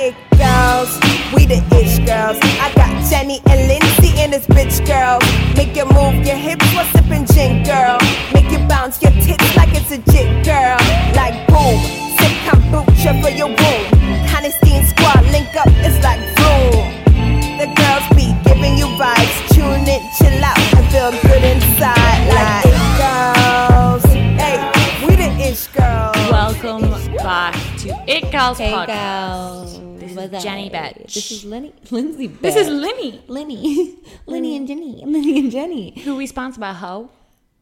It girls, we the ish girls. I got Jenny and Lindsay in this bitch girl. Make you move your hips while sipping gin girl. Make you bounce your tits like it's a jit girl. Like boom, sip kombucha for your womb. Honesty and squad link up, it's like boom. The girls be giving you vibes. Tune in, chill out, and feel good inside. Like Gals Hey, podcast. girls. This What's is Jenny up? Betch. This is Lenny. Lindsay This is Betch. Linny, Lenny. Lenny and Jenny. Lenny and Jenny. who we sponsor by Ho.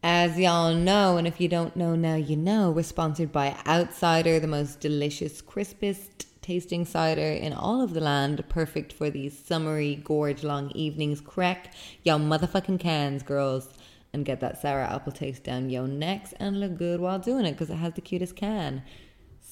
As y'all know, and if you don't know now, you know, we're sponsored by Outsider, the most delicious, crispest tasting cider in all of the land. Perfect for these summery, gorge long evenings. Crack yo motherfucking cans, girls. And get that sour apple taste down your necks and look good while doing it because it has the cutest can.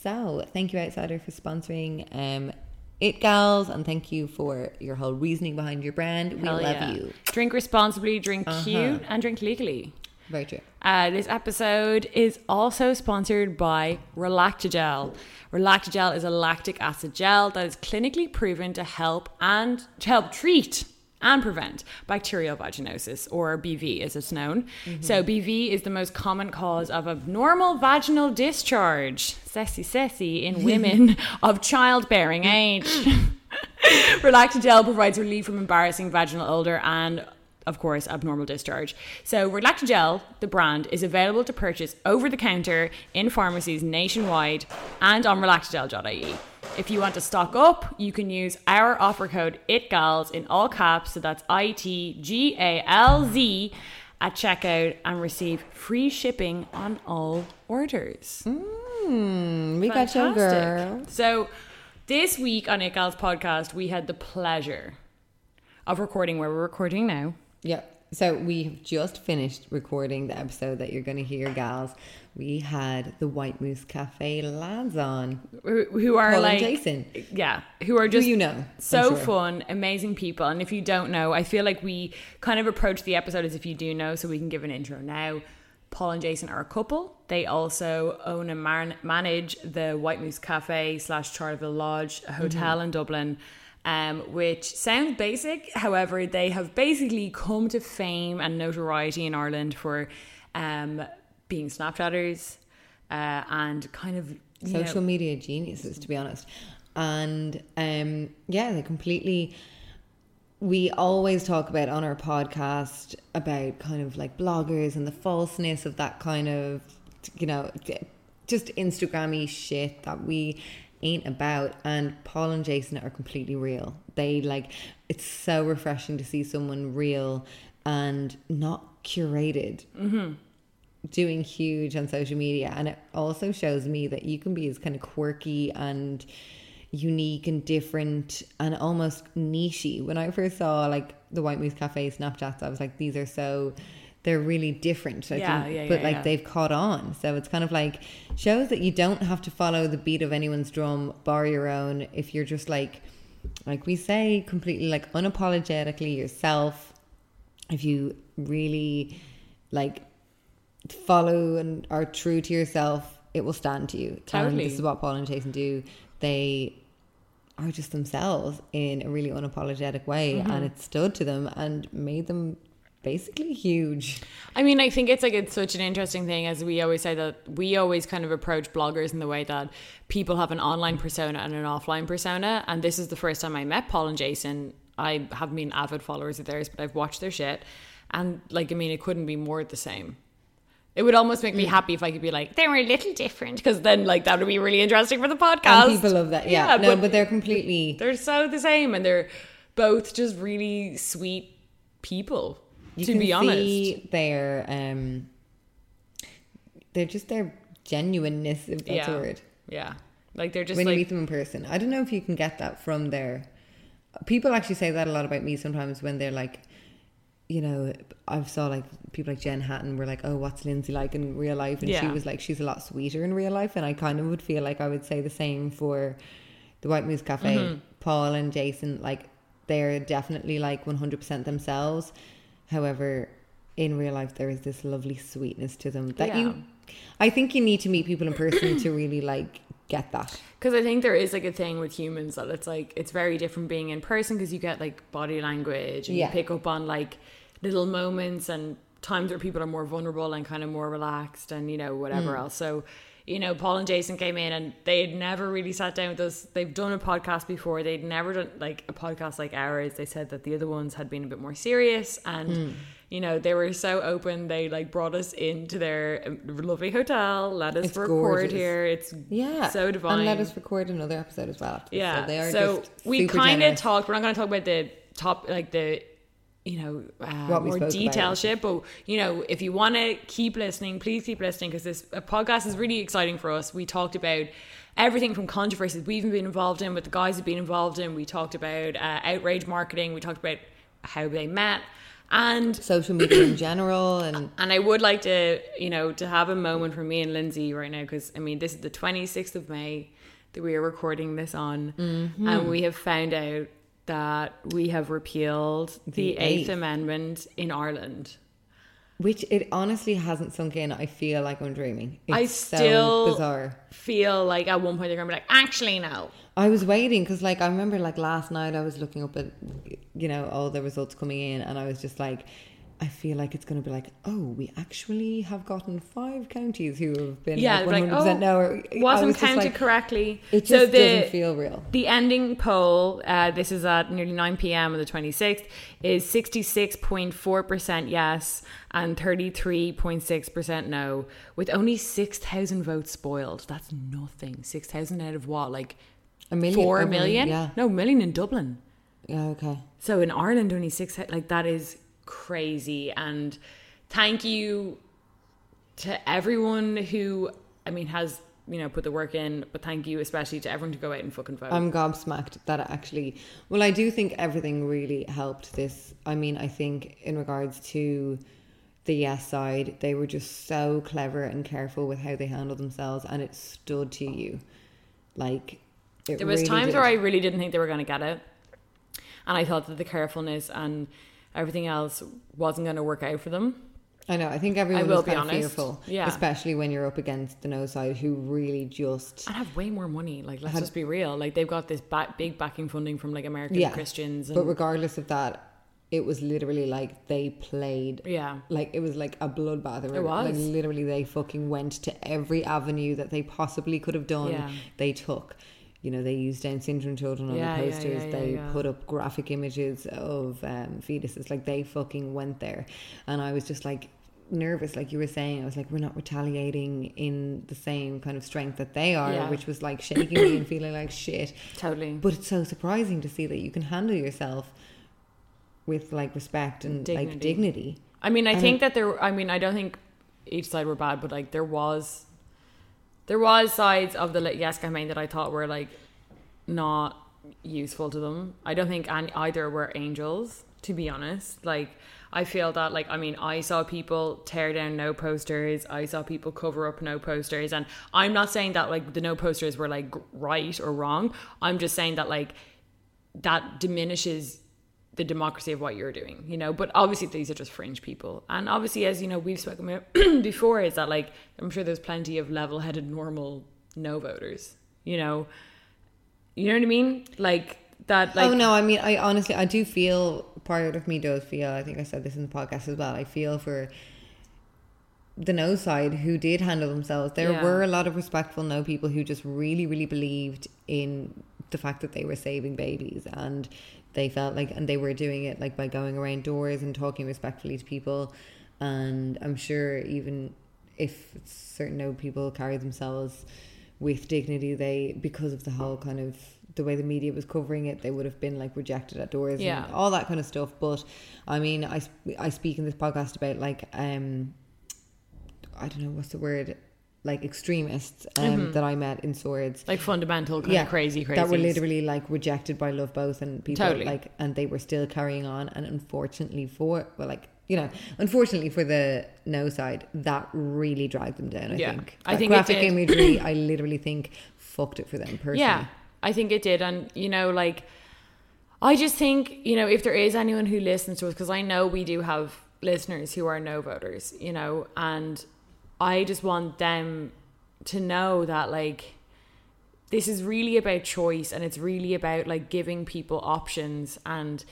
So, thank you, Outsider, for sponsoring um, It Gals, and thank you for your whole reasoning behind your brand. We Hell love yeah. you. Drink responsibly, drink cute, and drink legally. Very true. Uh, this episode is also sponsored by Relactagel. Relactagel is a lactic acid gel that is clinically proven to help and to help treat and prevent bacterial vaginosis or BV as it's known. Mm-hmm. So BV is the most common cause of abnormal vaginal discharge, sessy sessy in women of childbearing age. Relactagel provides relief from embarrassing vaginal odor and of course, abnormal discharge. So, Relactagel, the brand, is available to purchase over the counter in pharmacies nationwide and on relactagel.ie. If you want to stock up, you can use our offer code ITGALS in all caps, so that's I T G A L Z at checkout and receive free shipping on all orders. Mm, we got you, girl. So, this week on ITGALS podcast, we had the pleasure of recording where we're recording now. Yep. So we have just finished recording the episode that you're going to hear, gals. We had the White Moose Cafe lads on. who who are Paul and like Jason. yeah who are just you know, so sure. fun amazing people and if you don't know i feel like we kind of approach the episode as if you do know so we can give an intro now paul and jason are a couple they also own and man- manage the white moose cafe slash charleville lodge a hotel Mm-hmm. in dublin um, which sounds basic however they have basically come to fame and notoriety in ireland for um, being snapchatters uh, and kind of you know, Social media geniuses, to be honest. And um, yeah, they completely. We always talk about on our podcast about kind of like bloggers and the falseness of that kind of, you know, just Instagrammy shit that we ain't about. And Paul and Jason are completely real. They like, it's so refreshing to see someone real and not curated doing huge on social media and it also shows me that you can be as kind of quirky and unique and different and almost nichey. When i first saw like the white moose cafe snapchats i was like these are so they're really different. I Yeah, think, yeah, but yeah, like yeah. they've caught on. So it's kind of like shows that you don't have to follow the beat of anyone's drum bar your own. If you're just like like we say completely like unapologetically yourself if you really like follow and are true to yourself, it will stand to you. Totally. And this is what Paul and Jason do. They are just themselves in a really unapologetic way, Mm-hmm. and it stood to them and made them basically huge. I mean, I think it's like it's such an interesting thing, as we always say that we always kind of approach bloggers in the way that people have an online persona and an offline persona. And this is the first time I met Paul and Jason. I haven't been avid followers of theirs, but I've watched their shit, and like, I mean, it couldn't be more the same. It would almost make Mm. me happy if I could be like, they were a little different, because then like that would be really interesting for the podcast. And people love that. Yeah, no, but, they're completely. they're so the same, and they're both just really sweet people. you to can be see their um, they're just their genuineness, if that's yeah. a word. Yeah. Like they're just when like you meet them in person. I don't know if you can get that from their. People actually say that a lot about me sometimes when they're like, you know, I've saw like people like Jen Hatton were like, oh, what's Lindsay like in real life? And she was like, she's a lot sweeter in real life. And I kind of would feel like I would say the same for the White Moose Cafe. Mm-hmm. Paul and Jason, like, they're definitely like 100% themselves. However, in real life, there is this lovely sweetness to them that Yeah. you. I think you need to meet people in person to really like get that. Because I think there is like a thing with humans that it's like it's very different being in person because you get like body language and Yeah. you pick up on like little moments and times where people are more vulnerable and kind of more relaxed and you know whatever Mm. else. So you know, Paul and Jason came in and they had never really sat down with us. They've done a podcast before. They'd never done like a podcast like ours. They said that the other ones had been a bit more serious and Hmm. You know they were so open. They like brought us into their um, lovely hotel, let us It's record gorgeous. here. It's Yeah. so divine. And let us record another episode as well. Yeah. So they are so we kind of talked. We're not going to talk about the top, like the, you know, uh, more detail shit. But you know, if you want to keep listening, please keep listening because this podcast is really exciting for us. We talked about everything from controversies we've been involved in, with the guys have been involved in. We talked about uh, outrage marketing. We talked about how they met. And social media in general and and I would like to, you know, to have a moment for me and Lindsay right now because I mean, this is the 26th of May that we are recording this on, Mm-hmm. and we have found out that we have repealed the, The Eighth Eighth. Amendment in Ireland. which it honestly hasn't sunk in. I feel like I'm dreaming. It's I so still bizarre. feel like at one point they're gonna be like, actually, no. I was waiting because, like, I remember, like, last night I was looking up at, you know, all the results coming in, and I was just like, I feel like it's going to be like, oh, we actually have gotten five counties who have been Yeah, like like, 100% oh, no. or- wasn't was counted like, correctly. It just so the, doesn't feel real. The ending poll, uh, this is at nearly 9 p.m. on the 26th, is 66.4% yes and 33.6% no, with only 6,000 votes spoiled. That's nothing. 6,000 out of what? Like A million, four a million? Yeah. No, million in Dublin. Yeah. Okay. So in Ireland, only six, like that is crazy. And thank you to everyone who, I mean, has, you know, put the work in, but thank you especially to everyone to go out and fucking vote. I'm gobsmacked that actually. Well, I do think everything really helped this. I mean, I think in regards to the yes side, they were just so clever and careful with how they handled themselves, and it stood to you. Like it there was really times did. where I really didn't think they were going to get it. And I thought that the carefulness and everything else wasn't going to work out for them. I know. I think everyone will was be kind of fearful, Yeah. especially when you're up against the no side, who really just And have way more money. Like, let's Had- just be real. Like, they've got this back, big backing funding from like American yeah Christians. And, But regardless of that, it was literally like they played yeah. like it was like a bloodbath. It was. like literally they fucking went to every avenue that they possibly could have done. Yeah. They took. You know, they used Down syndrome children on Yeah, the posters. yeah, they put up graphic images of um, fetuses. Like they fucking went there, and I was just like nervous. Like you were saying, I was like, we're not retaliating in the same kind of strength that they are, Yeah. which was like shaking me and feeling like shit. Totally. But it's so surprising to see that you can handle yourself with like respect and Dignity. like dignity. I mean, I And think that there. I mean, I don't think each side were bad, but like there was, there was sides of the yes campaign that I thought were like not useful to them. I don't think any, either were angels, to be honest. Like I feel that like I mean, I saw people tear down no posters. I saw people cover up no posters, and I'm not saying that like the no posters were like right or wrong. I'm just saying that like that diminishes the democracy of what you're doing, you know. But obviously, these are just fringe people, and obviously, as you know, we've spoken about before, is that like I'm sure there's plenty of level-headed, normal no voters, you know. You know what I mean? Like that. Like oh no, I mean, I honestly, I do feel part of me does feel. I think I said this in the podcast as well. I feel for the no side who did handle themselves. There Yeah. were a lot of respectful no people who just really, really believed in the fact that they were saving babies and they felt like and they were doing it like by going around doors and talking respectfully to people and I'm sure even if certain no people carry themselves with dignity. They because of the whole kind of the way the media was covering it, they would have been like rejected at doors Yeah. and all that kind of stuff. But I mean, I I speak in this podcast about like um I don't know what's the word like extremists um, that I met in swords Like fundamental, kind of crazy, crazy. that were literally like rejected by Love Both and people Totally. like and they were still carrying on and unfortunately for well like you know unfortunately for the no side that really dragged them down I Yeah. think I think graphic imagery I literally think fucked it for them personally Yeah, I think it did. And, you know, like, I just think, you know, if there is anyone who listens to us, because I know we do have listeners who are no voters, you know, and I just want them to know that, like, this is really about choice and it's really about like giving people options. And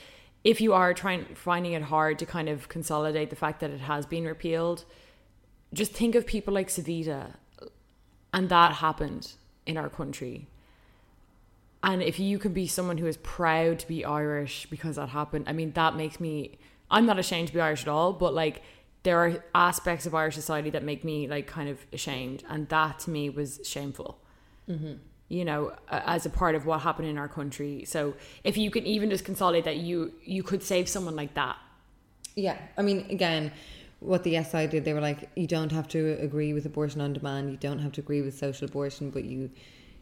if you are trying finding it hard to kind of consolidate the fact that it has been repealed just think of people like Savita and that happened in our country. And if you can be someone who is proud to be Irish because that happened, I mean, that makes me, I'm not ashamed to be Irish at all, but like, there are aspects of Irish society that make me like kind of ashamed. And that to me was shameful, you know, as a part of what happened in our country. So if you can even just consolidate that you, you could save someone like that. Yeah, I mean, again, what the SI did, they were like, you don't have to agree with abortion on demand, you don't have to agree with social abortion, but you,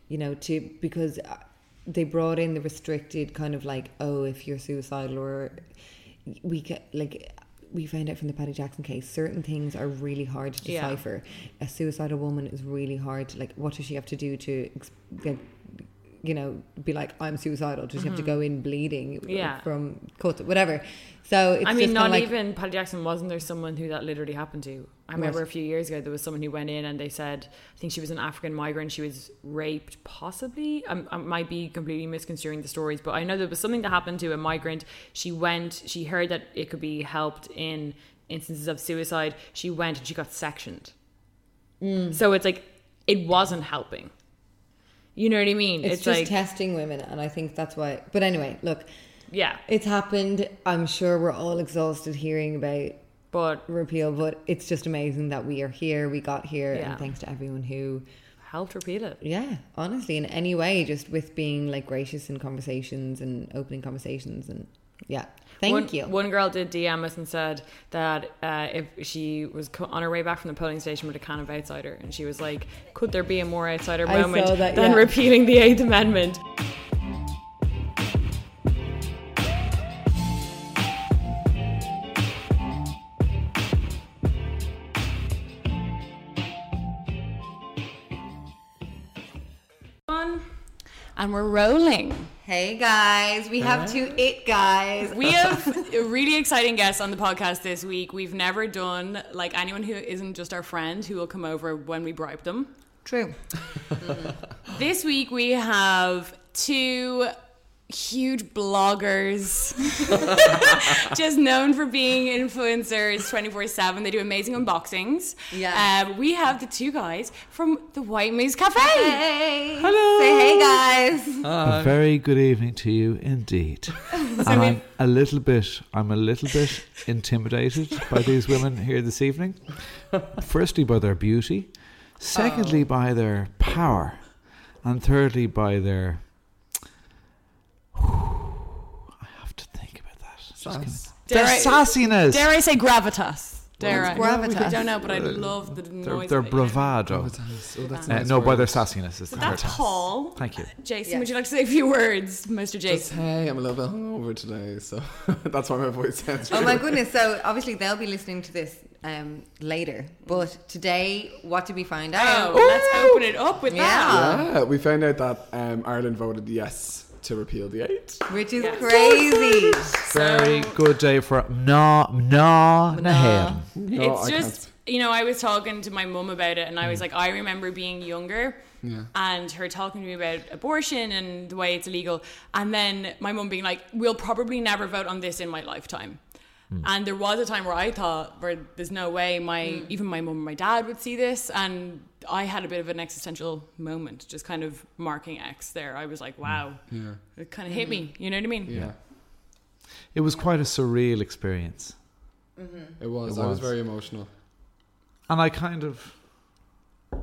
you know, to because uh, they brought in the restricted kind of like, oh, if you're suicidal or we get like. We found out from the Paddy Jackson case, certain things are really hard to Yeah. decipher. A suicidal woman is really hard. To, like, what does she have to do to, get, you know, be like, I'm suicidal? Does she have to go in bleeding Mm-hmm. Yeah. from cut, whatever? So it's I mean, just not like, even Paddy Jackson. Wasn't there someone who that literally happened to? I remember a few years ago there was someone who went in and they said, I think she was an African migrant. She was raped, possibly. I, I might be completely misconstruing the stories, but I know there was something that happened to a migrant. She went. She heard that it could be helped in instances of suicide. She went and she got sectioned. Mm. So it's like it wasn't helping. You know what I mean? It's, just like testing women, and I think that's why. But anyway, look, yeah, it's happened. I'm sure we're all exhausted hearing about but repeal, but it's just amazing that we are here. We got here, Yeah. and thanks to everyone who, helped repeal it. yeah, honestly, in any way, just with being like gracious in conversations and opening conversations, and yeah, thank one, you. One girl did DM us and said that uh, if she was co- on her way back from the polling station with a can of outsider, and she was like, "Could there be a more outsider I moment that, than yeah. repealing the Eighth Amendment?" And we're rolling. Hey guys, we have two it guys. We have really exciting guests on the podcast this week. We've never done like anyone who isn't just our friend who will come over when we bribe them. True. This week we have two huge bloggers, just known for being influencers 24 7. They do amazing unboxings. Yeah. Um, we have the two guys from the White Moose Cafe. Hey. Hello. Say hey guys. A very good evening to you indeed. and I'm a little bit I'm a little bit intimidated by these women here this evening. Firstly by their beauty, secondly by their power, and thirdly by their I have to think about that. Just gonna- Dare their I- sassiness. Dare I say gravitas? Dare I? What's gravitas? I don't know, but I love the their, noise. their of bravado. Oh, that's Uh, nice no, by their sassiness is the That's word. Paul. Thank you. Jason, Yeah. would you like to say a few words, Mr. Jason? Just, hey, I'm a little bit hungover today, so that's why my voice sounds. Oh my goodness! So obviously they'll be listening to this um, later, but today, what did we find out? Oh, let's open it up with that. Yeah, we found out that um, Ireland voted yes to repeal the eight. Which is Yes. crazy. Very good day for no no na hen. No, it's I just you know i was talking to my mum about it and i was mm. like i remember being younger Yeah. and her talking to me about abortion and the way it's illegal and then my mum being like we'll probably never vote on this in my lifetime hmm. and there was a time where i thought where there's no way my hmm. even my mum and my dad would see this and i had a bit of an existential moment just kind of marking x there i was like mm. wow Yeah. it kind of hit me you know what i mean Yeah, It was quite a surreal experience. Mm-hmm. it was. It I was was. very emotional. And I kind of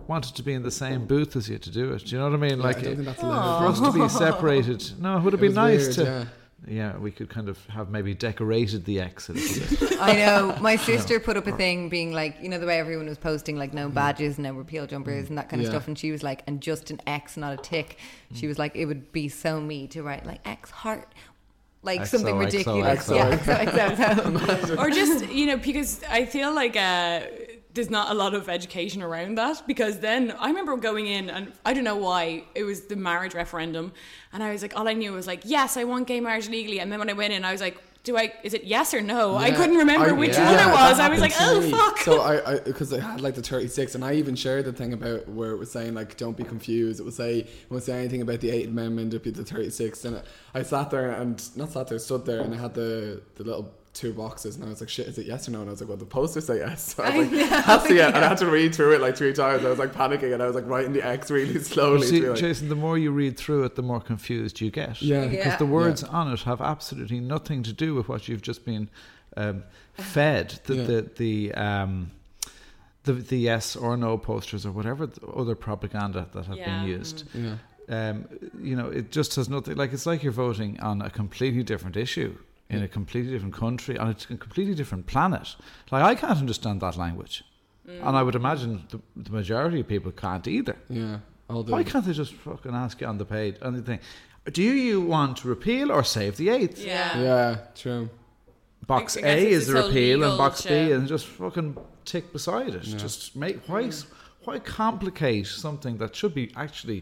wanted to be in the same booth as you to do it. Do you know what I mean? Yeah, Like I don't think that's for us to be separated. No, it would have It been nice weird, to. yeah. Yeah, we could kind of have maybe decorated the X a little bit. I know. My sister put up a thing being like, you know, the way everyone was posting like no badges, no repeal jumpers, and that kind of Yeah. stuff. And she was like, and just an X, not a tick. She was like, it would be so me to write like X heart, like something XOXO. ridiculous. Yeah, XOXO. or just you know because I feel like uh, there's not a lot of education around that because then I remember going in and I don't know why it was the marriage referendum and I was like all I knew was like yes I want gay marriage legally and then when I went in I was like do I is it yes or no I couldn't remember I- which yeah, one it was I was like oh me. fuck So I, because I, had like the 36, and I even shared the thing about where it was saying like, don't be confused. It would say, it won't say anything about the Eighth Amendment. It'd be the 36. And I sat there and not sat there, stood there, and I had the the little two boxes, and I was like, shit, is it yes or no? And I was like, well, the posters say yes. So I was like, that's the yes. And I had to read through it like three times. I was like panicking, and I was like writing the X really slowly. See, be like, Jason, the more you read through it, the more confused you get. Yeah. Because Yeah. the words on it have absolutely nothing to do with what you've just been um, fed. The, Yeah. the, the, um, the, the yes or no posters or whatever other propaganda that have Yeah. been used. yeah. Um, you know, it just has nothing. Like it's like you're voting on a completely different issue in a completely different country on a completely different planet. Like I can't understand that language, and I would imagine the, the majority of people can't either. Yeah. All the, Why can't they just fucking ask you on the page on the thing? Do you want to repeal or save the eighth? yeah Yeah, true. Box I A is the repeal and legal box B and just fucking tick beside it. Just make why why complicate something that should be actually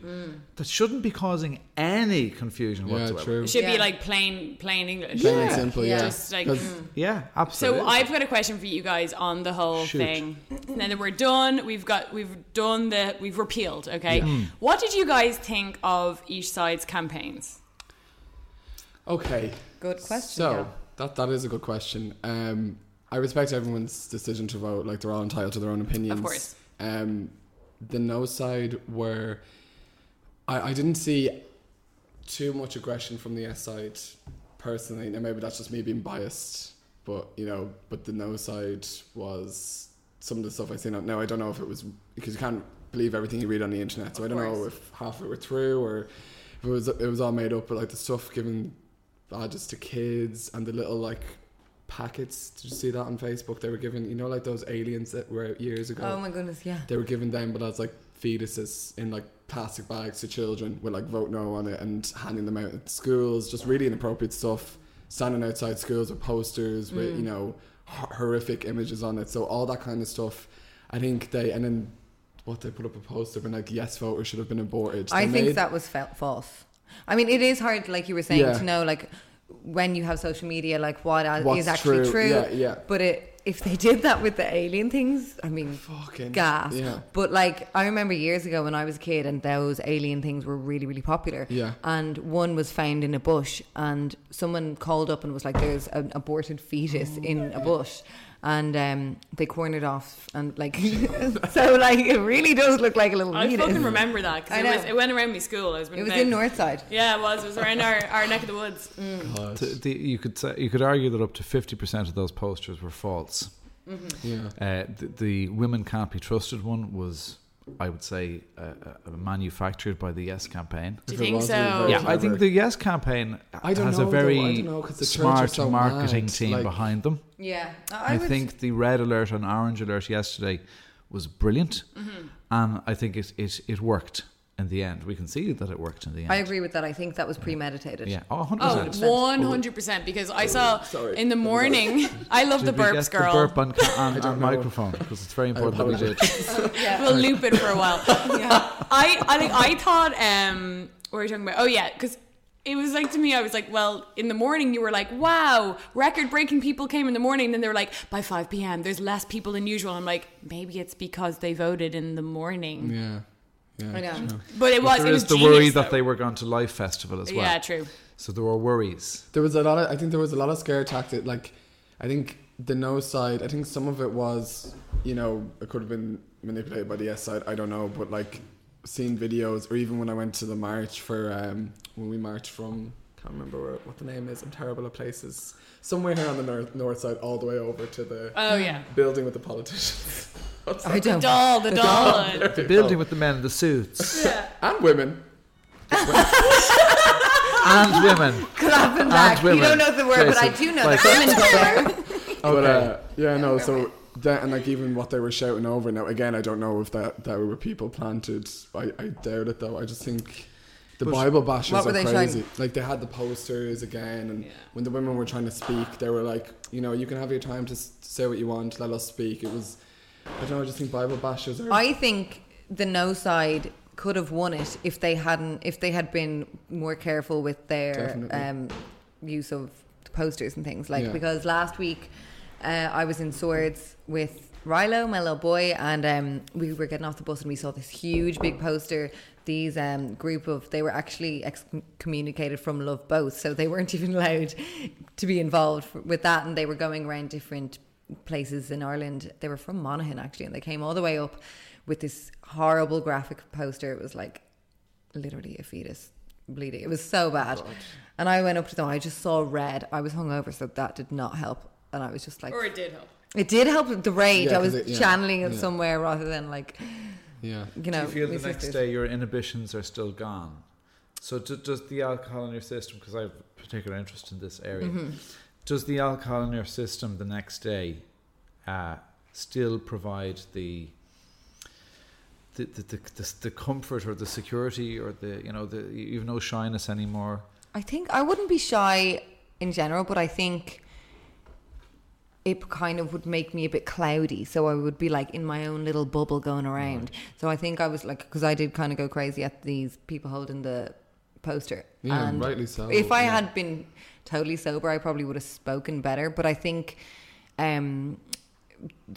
that shouldn't be causing any confusion Yeah, whatsoever. true. it should be like plain plain English Plain and simple, Yeah. yeah. Just like, 'Cause- mm. Yeah, absolutely. So I've got a question for you guys on the whole Shoot. thing. Now that we're done, we've got we've done the we've repealed. Okay, what did you guys think of each side's campaigns? Okay. Good question. So Gav. that that is a good question. Um, I respect everyone's decision to vote. Like they're all entitled to their own opinions. Of course. Um, the no side were, I, I didn't see too much aggression from the S side personally. Now maybe that's just me being biased, but you know, but the no side was some of the stuff I seen. Now I don't know if it was because you can't believe everything you read on the internet. So I don't know if half of it were true or if it was it was all made up. But like the stuff given badges to kids and the little like packets. Did you see that on Facebook? They were given, you know, like those aliens that were out years ago. Oh my goodness, yeah. They were given them, but as like fetuses in like plastic bags to children with like vote no on it and handing them out at schools. Just really inappropriate stuff. Standing outside schools with posters with Mm. you know hor- horrific images on it. So all that kind of stuff. I think they and then what they put up a poster and like yes voters should have been aborted. I They think made- that was fa- false. I mean, it is hard, like you were saying, Yeah. to know like when you have social media, like what What's is actually true, true. yeah, yeah. But it, if they did that with the alien things, I mean, Fucking- gas. yeah. But like, I remember years ago when I was a kid, and those alien things were really, really popular. Yeah. And one was found in a bush, and someone called up and was like, "There's an aborted fetus in a bush." And um, they cornered off, and like, so like it really does look like a little I fetus. fucking remember that because it, was- it went around my school. I was It was in Northside. Yeah, it was. It was around our, our neck of the woods. God. T- the, you could say, you could argue that up to fifty percent of those posters were false. Yeah. Uh, the, the women can't be trusted one was, I would say, uh, uh, manufactured by the Yes campaign. Do you think so? it was very Yeah, I think the Yes campaign I don't has know, a though. very I don't know, 'cause the smart so marketing mad, team like- behind them. Yeah, I, would- think the red alert and orange alert yesterday was brilliant, Mm-hmm. and I think it, it it worked in the end. We can see that it worked in the end. I agree with that. I think that was premeditated. Yeah, oh, 100%. Oh, 100%. 100% because I saw Sorry. in the morning, I love the Did we burps get girl. The burp on, on, on know. microphone because it's very important that we did. We'll loop it for a while. I, I think I thought um what were you talking about? Oh yeah, because it was like to me, I was like, well, in the morning you were like, wow, record breaking people came in the morning. And then they were like, by five p.m. there's less people than usual. I'm like, maybe it's because they voted in the morning. Yeah. Yeah. I know. true. But it was There it is was the genius, worry that they were going to Live Festival as well. Yeah, true. So there were worries. There was a lot of. I think there was a lot of scare tactic. Like, I think the no side. I think some of it was, you know, it could have been manipulated by the yes side. I don't know, but like, seeing videos, or even when I went to the march for um when we marched from. Can't remember where, what the name is. I'm terrible at places. Somewhere here on the north north side, all the way over to the Oh yeah. building with the politicians. I don't. Doll, the doll. The building with the men in the suits and women. and women. Clapping back. You women. don't know the word, but I Tracy, do know like- the women go there. But uh, yeah, no. So that and like even what they were shouting over now. Again, I don't know if that that were people planted. I, I doubt it though. I just think the Bible bashers are crazy. shouting? Like they had the posters again, and when the women were trying to speak, they were like, you know, you can have your time to say what you want. Let us speak. It was. I don't know. I just think Bible bashers are. I think the no side could have won it if they hadn't if they had been more careful with their um, use of posters and things like Yeah. because last week uh, I was in Swords with Rilo, my little boy, and um, we were getting off the bus and we saw this huge big poster. These um, group of they were actually excommunicated from Love Both, so they weren't even allowed to be involved f- with that, and they were going around different places in Ireland. They were from Monaghan actually, and they came all the way up with this horrible graphic poster. It was like literally a fetus bleeding. It was so bad. And I went up to them. I just saw red. I was hungover, so that did not help. And I was just like, Or it did help. It did help with the rage. Yeah, I was it- yeah, channeling it yeah. somewhere rather than like, yeah. you Do know. you feel the next sisters. day your inhibitions are still gone? So do, does the alcohol in your system, because I have a particular interest in this area, Mm-hmm. does the alcohol in your system the next day uh, still provide the the, the, the, the, the comfort or the security or the you know the you have no shyness anymore? I think I wouldn't be shy in general, but I think it kind of would make me a bit cloudy. So I would be like in my own little bubble going around. So I think I was like, because I did kind of go crazy at these people holding the poster. Yeah, and rightly so, If I yeah. had been totally sober, I probably would have spoken better. But I think um,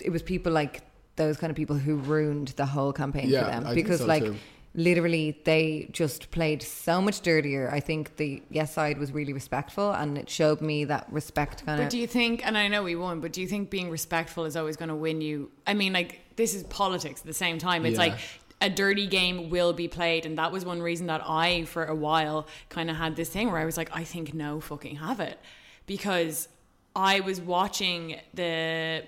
it was people like those kind of people who ruined the whole campaign Yeah, for them I because so like too. Literally they just played so much dirtier i think the yes side was really respectful and it showed me that respect kind of. But do you think, and I know we won, but do you think being respectful is always going to win you? I mean, like, this is politics at the same time. It's Yeah. like a dirty game will be played. And that was one reason that I, for a while, kind of had this thing where I was like, I think no fucking have it. Because I was watching the.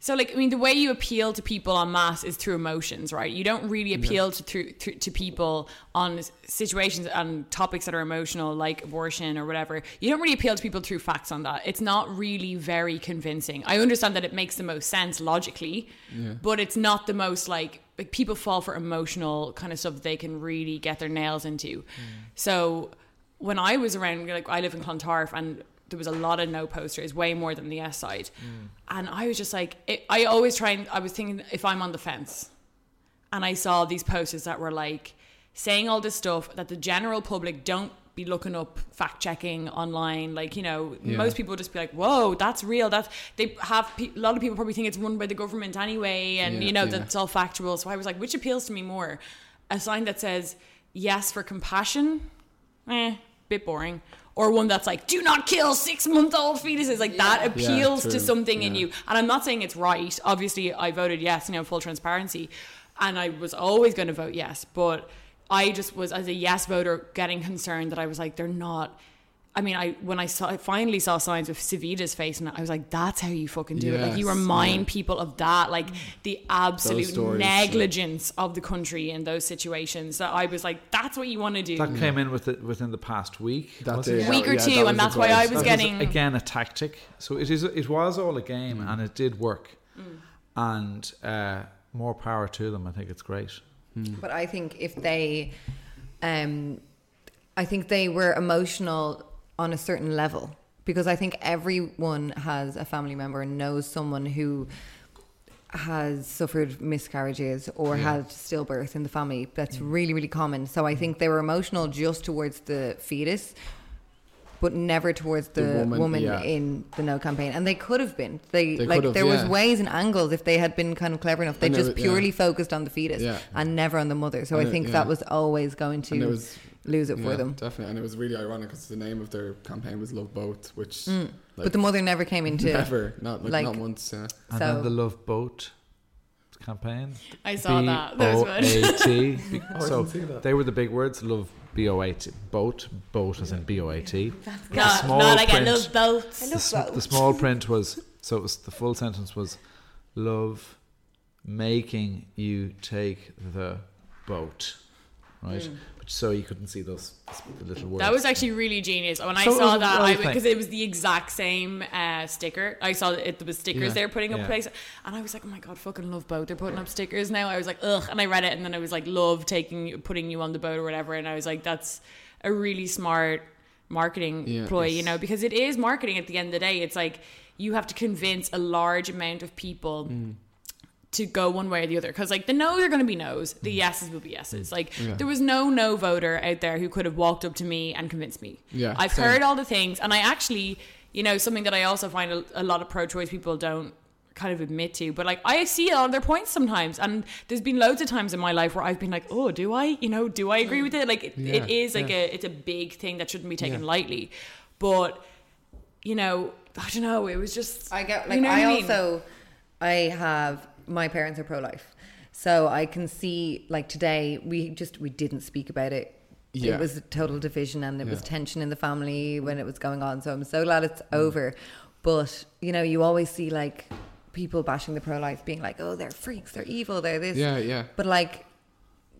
So, like, I mean, the way you appeal to people en masse is through emotions, right? You don't really appeal to, through, to to people on situations and topics that are emotional, like abortion or whatever. You don't really appeal to people through facts on that. It's not really very convincing. I understand that it makes the most sense logically, but it's not the most like like people fall for emotional kind of stuff they can really get their nails into. Mm. So when I was around, like I live in Clontarf and there was a lot of no posters, way more than the S side. And I was just like, it, I always try and I was thinking if I'm on the fence and I saw these posters that were like saying all this stuff that the general public don't be looking up fact checking online like you know most people just be like whoa that's real that's they have pe- a lot of people probably think it's run by the government anyway and Yeah, you know yeah. that's all factual. So i was like which appeals to me more? A sign that says yes for compassion eh bit boring or one that's like do not kill six month old fetuses like that appeals true. to something in you and I'm not saying it's right. Obviously, I voted yes, you know, full transparency, and I was always going to vote yes. But I just was, as a yes voter, getting concerned that I was like, they're not. I mean, I when I saw I finally saw signs with Savita's face, and I was like, "That's how you fucking do it." Like you remind yeah. people of that, like the absolute stories, yeah. negligence of the country in those situations. That I was like, "That's what you want to do." That came in with it within the past week. That wasn't it? Week or Yeah, two, that and that's why I was That getting again a tactic. So it is. It was all a game, and it did work. And uh, more power to them. I think it's great. but i think if they um i think they were emotional on a certain level because i think everyone has a family member and knows someone who has suffered miscarriages or had stillbirth in the family. That's really, really common. So I think they were emotional just towards the fetus, but never towards the, The woman, woman, yeah. in the no campaign. And they could have been. They, They like there was ways and angles if they had been kind of clever enough. They And it just yeah. purely focused on the fetus Yeah. and never on the mother. So And I it- think yeah. that was always going to lose it for yeah, them. definitely, and it was really ironic because the name of their campaign was Love Boat, which Mm. like, but the mother never came into never, not like, like- not once. Yeah. And So- then the Love Boat campaign. I saw that. That was good. Be- I so didn't see that. they were the big words. Love B O A T. Boat. Boat as in B O A T. No, small not like I print. love boats. The, s- the small print was so it was the full sentence was love making you take the boat, right? Mm. But so you couldn't see those the little words. That was actually really genius. When I So it saw was that, well I thing. because it was the exact same uh, sticker. I saw it. There was stickers Yeah. they were putting up Yeah. place, and I was like, "Oh my god, fucking love boat! They're putting up stickers now." I was like, "Ugh," and I read it, and then I was like, "Love taking putting you on the boat or whatever," and I was like, "That's a really smart marketing Yeah, ploy," you know, because it is marketing. At the end of the day, it's like you have to convince a large amount of people Mm. To go one way or the other because like the no's are going to be no's Mm. the yeses will be yeses like there was no no voter out there who could have walked up to me and convinced me Yeah, i've same. heard all the things and i actually you know something that i also find a, a lot of pro-choice people don't kind of admit to but like i see all their points sometimes and there's been loads of times in my life where i've been like oh do i you know do i agree with it like it, it Yeah, is like yeah. a it's a big thing that shouldn't be taken Yeah. lightly but you know i don't know it was just I get like you like know what I mean? also I have my parents are pro life. So I can see like today we just we didn't speak about it. Yeah. It was a total division and there was tension in the family when it was going on. So I'm so glad it's mm. over. But you know, you always see like people bashing the pro life being like, Oh, they're freaks, they're evil, they're this Yeah, yeah. But like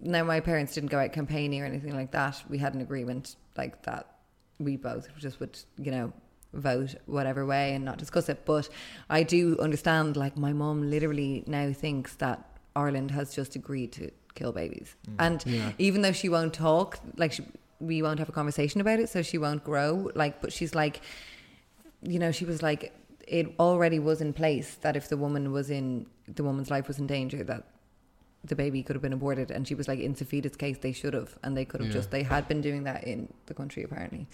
now my parents didn't go out campaigning or anything like that. We had an agreement like that we both just would, you know, vote whatever way and not discuss it. But I do understand like my mum literally now thinks that Ireland has just agreed to kill babies. Mm. And Yeah. even though she won't talk, like she, we won't have a conversation about it, so she won't grow. Like, but she's like, you know, she was like, it already was in place that if the woman was in, the woman's life was in danger, that the baby could have been aborted. And she was like, in Savita's case, they should have. And they could have Yeah. just, they had been doing that in the country apparently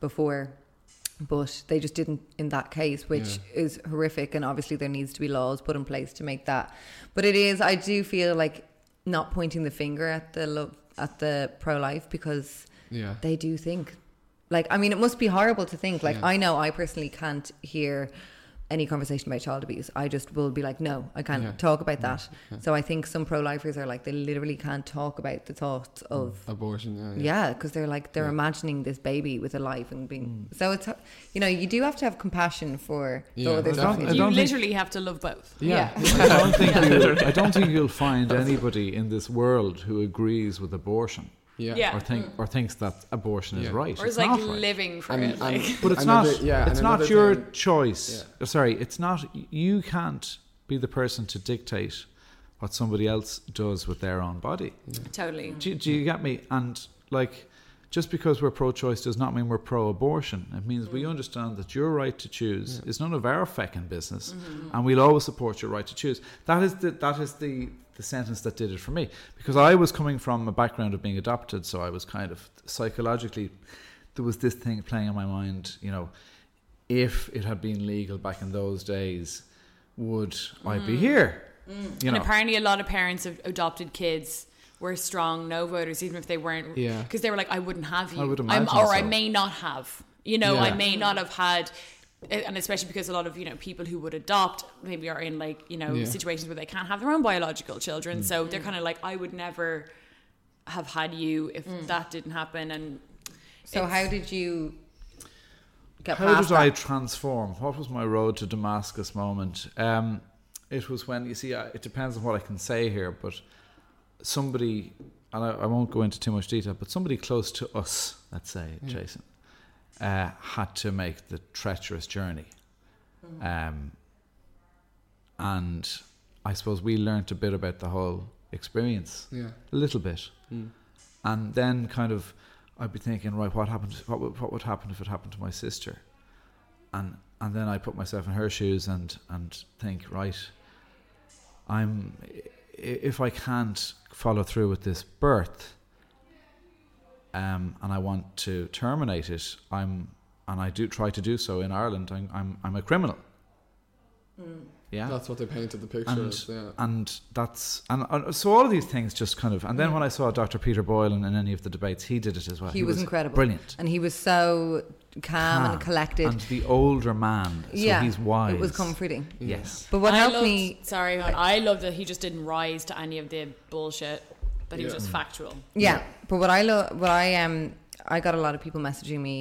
before. But they just didn't in that case, which is horrific. And obviously, there needs to be laws put in place to make that. But it is, I do feel like not pointing the finger at the love, at the pro life because Yeah. they do think like i mean it must be horrible to think like Yeah. i know i personally can't hear any conversation about child abuse i just will be like no i can't Yeah. talk about that so i think some pro-lifers are like they literally can't talk about the thoughts mm. of Abortion. Yeah. Yeah. yeah because they're like they're imagining this baby with a life and being mm. so it's you know you do have to have compassion for the Yeah, other I stuff don't- I you don't think- literally have to love both Yeah. I don't think you. I don't think you'll find anybody in this world who agrees with abortion. Yeah. Yeah. Or think or thinks that abortion is right. or is like not right. living for And- it like. and- But it's Another- not. yeah, it's not your thing- choice. Uh, Sorry, it's not. You can't be the person to dictate what somebody else does with their own body. totally Do, do you get me? And like, just because we're pro-choice does not mean we're pro-abortion. It means we understand that your right to choose is none of our feckin' business, and we'll always support your right to choose. That is the that is the the sentence that did it for me because I was coming from a background of being adopted, so I was kind of psychologically there was this thing playing in my mind. You know, if it had been legal back in those days, would I be mm. here? Mm. You and know, apparently, a lot of parents of adopted kids were strong no voters, even if they weren't. Yeah. Because they were like, I wouldn't have you. I would I'm- imagine or I may not have. You know, I may not have had. Eh, and especially because a lot of you know people who would adopt maybe are in like you know Yeah. situations where they can't have their own biological children, mm. so they're kind of like I would never have had you if mm. that didn't happen. And so how did you get How past did I transform? What was my road to Damascus moment? Um, it was when you see. I- It depends on what I can say here, but somebody, and I, I won't go into too much detail, but somebody close to us, let's say, Jason, uh, had to make the treacherous journey, um, and I suppose we learnt a bit about the whole experience, Yeah. a little bit, and then kind of I'd be thinking, right, what happened? What would, what would happen if it happened to my sister? And and then I put myself in her shoes and and think, right, I'm if I can't follow through with this birth, um, and I want to terminate it, I'm and I do try to do so in Ireland. I'm I'm, I'm a criminal. Yeah, That's what they painted the picture and as. Yeah. and that's and, and so all of these things just kind of and then when I saw Dr. Peter Boylan in, in any of the debates, he did it as well. he, was, incredible brilliant, and he was so calm, and collected and the older man. So yeah he's wise. it was comforting Yes, but what I helped loved, me Sorry, hon, I love that he just didn't rise to any of the bullshit. That he was just factual. Yeah, but what I love, what I um, I got a lot of people messaging me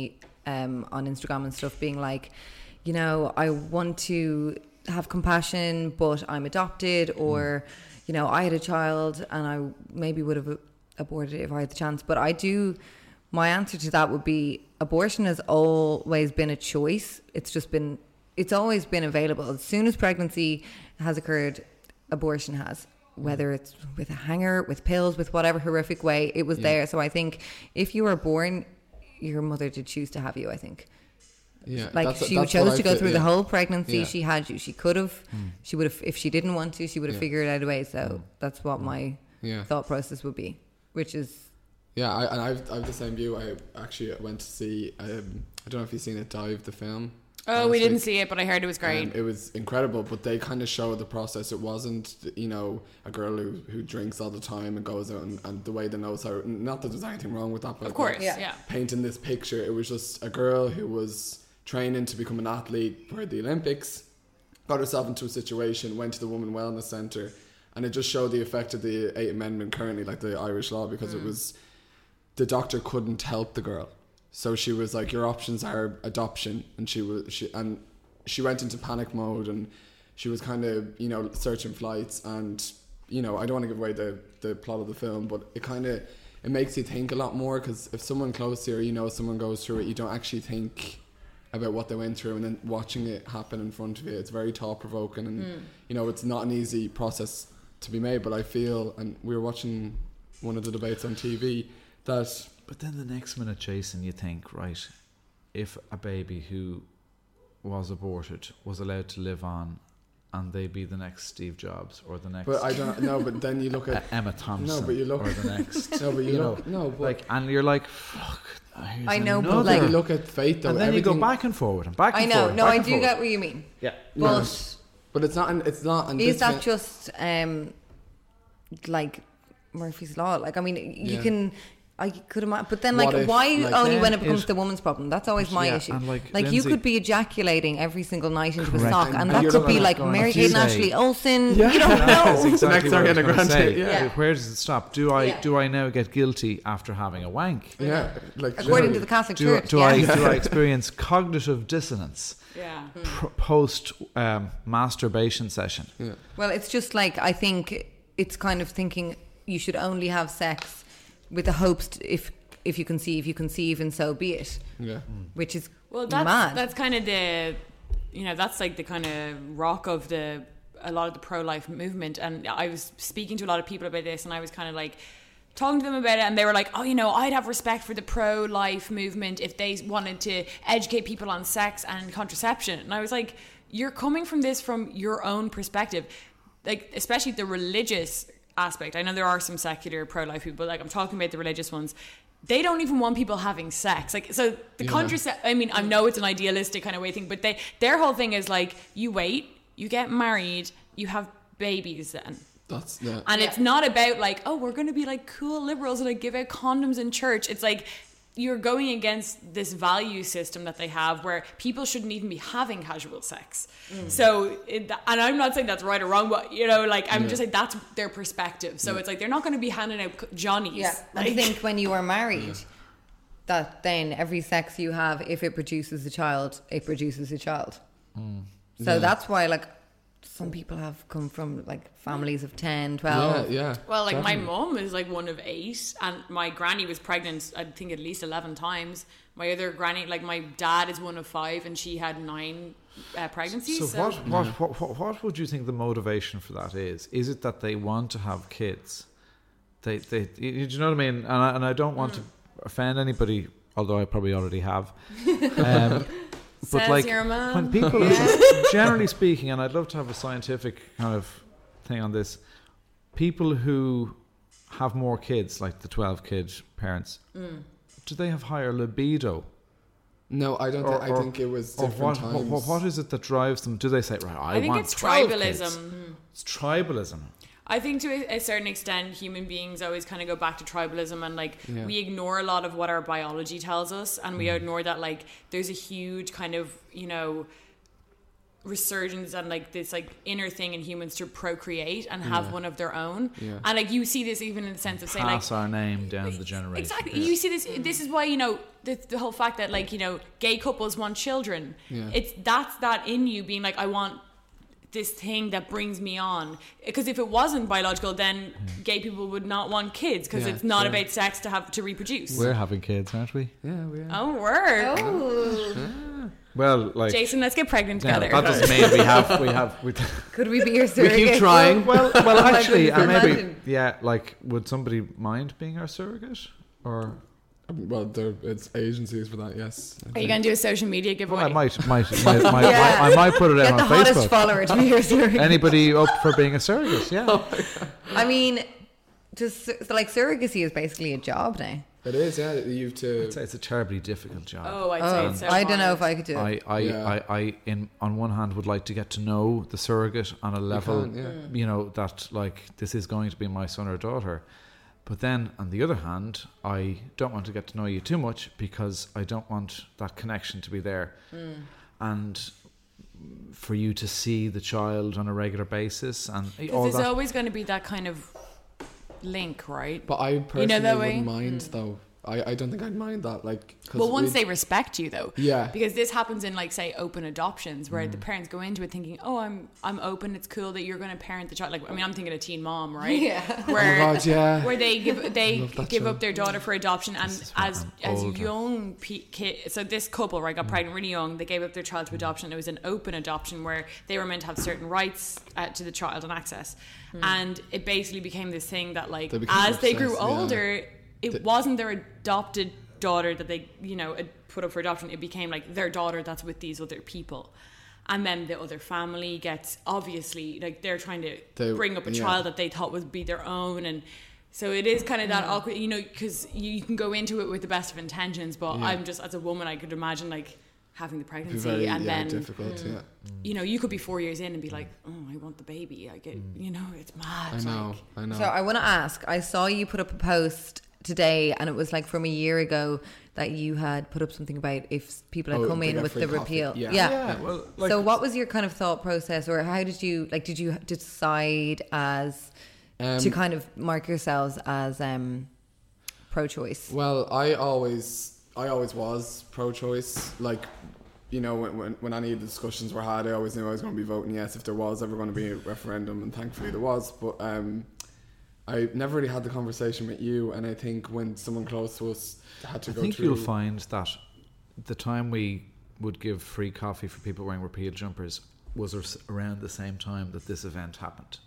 um on Instagram and stuff, being like, you know, I want to have compassion, but I'm adopted, or. you know, I had a child and I maybe would have aborted it if I had the chance. But I do. My answer to that would be abortion has always been a choice. It's just been. It's always been available. As soon as pregnancy has occurred, abortion has. Whether it's with a hanger, with pills, with whatever horrific way, it was there. So I think if you were born, your mother did choose to have you. I think. Yeah, Like that's- she that's chose to go through yeah. the whole pregnancy. Yeah. She had you. She could have. Hmm. She would have if she didn't want to. She would have Yeah. figured out a way. So hmm. that's what hmm. my Yeah. thought process would be, which is Yeah, I, and I've, I have the same view. I actually went to see. Um, I don't know if you've seen it, Dive the film. Oh, we didn't week. see it, but I heard it was great. Um, it was incredible, but they kind of showed the process. It wasn't, you know, a girl who, who drinks all the time and goes out and, and the way they knows how. Not that there's anything wrong with that, but of course, yeah. Yeah. painting this picture, it was just a girl who was training to become an athlete for the Olympics, got herself into a situation, went to the Women Wellness Centre, and it just showed the effect of the Eighth Amendment currently, like the Irish law, because it was the doctor couldn't help the girl. So she was like, "Your options are adoption," and she was she and she went into panic mode, and she was kind of you know searching flights, and you know I don't want to give away the the plot of the film, but it kind of it makes you think a lot more because if someone close to you, you know someone goes through it, you don't actually think about what they went through, and then watching it happen in front of you, it's very thought provoking, and hmm. you know it's not an easy process to be made. But I feel, and we were watching one of the debates on TV that But then the next minute, Jason, you think, right, if a baby who was aborted was allowed to live on and they be the next Steve Jobs or the next But I don't know. But then you look uh, at Emma Thompson No, but you look- or the next. no, but you, you look know, no, but like, and you're like, fuck. I know, but, another. like- you look at fate though. and then you go back and forward and back and forth. I know. forward. No, back I do forward. get what you mean. Yeah. No, But but it's not. an- It's not. And is this that just um like Murphy's law? Like, I mean, you Yeah. can. I could imagine, but then like, if, why like, only when it becomes it- the woman's problem? That's always my Yeah, issue. and, Like, like, you could be ejaculating every single night into Correct. a sock, And and that could be like Mary a Kate and Ashley Olsen. Yeah. You don't know. exactly Exactly what I what was gonna say, say. yeah. Where does it stop? Do I Yeah. do I now get guilty after having a wank? Yeah, like According literally. to the Catholic Do, Church, do yeah. I do I experience cognitive dissonance Yeah. pr- post um, masturbation session? Yeah. Well, it's just like I think it's kind of thinking you should only have sex with the hopes t if if you conceive, if you conceive, and so be it. Yeah. Mm. Which is Well, that's mad. that's kind of the, you know, that's like the kind of rock of the a lot of the pro life movement. And I was speaking to a lot of people about this, and I was kind of like talking to them about it, and they were like, "Oh, you know, I'd have respect for the pro life movement if they wanted to educate people on sex and contraception." And I was like, "You're coming from this from your own perspective, like especially the religious." Aspect i know there are some secular pro-life people but like i'm talking about the religious ones they don't even want people having sex like so the Yeah. contracept I mean, I know it's an idealistic kind of way thing, but they their whole thing is like you wait, you get married, you have babies then. That's yeah. And it's not about like, oh, we're gonna be like cool liberals and like give out condoms in church. It's like you're going against this value system that they have where people shouldn't even be having casual sex. Mm. So, it, and I'm not saying that's right or wrong, but you know, like I'm just saying that's their perspective. So it's like they're not going to be handing out c- Johnnies. Yeah, I think when you are married, that then every sex you have, if it produces a child, it produces a child. Mm. So Yeah. that's why, like, some people have come from like families of 10, 12. yeah, yeah. Well, like definitely. my mom is like one of eight, and my granny was pregnant. I think at least eleven times. My other granny, like my dad, is one of five, and she had nine uh, pregnancies. So, So, what, what, what, what, what would you think the motivation for that is? Is it that they want to have kids? They, they, you, do you know what I mean? And I, and I don't want to offend anybody, although I probably already have. Um, but Says like your mum. when people, generally speaking, and I'd love to have a scientific kind of thing on this. People who have more kids, like the twelve kid parents, Mm. do they have higher libido? No, I don't. Or- thi- I or- think it was Or different what, times. what, what is it that drives them? Do they say, right, I, I think want it's 12 tribalism. kids? It's tribalism. I think to a, a certain extent, human beings always kind of go back to tribalism, and like Yeah. we ignore a lot of what our biology tells us, and Mm. we ignore that like there's a huge kind of you know resurgence and like this like inner thing in humans to procreate and have Yeah. one of their own Yeah. and like you see this even in the sense of saying like Pass our name down the generation. Exactly. You see this. This is why you know the, the whole fact that like you know gay couples want children. Yeah. It's that's that in you being like I want this thing that brings me on. Because if it wasn't biological, then hmm. gay people would not want kids because Yeah, it's not true. about sex to have to reproduce. We're having kids, aren't we? Yeah, we are. oh, word. Oh. Well, like Jason, let's get pregnant yeah, together. that doesn't mean we have we have we, Could we be your We surrogate? keep trying. well well oh my actually goodness, and maybe imagine. yeah like would somebody mind being our surrogate or Well, there it's agencies for that. Yes. I Are you think. going to do a social media giveaway? well, I might might, might, might, Yeah. I might put it out Get the on hottest Facebook. follower to be your surrogate. Anybody up for being a surrogate? Yeah. Oh I mean, just so, like surrogacy is basically a job now. It is. Yeah, you've to. It's, it's a terribly difficult job. Oh, I'd say Oh, it's um, so I don't know if. I could do it. I, I, Yeah. I, I, in on one hand, would like to get to know the surrogate on a level, can, yeah. You know, that like this is going to be my son or daughter. But then, on the other hand, I don't want to get to know you too much because I don't want that connection to be there, Mm. and for you to see the child on a regular basis and all there's that. always going to be that kind of link, right? But I personally know that way? wouldn't mind though. I, I don't think I'd mind that. Like, Well, once they respect you, though. Yeah. Because this happens in, like, say, open adoptions, where the parents go into it thinking, "Oh, I'm, I'm open. It's cool that you're going to parent the child." Like, I mean, I'm thinking a Teen Mom, right? Yeah. Where, Oh my God, yeah. Where they give, they give show. up their daughter for adoption, and as as older. young pe- kid, so this couple, right, Mm. got pregnant really young. They gave up their child to adoption. It was an open adoption where they were meant to have certain rights uh, to the child and access, and it basically became this thing that, like, They became as they grew older. yeah. Older, it The- wasn't their adopted daughter that they you know put up for adoption it became like their daughter that's with these other people and then the other family gets obviously like they're trying to They- bring up a yeah. child that they thought would be their own and so it is kind of that awkward you know because you, you can go into it with the best of intentions but Yeah. i'm just as a woman i could imagine like having the pregnancy very and yeah, then difficult. Mm. Yeah. Mm. you know you could be four years in and be mm. like oh i want the baby i get you know it's mad I know. like, I know. So I want to ask. I saw you put up a post today, and it was like from a year ago that you had put up something about if people had Oh, come in with the coffee. repeal. Yeah. Yeah, well, like- so what was your kind of thought process, or how did you like? Did you decide as to Um, kind of mark yourselves as um, pro-choice? Well, I always, I always was pro-choice. Like, you know, when, when, when any of the discussions were had, I always knew I was going to be voting yes if there was ever going to be a referendum, and thankfully there was. But um, I never really had the conversation with you, and I think when someone close to us had to I go I think through, you'll find that the time we would give free coffee for people wearing repeal jumpers was around the same time that this event happened,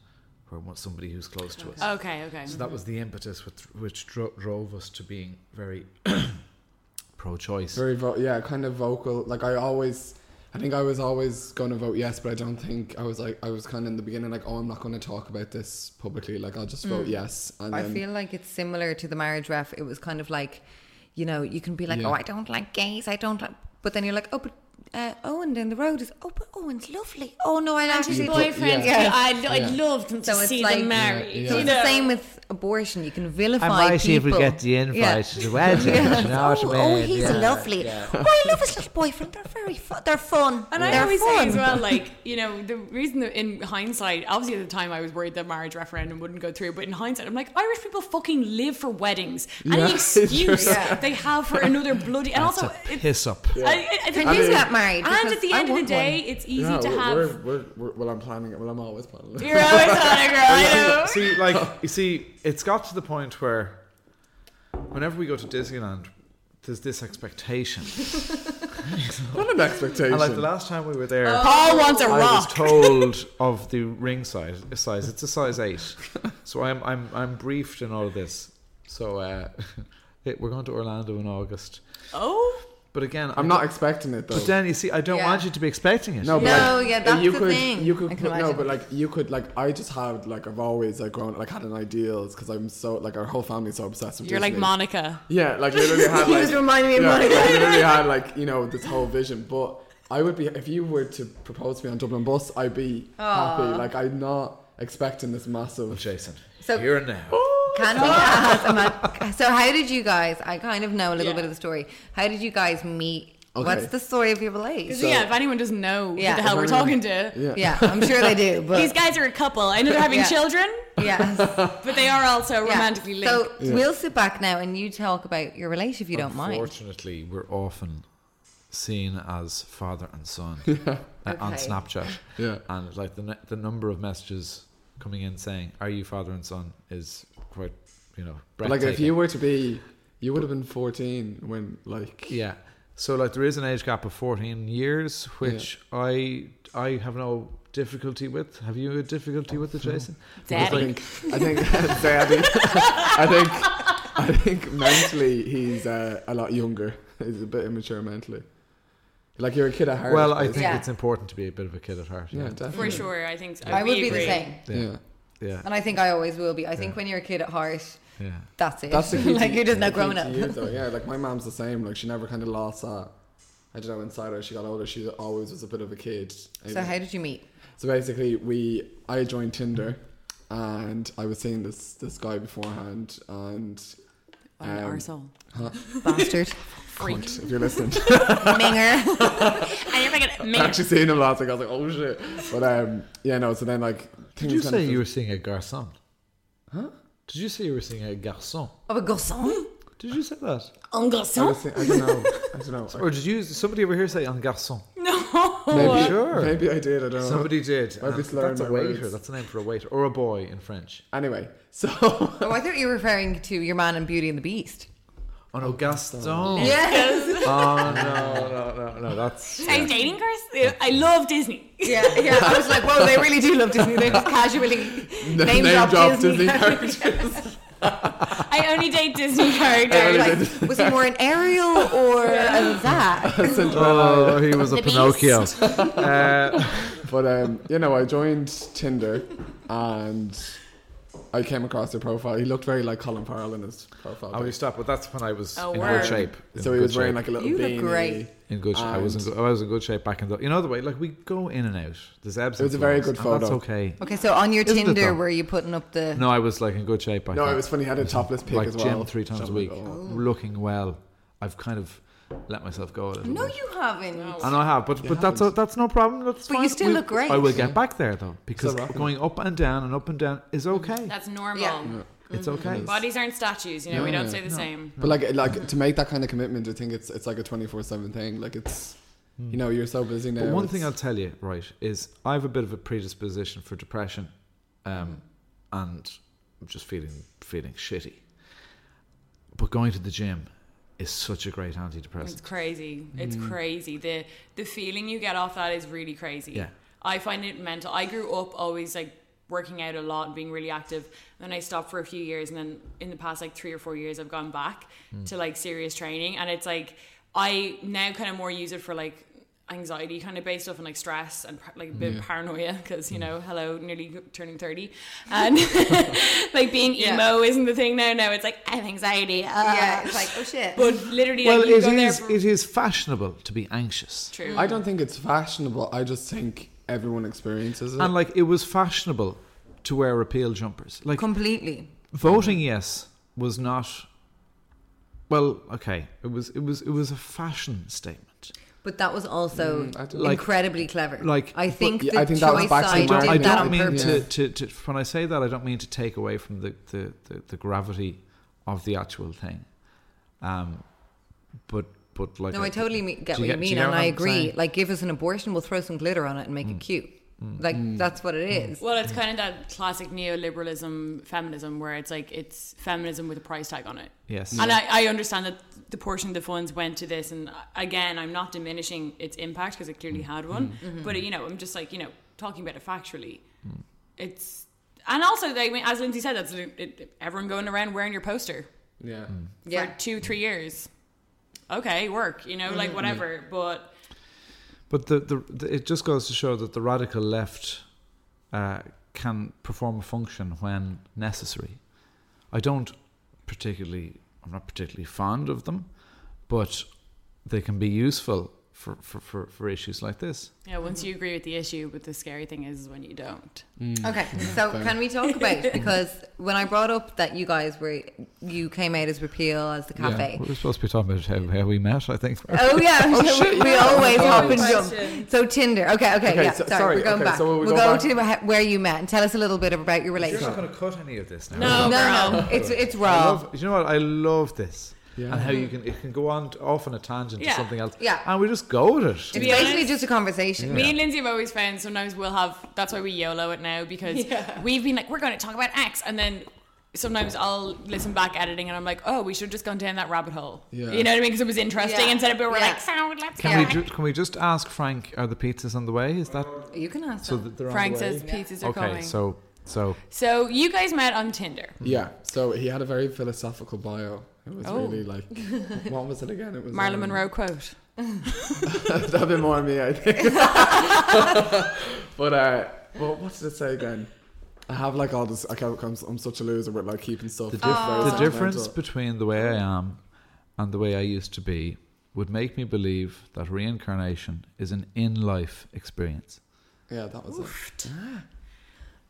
where was somebody who's close to us. okay okay So that was the impetus with, which dro- drove us to being very pro-choice. very vo- yeah, kind of vocal. Like I always, I think I was always going to vote yes, but I don't think I was like I was kind of in the beginning like, oh, I'm not going to talk about this publicly. Like I'll just vote yes. And Mm. I then, feel like it's similar to the marriage ref. It was kind of like, you know, you can be like, Yeah. oh, I don't like gays, I don't, like, but then you're like, oh, but uh, Owen down the road is, oh, but Owen's lovely. Oh no, I and his actually. put- boyfriend yeah. I'd, I'd Yeah. love them to So it's see like- them married Yeah, yeah. So it's know? the same with abortion. You can vilify I might see if we get the invite Yeah. to the wedding. Yeah. You know oh, oh, he's Yeah, lovely. yeah. Oh, I love his little boyfriend. They're very fun. They're fun. And They're I always fun. say as well, like, you know, the reason that in hindsight, obviously at the time I was worried that marriage referendum wouldn't go through, but in hindsight, I'm like, Irish people fucking live for weddings. Any Yeah, excuse Yeah. they have for another bloody. And That's also, a piss up. I, I, I think And you mean- get married. and at the end of the day, one. it's easy yeah, to we're, have. We're, we're, we're, well, I'm planning it. Well, I'm always planning it. You're always on a girl, I know. see, like you see, it's got to the point where whenever we go to Disneyland, there's this expectation. Not an expectation. And like the last time we were there, Paul wants a I was rock. told of the ring size. Size. It's a size eight. So I'm I'm I'm briefed in all of this. So uh, we're going to Orlando in August. Oh, But again, I'm I- not expecting it though. But then you see, I don't Yeah. want you to be expecting it. No, but No, like, yeah, that's you the could, thing. You could I can no, imagine. but like you could like I just had like I've always like grown like had an ideals because I'm so like our whole family's so obsessed with. you're like Disney. Monica. Yeah, like literally had He like. was reminding me of yeah, Monica. I literally had like you know this whole vision, but I would be if you were to propose to me on Dublin bus, I'd be happy. Like I'm not expecting this massive. Jason. So- here and now. Can we ask? I'm not- so how did you guys? I kind of know a little Yeah. bit of the story. How did you guys meet? Okay. What's the story of your relationship? So, yeah, if anyone doesn't know Yeah. who the hell we're talking to, Yeah. Yeah, I'm sure they do. But these guys are a couple. I know they're having Yeah. children, yes, but they are also yeah. romantically linked. So we'll sit back now and you talk about your relationship if you don't mind. Unfortunately, we're often seen as father and son uh, on Snapchat. Yeah. And like the the number of messages coming in saying, "Are you father and son?" is quite, you know, But like if you were to be, you would have been 14 when like Yeah. So like there is an age gap of 14 years, which I I have no difficulty with. Have you a difficulty with it, Jason? I Daddy. think I think Daddy, I think I think mentally he's uh, a lot younger. He's a bit immature mentally. Like you're a kid at heart. Well, I think Yeah. it's important to be a bit of a kid at heart. yeah, Yeah. definitely. For sure, I think so. I we would be the same. Yeah. Yeah. Yeah. And I think I always will be. I think when you're a kid at heart, Yeah. that's it. That's the key. like to, you're just the now grown up. You, though. Yeah, like my mom's the same. Like she never kind of lost that. I don't know. Inside her, she got older. She always was a bit of a kid. So how did you meet? So basically, we I joined Tinder, and I was seeing this this guy beforehand, and On Um, our soul. Bastard. Freak. cunt, if you're listening, Minger. And you're thinking, I "Man, actually seen him last week. I was like, oh shit. But um, yeah, no. So then like, Did you say you were seeing a garçon? Huh? Did you say you were seeing a garçon? Of a garçon? Did you say that? Un I, garçon? was saying, I don't know. I don't know. Or did you somebody over here say un garçon? No. Maybe, Sure. maybe I did. I don't know. Somebody did. Might be and that's a waiter. words. That's a name for a waiter or a boy in French. Anyway, so Oh, I thought you were referring to your man in Beauty and the Beast. Oh no, Gaston. Yes. Oh no, no, no, no. That's I'm dating Chris. I love Disney. Yeah, yeah. I was like, whoa, they really do love Disney. They just casually name, drop, drop Disney. characters. I only date Disney characters. like, was he more an Ariel or a Zach? Oh, he was a The Pinocchio. Uh, But um, you know, I joined Tinder and I came across their profile. He looked very like Colin Farrell in his profile. I will stop, but that's when I was Oh, in word. good shape. In so he good was wearing shape. like a little You look beanie. great. in good shape. I was in good, I was in good shape back in the. You know the way, like we go in and out. There's ebbs. It was a very good and That's photo. okay. Okay, so on your Isn't it Tinder, though? were you putting up the? No, I was like in good shape. I No, thought. it was funny. He had a topless pic like as gym well. three times a Showing week, it all. Oh. looking well. I've kind of let myself go a little. No, bit. you haven't. And I have, but but that's haven't. that's no problem. That's But you fine. still We'll- look great. I will get back there though, because Still rocking going up and down and up and down is mm-hmm. okay. That's normal. Yeah. It's mm-hmm. okay. Bodies aren't statues, you know. we Yeah. don't say the same. But like, like to make that kind of commitment, I think it's it's like a twenty four seven thing. Like it's, hmm. you know, you're so busy now. But one it's- thing I'll tell you, right, is I have a bit of a predisposition for depression, um, and I'm just feeling feeling shitty. But going to the gym is such a great antidepressant. It's crazy. It's mm. crazy. The the feeling you get off that is really crazy. Yeah. I find it mental. I grew up always like working out a lot and being really active. Then I stopped for a few years and then in the past like 3 or 4 years I've gone back mm. to like serious training and it's like I now kind of more use it for like anxiety kind of based off and like stress and like a bit of paranoia because you know hello nearly turning 30 and like being Yeah. emo isn't the thing now now it's like I have anxiety uh, Yeah, it's like, oh shit. but literally Well, like, you it go there is for, it is fashionable to be anxious, true I don't think it's fashionable. I just think everyone experiences it. and like it was fashionable to wear repeal jumpers. Like Completely. voting yes was not. Well, okay, it was it was it was a fashion statement. But that was also Mm, I Like- incredibly clever. like- I think yeah, the I think that was back to side the did I don't mean purpose. to, to, to when I say that I don't mean to take away from the, the, the, the gravity of the actual thing. Um, but but like No, I totally me- get what you get- mean, you and I agree. Mm. Like, give us an abortion, we'll throw some glitter on it and make it cute. Like, mm. that's what it mm. is. Well, it's kind of that classic neoliberalism feminism where it's like it's feminism with a price tag on it. Yes. And I, I understand that the portion of the funds went to this, and again, I'm not diminishing its impact because it clearly Mm. had mm. one. Mm-hmm. But you know, I'm just like you know talking about it factually. It's and also, like, I mean, as Lindsay said, that's it, it, everyone going around wearing your poster yeah. Mm. Yeah. for two, three years. Okay, work. You know, like mm-hmm. whatever. But But the, the, the it just goes to show that the radical left uh, can perform a function when necessary. I don't particularly, I'm not particularly fond of them, but they can be useful for, for, for, for issues like this. yeah, once you agree with the issue, but the scary thing is when you don't. Mm. Okay, so can we talk about because when I brought up that you guys were you came out as repeal as the cafe. We were supposed to be talking about how, how we met, I think. Oh yeah, we, oh, we always Oh, hop and question. jump. So Tinder, okay, okay, Okay, yeah. so- sorry, sorry, we're going okay, back. so we'll we'll go go back- to where you met and tell us a little bit about your relationship. You're relationship. not going to cut any of this now. No, No, girl. no, it's it's I raw. love, you know what? I love this. Yeah. and how you can it can go on t- off on a tangent Yeah. to something else. Yeah. and we just go with it. It's basically honest- just a conversation. Me and Lindsay have always found sometimes we'll have that's why we YOLO it now because we've been like, we're going to talk about X and then sometimes I'll listen back editing and I'm like, oh, we should have just gone down that rabbit hole. Yeah. You know what I mean? Because it was interesting Yeah. instead of we're Yeah. like, so let's Can go we ju- can we just ask Frank? Are the pizzas on the way? Is that You can ask so? them. Frank on the way? says pizzas are okay, coming. So, so so you guys met on Tinder. Yeah. So he had a very philosophical bio. It was Oh. really like, what was it again? It was Marilyn um, Monroe quote. That'd be more on me, I think. but uh, well, what did it say again? I have like all this. I can't, I'm, I'm such a loser with like keeping stuff. the, very dif- the difference between the way I am and the way I used to be would make me believe that reincarnation is an in-life experience. Yeah, that was it.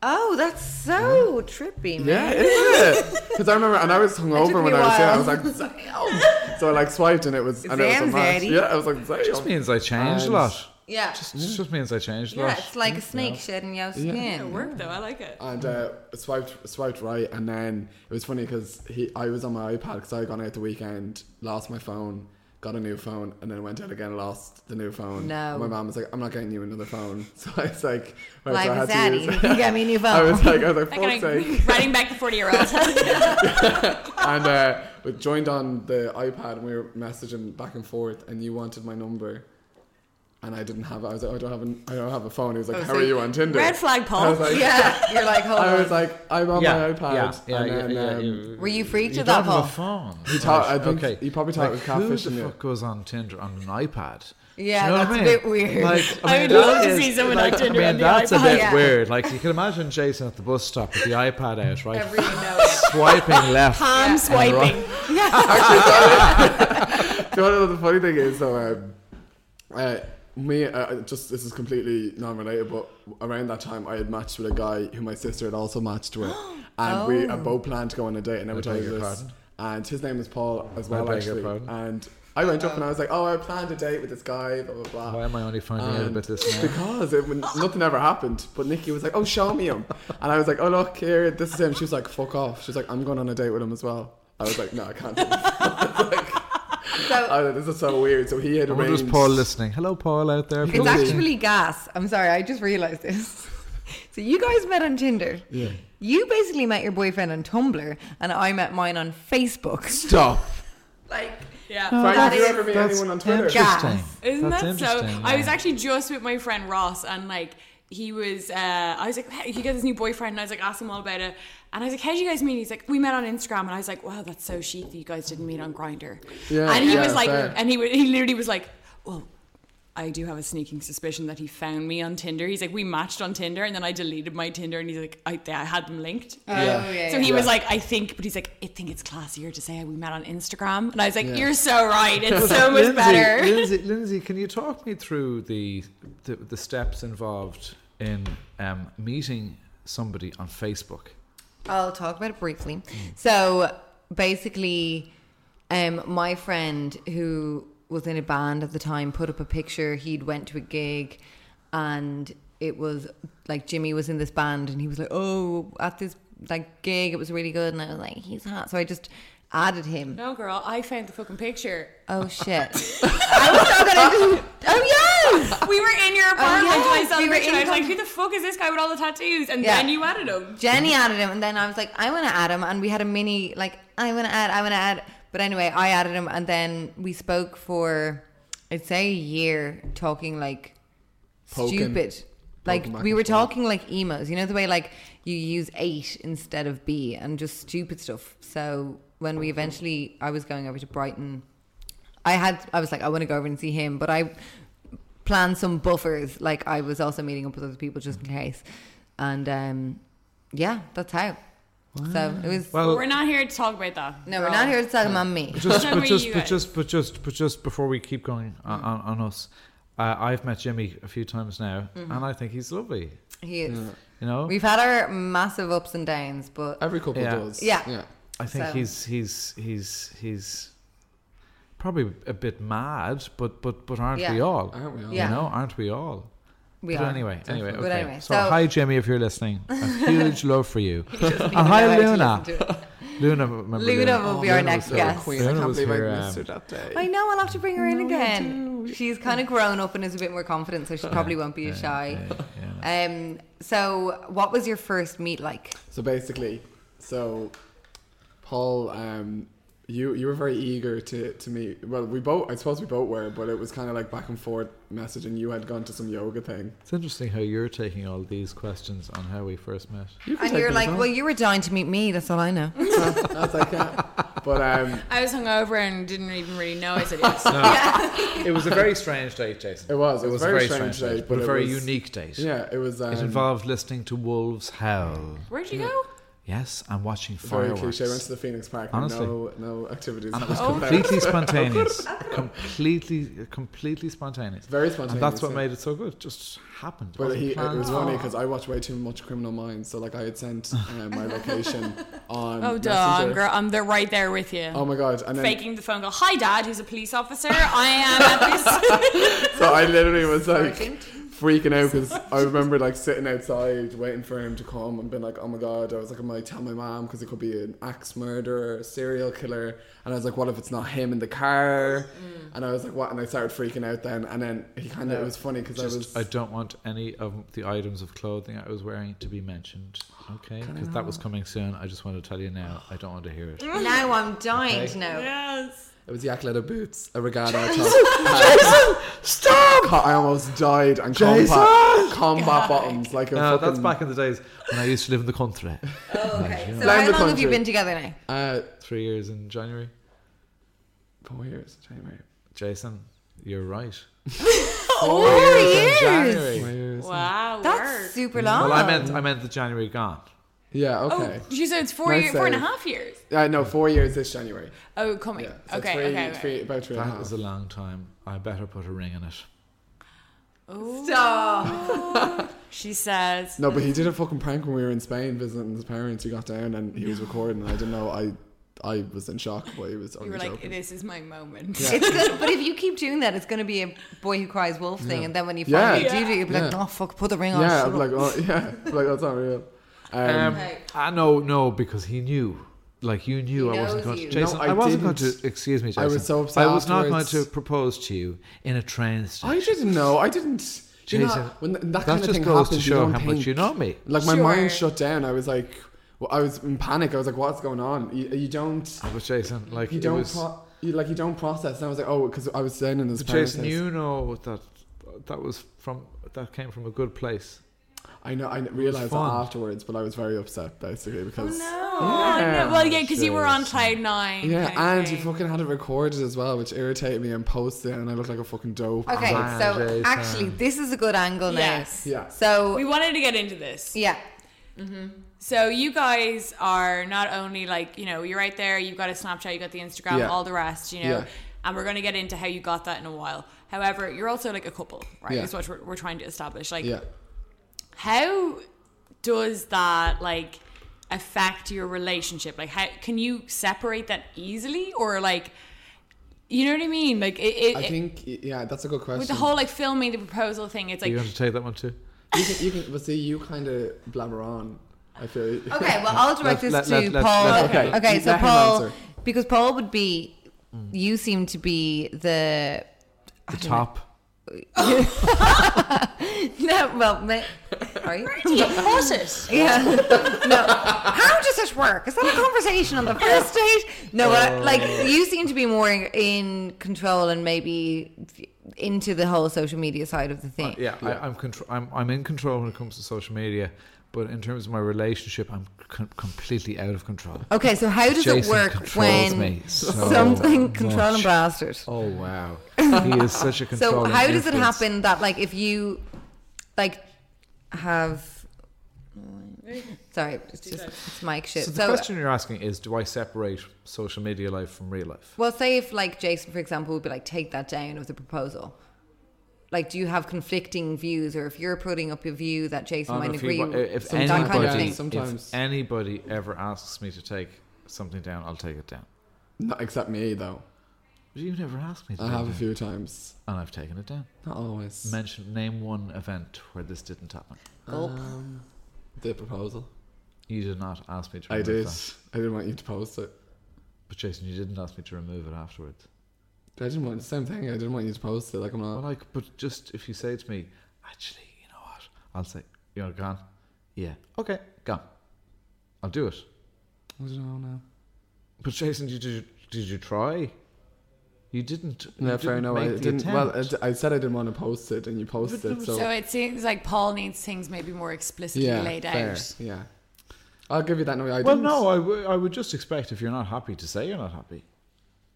Oh, that's so trippy, man. Yeah, isn't it? Because I remember, and I was took hungover me when a I was there. I was like, damn. So I like swiped, and it was, and it was a Damn, match. Yeah, I was like, damn. Just means I changed a lot. Yeah. It just means I changed a lot. Yeah, it's like a snake shedding your skin. It worked though. I like it. And uh, swiped swiped right, and then it was funny because he I was on my iPad because I had gone out the weekend, lost my phone, got a new phone, and then went out again, lost the new phone. No. my mom was like, "I'm not getting you another phone," so I was like, right, Life so I had daddy. to use- You get me a new phone. I was like, I was like, That fuck's sake. of writing back the 40 year old. and uh, we joined on the iPad and we were messaging back and forth, and you wanted my number. And I didn't have it. I was like, oh, I don't have an, I don't have a phone. He was like, Oh, How so are you on Tinder? Red flag, I Paul. like, yeah, you're like, hold I on. was like, I'm on Yeah, my iPad. yeah, yeah, and yeah, then, yeah, um. Were you freaked You at that, don't have a phone. He thought- I think okay. he probably thought it was Who catfishing the you. fuck goes on Tinder on an iPad? Yeah, you know that's what I a mean? bit weird. Like, I mean, would love that to see someone like, on Tinder I mean, on the that's a bit Yeah. weird. Like, you can imagine Jason at the bus stop with the iPad out, right? Every note. Swiping left. Palm swiping. Yeah. Do you know what the funny thing is? So, um, uh, me, uh, just this is completely non-related, but around that time, I had matched with a guy who my sister had also matched with, and we had both planned to go on a date. And never told beg you this. pardon? And his name was Paul as well, beg your actually. pardon? And I went up and I was like, "Oh, I planned a date with this guy." Blah blah blah. Why am I only finding out And about this now? Because it, nothing ever happened. But Nikki was like, "Oh, show me him," and I was like, "Oh, look here, this is him." She was like, "Fuck off." She was like, "I'm going on a date with him as well." I was like, "No, I can't." So I was this is so weird. So he had I wonder arranged. is Paul listening? Hello, Paul out there. it's Paul. actually gas. I'm sorry, I just realized this. So you guys met on Tinder. Yeah. You basically met your boyfriend on Tumblr, and I met mine on Facebook. Stop. Like, Yeah. Frank, that did you ever meet That's anyone on Twitter? interesting. Gas. Isn't That's that so? interesting, I was actually just with my friend Ross, and like he was, uh, I was like, hey, he got this new boyfriend, and I was like, asking him all about it, and I was like, how did you guys meet? He's like, we met on Instagram, and I was like, wow, that's so chic that you guys didn't meet on Grindr. Yeah, and he yeah, was like, fair. and he he literally was like, well. I do have a sneaking suspicion that he found me on Tinder. He's like, we matched on Tinder, and then I deleted my Tinder, and he's like, I, I had them linked. Oh, yeah, So yeah. he was like, I think, but he's like, I think it's classier to say we met on Instagram. And I was like, Yeah. you're so right. It's so much Lindsay, better. Lindsay, Lindsay, can you talk me through the the, the steps involved in um, meeting somebody on Facebook? I'll talk about it briefly. So basically, um, my friend who was in a band at the time put up a picture. He'd went to a gig, and it was like Jimmy was in this band, and he was like, "Oh, at this like gig, it was really good," and I was like, "He's hot." So I just added him. No, girl, I found the fucking picture. Oh shit! I was not gonna. Do, oh yes. We were in your oh, apartment yeah, and I saw we were picture and in I was like, who the fuck is this guy with all the tattoos? And Yeah. then you added him. Jenny added him, and then I was like, I want to add him, and we had a mini like, I want to add, I want to add. But anyway, I added him, and then we spoke for, I'd say, a year, talking like Poking. stupid. Like back we were talking like emos, you know the way like you use eight instead of B, and just stupid stuff. So when we eventually, I was going over to Brighton. I had, I was like, I want to go over and see him, but I planned some buffers. Like I was also meeting up with other people just in case, and um, yeah, that's how. So it was. Well, we're not here to talk about that. no, we're not here to talk about me. just, but just, but just, but just, but just before we keep going on, on, on us, uh, I've met Jimmy a few times now, Mm-hmm. and I think he's lovely. He is. You know, We've had our massive ups and downs, but Every couple Yeah. does. Yeah. Yeah. I think So- he's he's he's he's probably a bit mad, but but but aren't we all? Aren't we all? Yeah. You know, aren't we all? We but are. anyway, anyway, okay. But anyway, so, so- hi Jimmy, if you're listening, a huge love for you. And hi know Luna. listen to it. Luna, remember Luna will be our Luna next guest. Queen, I can't was believe here, I um, missed her that day. I know. I'll have to bring her in again. She's kind of grown up and is a bit more confident, so she probably won't be as shy. Um. So, what was your first meet like? So basically, so Paul, um, you you were very eager to to meet. Well, we both, I suppose we both were, but it was kind of like back and forth messaging. You had gone to some yoga thing. It's interesting how you're taking all these questions on how we first met. You and you're like, as well, you were dying to meet me. That's all I know. That's like, yeah. But um, I was hungover and didn't even really know I said yes. It was a very strange date, Jason. It was, it was a very strange date, but but a very was- unique date. yeah, it was. Um, It involved listening to wolves howl. Where'd you go? Yes, I'm watching very fireworks. cliche. I went to the Phoenix Park. Honestly. no, no activities. and it was completely spontaneous. completely, completely spontaneous. Very And that's what yeah. made it so good. It just happened. But he, it planned. was funny because I watch way too much Criminal Minds. So like I had sent uh, my location on. Oh, duh, Messenger. girl, I'm there right there with you. Oh my god! And then Faking the phone call. Hi, Dad. Who's a police officer? I am at this. so I literally was like freaking out because I remember like sitting outside waiting for him to come and being like, oh my god, I was like, I might tell my mom because it could be an axe murderer, serial killer, and I was like, what if it's not him in the car? Mm. And I was like, what? And I started freaking out then, and then he kind of it was funny because I was I don't want any of the items of clothing I was wearing to be mentioned. Okay, because that was coming soon. I just want to tell you now. I don't want to hear it. now I'm dying Okay. to know. yes. It was yak leather boots, a regatta top. Jason! Stop! I almost died and Jason! combat combat bottoms like a No, fucking, that's back in the days when I used to live in the country. Oh, okay. So how the long have you country. been together now? uh Three years in January. four years in January Jason, you're right. Four years. January. four years Wow. That's word. super long. Well, I meant I meant the January gone. Yeah Oh, okay you said it's four, years, year, four and a save. half years. uh, no four years this January Oh, coming. yeah so okay, three, okay, okay. three about three and a That half is a long time. I better put a ring in it. Oh. Stop. She says, No, but he did a fucking prank when we were in Spain visiting his parents. He got down and he was recording, and I didn't know. I I was in shock, but he was you only were like, joking. this is my moment. It's good, but if you keep doing that, it's going to be a boy who cries wolf thing, and then when you Yeah. finally do do it, you'll be like, Yeah. "Oh fuck, put the ring on." yeah, I'm like, oh, yeah, I'm like that's not real. Um, Um, I know, no, because he knew. Like you knew He I wasn't knows going you. to. Jason, No, I, I wasn't going didn't. to. Excuse me, Jason. I was so upset I was not going afterwards. to propose to you in a train station. I didn't know. I didn't. Do you know, Jason, when that that kind of just thing goes to happens, show you don't how think, much you know me. Like my Sure. mind shut down. I was like, well, I was in panic. I was like, what's going on? You, you don't. But Jason, like You it don't. was, Pro- you, like you don't process. And I was like, oh, because I was staying in this. but Jason, house. you know that that was from that came from a good place. I know. I realized that afterwards, but I was very upset basically because. Oh, no. Well, yeah, because you were on cloud nine. Yeah, kind of and you fucking had it recorded as well, which irritated me and posted it, and I looked like a fucking dope. Okay, so Jason. actually, this is a good angle now. Yes. Yeah. So We wanted to get into this. yeah, mm-hmm. So you guys are not only like, you know, you're right there, you've got a Snapchat, you've got the Instagram, Yeah. all the rest, you know. Yeah. And we're going to get into how you got that in a while. However, you're also like a couple, right? Yeah. Is what we're, we're trying to establish. Like, Yeah. How does that like affect your relationship? Like, how can you separate that easily, or like, you know what I mean? Like, it, it, I think yeah, that's a good question. with the whole like filming the proposal thing, it's like you have to take that one too? you can, you can, but see, you kind of blabber on. I feel. okay. Well, I'll direct this Let- to let- let- Paul. let- Okay. okay. So Let Paul, because Paul would be, mm. you seem to be the. The top. No, well, ma- sorry. you put it. Yeah. No. How does it work? Is that a conversation on the first date? No, but I- like you seem to be more in control and maybe into the whole social media side of the thing. Uh, yeah, I, I'm, contr- I'm I'm in control when it comes to social media, but in terms of my relationship, I'm c- completely out of control. Okay, so how does Jason it work when me so something control and much. bastard? Oh wow, he is such a So how does it influence. happen that like if you like have sorry, it's just it's mic shit. So So, the question you're asking is, do I separate social media life from real life? well, say if like Jason, for example, would be like take that down of the proposal. Like, do you have conflicting views, or if you're putting up a view that Jason Oh, might agree with, if that anybody, kind of Yeah, thing? sometimes. if anybody ever asks me to take something down, I'll take it down. Not except me though. But you never asked me to. I have it a down. few times. and I've taken it down. Not always. Mention name one event where this didn't happen. Gulp. Um, the proposal. You did not ask me to I did. that. I didn't want you to post it. But Jason, you didn't ask me to remove it afterwards. I didn't want the same thing. I didn't want you to post it. Like I'm Well, not. like, but just if you say to me, actually, you know what? I'll say, you're gone. Yeah. Okay, gone. I'll do it. I don't know now. But Jason, did you did you try? You didn't. you fair. didn't No, I didn't. Well. I, I said I didn't want to post it, and you posted it. So, So it seems like Paul needs things maybe more explicitly yeah, laid fair. out. Yeah, I'll give you that. No, I well, didn't. no, I, w- I would just expect if you're not happy to say you're not happy.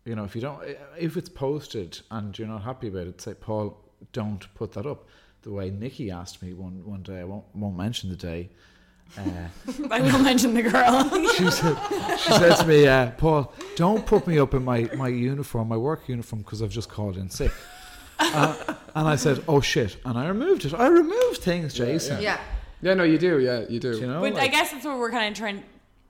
You know, if you don't, if it's posted and you're not happy about it, say, Paul, don't put that up. The way Nikki asked me one one day, I won't won't mention the day. Uh, I will mention the girl. she said, she said to me, uh, Paul, don't put me up in my, my uniform, my work uniform, because I've just called in sick. Uh, and I said, oh shit. And I removed it. I removed things, Jason. Yeah. Yeah, no, you do. Yeah, you do. You know, But I guess that's what we're kind of trying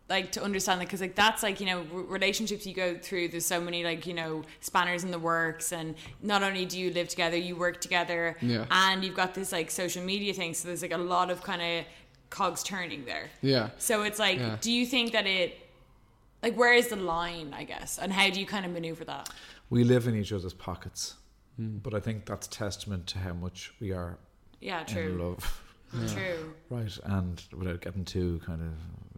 like to understand that because like that's like you know relationships you go through there's so many like you know spanners in the works and not only do you live together you work together Yeah. and you've got this like social media thing so there's like a lot of kind of cogs turning there Yeah. so it's like Yeah. do you think that it like where is the line i guess and how do you kind of maneuver that we live in each other's pockets. Hmm. But I think that's testament to how much we are yeah in true love. true Right. And without getting too kind of,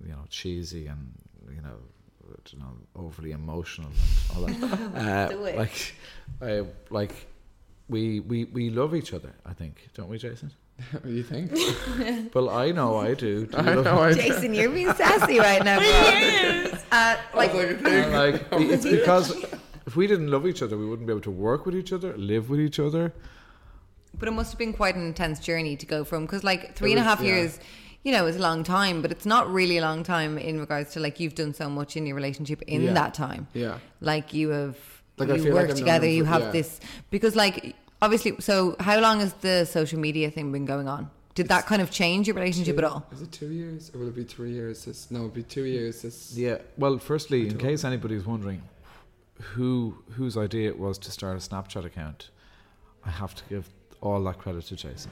you know, cheesy and, you know, you know, overly emotional and all that. Do uh, it. like, I, like, we, we, we love each other, I think. Don't we, Jason? You think? Well, I know I do. Do you I love- know. I Jason, you're being sassy right now, bro. Uh, like, And, like it's because if we didn't love each other, we wouldn't be able to work with each other, live with each other. but it must have been quite an intense journey to go from because like three and a half yeah. years you know is a long time but it's not really a long time in regards to like you've done so much in your relationship in Yeah. that time Yeah. like you have Like, I you feel like work I've known together him you have yeah. this because like obviously so how long has the social media thing been going on did that kind of change your relationship at all Is it two years or will it be three years? This no, it'll be two years. This Yeah. Well, firstly, in case anybody's wondering who whose idea it was to start a Snapchat account, I have to give all that credit to Jason.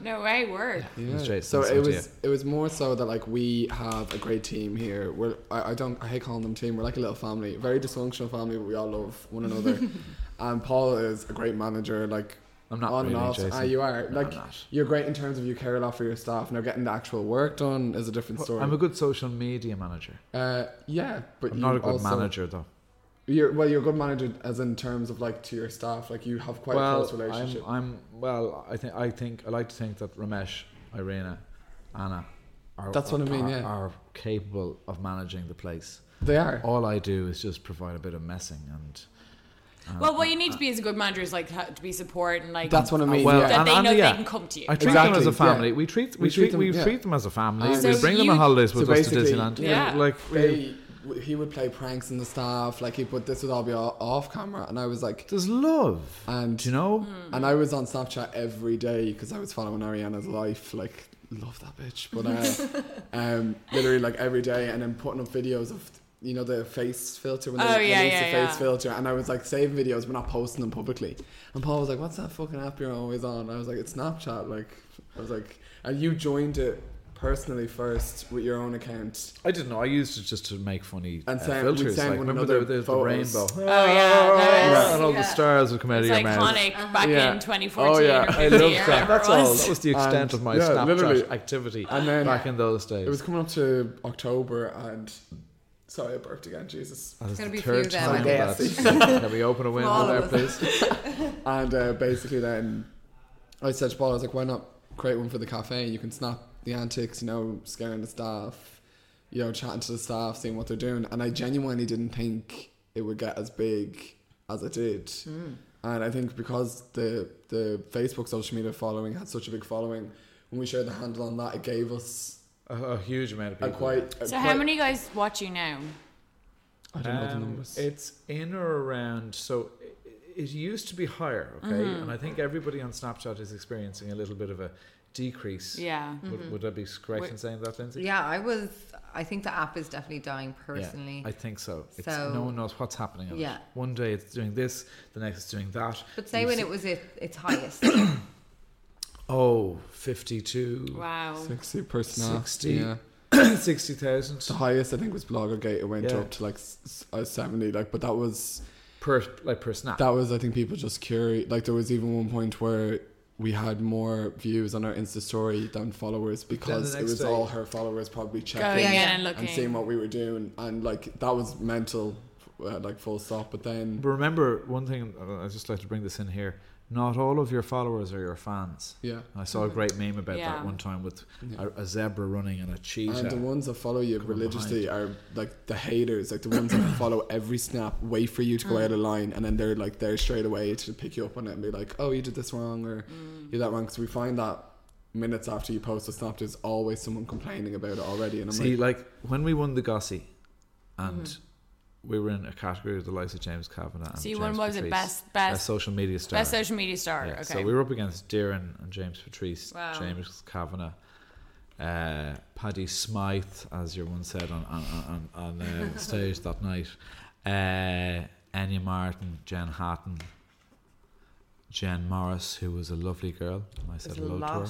No way word Yeah. was Jason's so it idea. was it was more so that like we have a great team here. We're I, I don't I hate calling them team. We're like a little family, very dysfunctional family, but we all love one another. and Paul is a great manager. Like I'm not on and really, off. Jason. Ah, you are No, like you're great in terms of you care a lot for your staff. Now getting the actual work done is a different story. I'm a good social media manager. uh, yeah, but I'm you not a good also- manager though. You're well, you're a good manager as in terms of like to your staff. Like you have quite a close relationship. I'm, I'm well. I think I think I like to think that Ramesh, Irina, Anna, are, That's what I mean, are, yeah. are capable of managing the place. they are. All I do is just provide a bit of messing and. well what you need to be as a good manager is like to be support and like That's what I mean. well, yeah. that and- they and know yeah, they can come to you I treat them as a Exactly, yeah. family. We treat we, We treat, treat them- we yeah. treat them as a family. And- we So bring them on holidays with So us to Disneyland. Yeah. like we, they, he would play pranks on the staff. Like he put this would all be all off camera, and I was like, there's love, and Do you know. and I was on Snapchat every day because I was following Ariana's life. Like, love that bitch. But uh, um, literally like every day, and then putting up videos of you know the face filter when they Oh, yeah, release yeah, the yeah. face filter, and I was like saving videos but not posting them publicly. And Paul was like, "What's that fucking app you're always on?" I was like, "It's Snapchat." Like, I was like, and you joined it personally first with your own account. I didn't know. I used it just to make funny And uh, send- we'd filters. send Like, one remember another the, the, the rainbow? Oh, yeah, that is- and all the stars would come out it's of your mouth. iconic back Yeah. in 2014 Oh, yeah. or 15 I or love that. That's all. was. That was the extent And, of my yeah, Snapchat literally. activity And then- back in those days. It was coming up to October, and sorry, I burped again. Jesus. it's gonna the be third few then, time I that Can we open a window all there, please? And uh, basically, then I said to Paul, I was like, why not create one for the cafe? You can snap the antics, you know, scaring the staff, you know, chatting to the staff, seeing what they're doing. And I genuinely didn't think it would get as big as it did. And I think because the the Facebook social media following had such a big following, when we shared the handle on that, it gave us A, a huge amount of people. quite. So quite- how many guys watch you now? I don't know the Um, numbers. It's in or around. So it, it used to be higher, okay, Mm-hmm. and I think everybody on Snapchat is experiencing a little bit of a decrease. Yeah. Would, would I be correct Wait- in saying that, Lindsay? yeah i was i think the app is definitely dying Yeah, personally I think so. It's, So- no one knows what's happening. On Yeah. It. One day it's doing this, the next it's doing that. but say when see- it was at its highest Oh, 52. Wow. 60 personal. 60. Yeah. Sixty thousand The highest I think was Bloggergate. It went Yeah. up to like s- s- uh, seventy. Like, but that was per like per snap. that was I think people just curious. Like there was even one point where we had more views on our Insta story than followers because the it was day- all her followers probably Going checking in yeah. and looking. and seeing what we were doing, and like that was mental, uh, like full stop. But then But remember one thing. I just like to bring this in here. Not all of your followers are your fans. yeah, I saw a great meme about Yeah. that one time with Yeah. a, a zebra running and a cheetah. and the ones that follow you Coming religiously are like the haters, like the ones that follow every snap, wait for you to go out of line, and then they're like there straight away to pick you up on it and be like, oh, you did this wrong or you did that wrong. Because we find that minutes after you post a snap, there's always someone complaining about it already, and I'm See, like, like when we won the Gossy, and Mm-hmm. We were in a category with the likes of James Kavanagh. And So you James won, what was it, Patrice, best- best- social media star. Best social media star. Yeah, okay. So we were up against Darren and James Patrice, Wow. James Kavanagh, uh, Paddy Smythe, as your one said on on, on, on uh, stage that night, uh, Enya Martin, Jen Hatton, Jen Morris, who was a lovely girl. I said hello to her.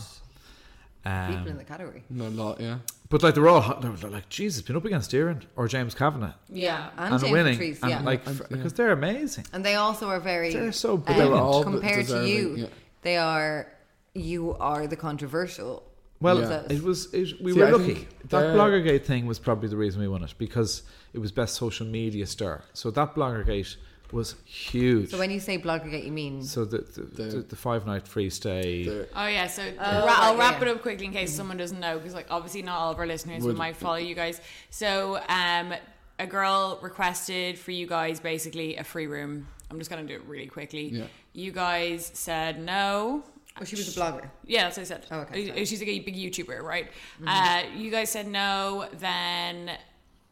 Of people in Um, the category. no, lot, yeah. but like they're all hot- they're they're like Jesus, been up against Darren or James Kavanagh Yeah, and, and, James winning, Patrice, and yeah. like And- f- yeah. because they're amazing. And they also are very. They're so um, But they were all compared to deserving, you. yeah. They are. You are the controversial. Well, Yeah. it was. It, we See, were I lucky. think That they're- Bloggergate thing was probably the reason we won it because it was best social media star. So that Bloggergate was huge. So when you say blogger, Bloggergate, you mean So the the, the, The- the five night free stay. The- Oh yeah, so Oh, ra- right, I'll wrap yeah. it up quickly in case someone doesn't know, because like obviously not all of our listeners Would- might follow you guys. So um, a girl requested for you guys basically a free room. I'm just gonna do it really quickly. Yeah. You guys said no. Oh, she was a blogger. Yeah, that's what I said. Oh, okay, sorry. She's like a big YouTuber, right? Uh, you guys said no. Then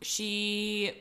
she.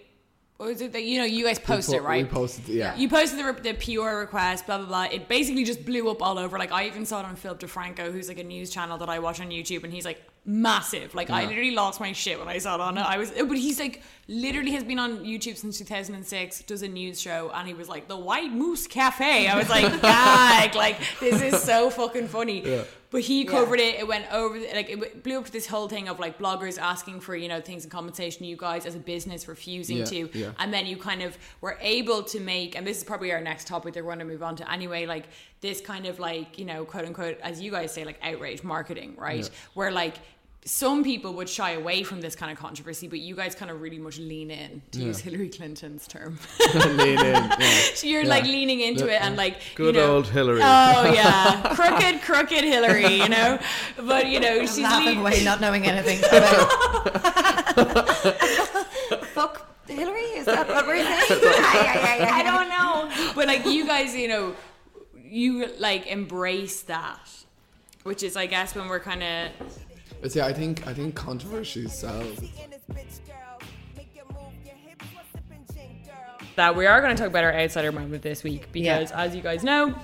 What was it that you know? You guys posted po- it, right? we posted yeah. You posted the, re- the pure request, blah blah blah. It basically just blew up all over. Like I even saw it on Philip DeFranco, who's like a news channel that I watch on YouTube, and he's like massive. Like I literally lost my shit when I saw it on it. I was, but he's like literally has been on YouTube since 2006. Does a news show, and he was like the White Moose Cafe. I was like, gag, like this is so fucking funny. Yeah. But he covered it. It went over like it blew up to this whole thing of like bloggers asking for you know things in compensation. You guys as a business refusing Yeah, to, yeah. and then you kind of were able to make. And this is probably our next topic that we're going to move on to anyway. Like this kind of like you know quote unquote as you guys say like outrage marketing, right? Yeah. Where like. Some people would shy away from this kind of controversy, but you guys kind of really much lean in, to use Hillary Clinton's term. lean in. Yeah. So you're Yeah. like leaning into it and like you Good know, old Hillary. Oh yeah, crooked, crooked Hillary, you know. But you know, she's laughing le- away, not knowing anything about. Fuck Hillary? Is that what we're saying? I don't know. But like you guys, you know, you like embrace that, which is, I guess, when we're kind of But see, I think I think controversy sells. Um, that we are going to talk about our outsider moment this week Yeah. because, as you guys know.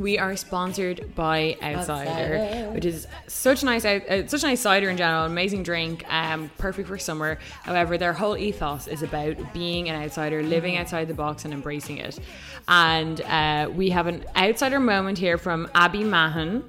We are sponsored by Outsider, Outsider. which is such a nice, uh, such a nice cider in general. Amazing drink, um, perfect for summer. However, their whole ethos is about being an outsider, living outside the box, and embracing it. And uh, we have an outsider moment here from Abby Mahan.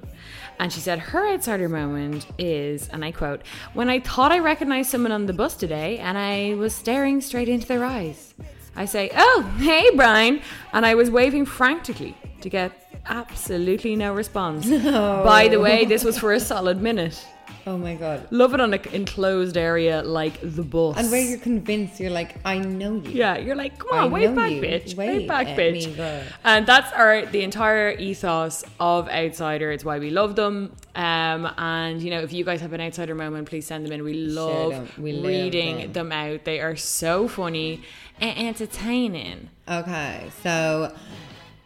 And she said her outsider moment is, and I quote, when I thought I recognized someone on the bus today and I was staring straight into their eyes. I say, oh, hey, Brian. And I was waving frantically to get absolutely no response. By the way, this was for a solid minute. Oh my god. Love it on an enclosed area like the bus. And where you're convinced, you're like, I know you. Yeah, you're like, come on, wave know back, you. bitch. Wave Wave back, bitch. And that's our the entire ethos of Outsider. It's why we love them. Um, and you know, if you guys have an outsider moment, please send them in. We love. We reading them. them. out. They are so funny and entertaining. Okay, so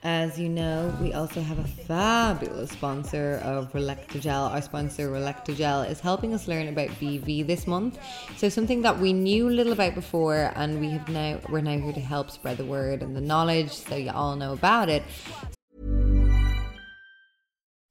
as you know, we also have a fabulous sponsor of Relactagel. Our sponsor, Relactagel, is helping us learn about BV this month. So something that we knew little about before, and we have now we're now here to help spread the word and the knowledge, so you all know about it.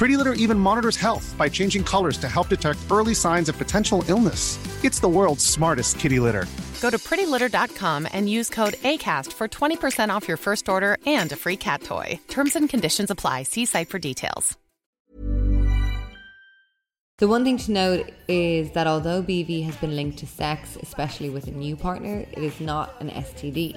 Pretty Litter even monitors health by changing colors to help detect early signs of potential illness. It's the world's smartest kitty litter. Go to prettylitter.com and use code ACAST for 20% off your first order and a free cat toy. Terms and conditions apply. See site for details. The one thing to note is that although BV has been linked to sex, especially with a new partner, it is not an STD.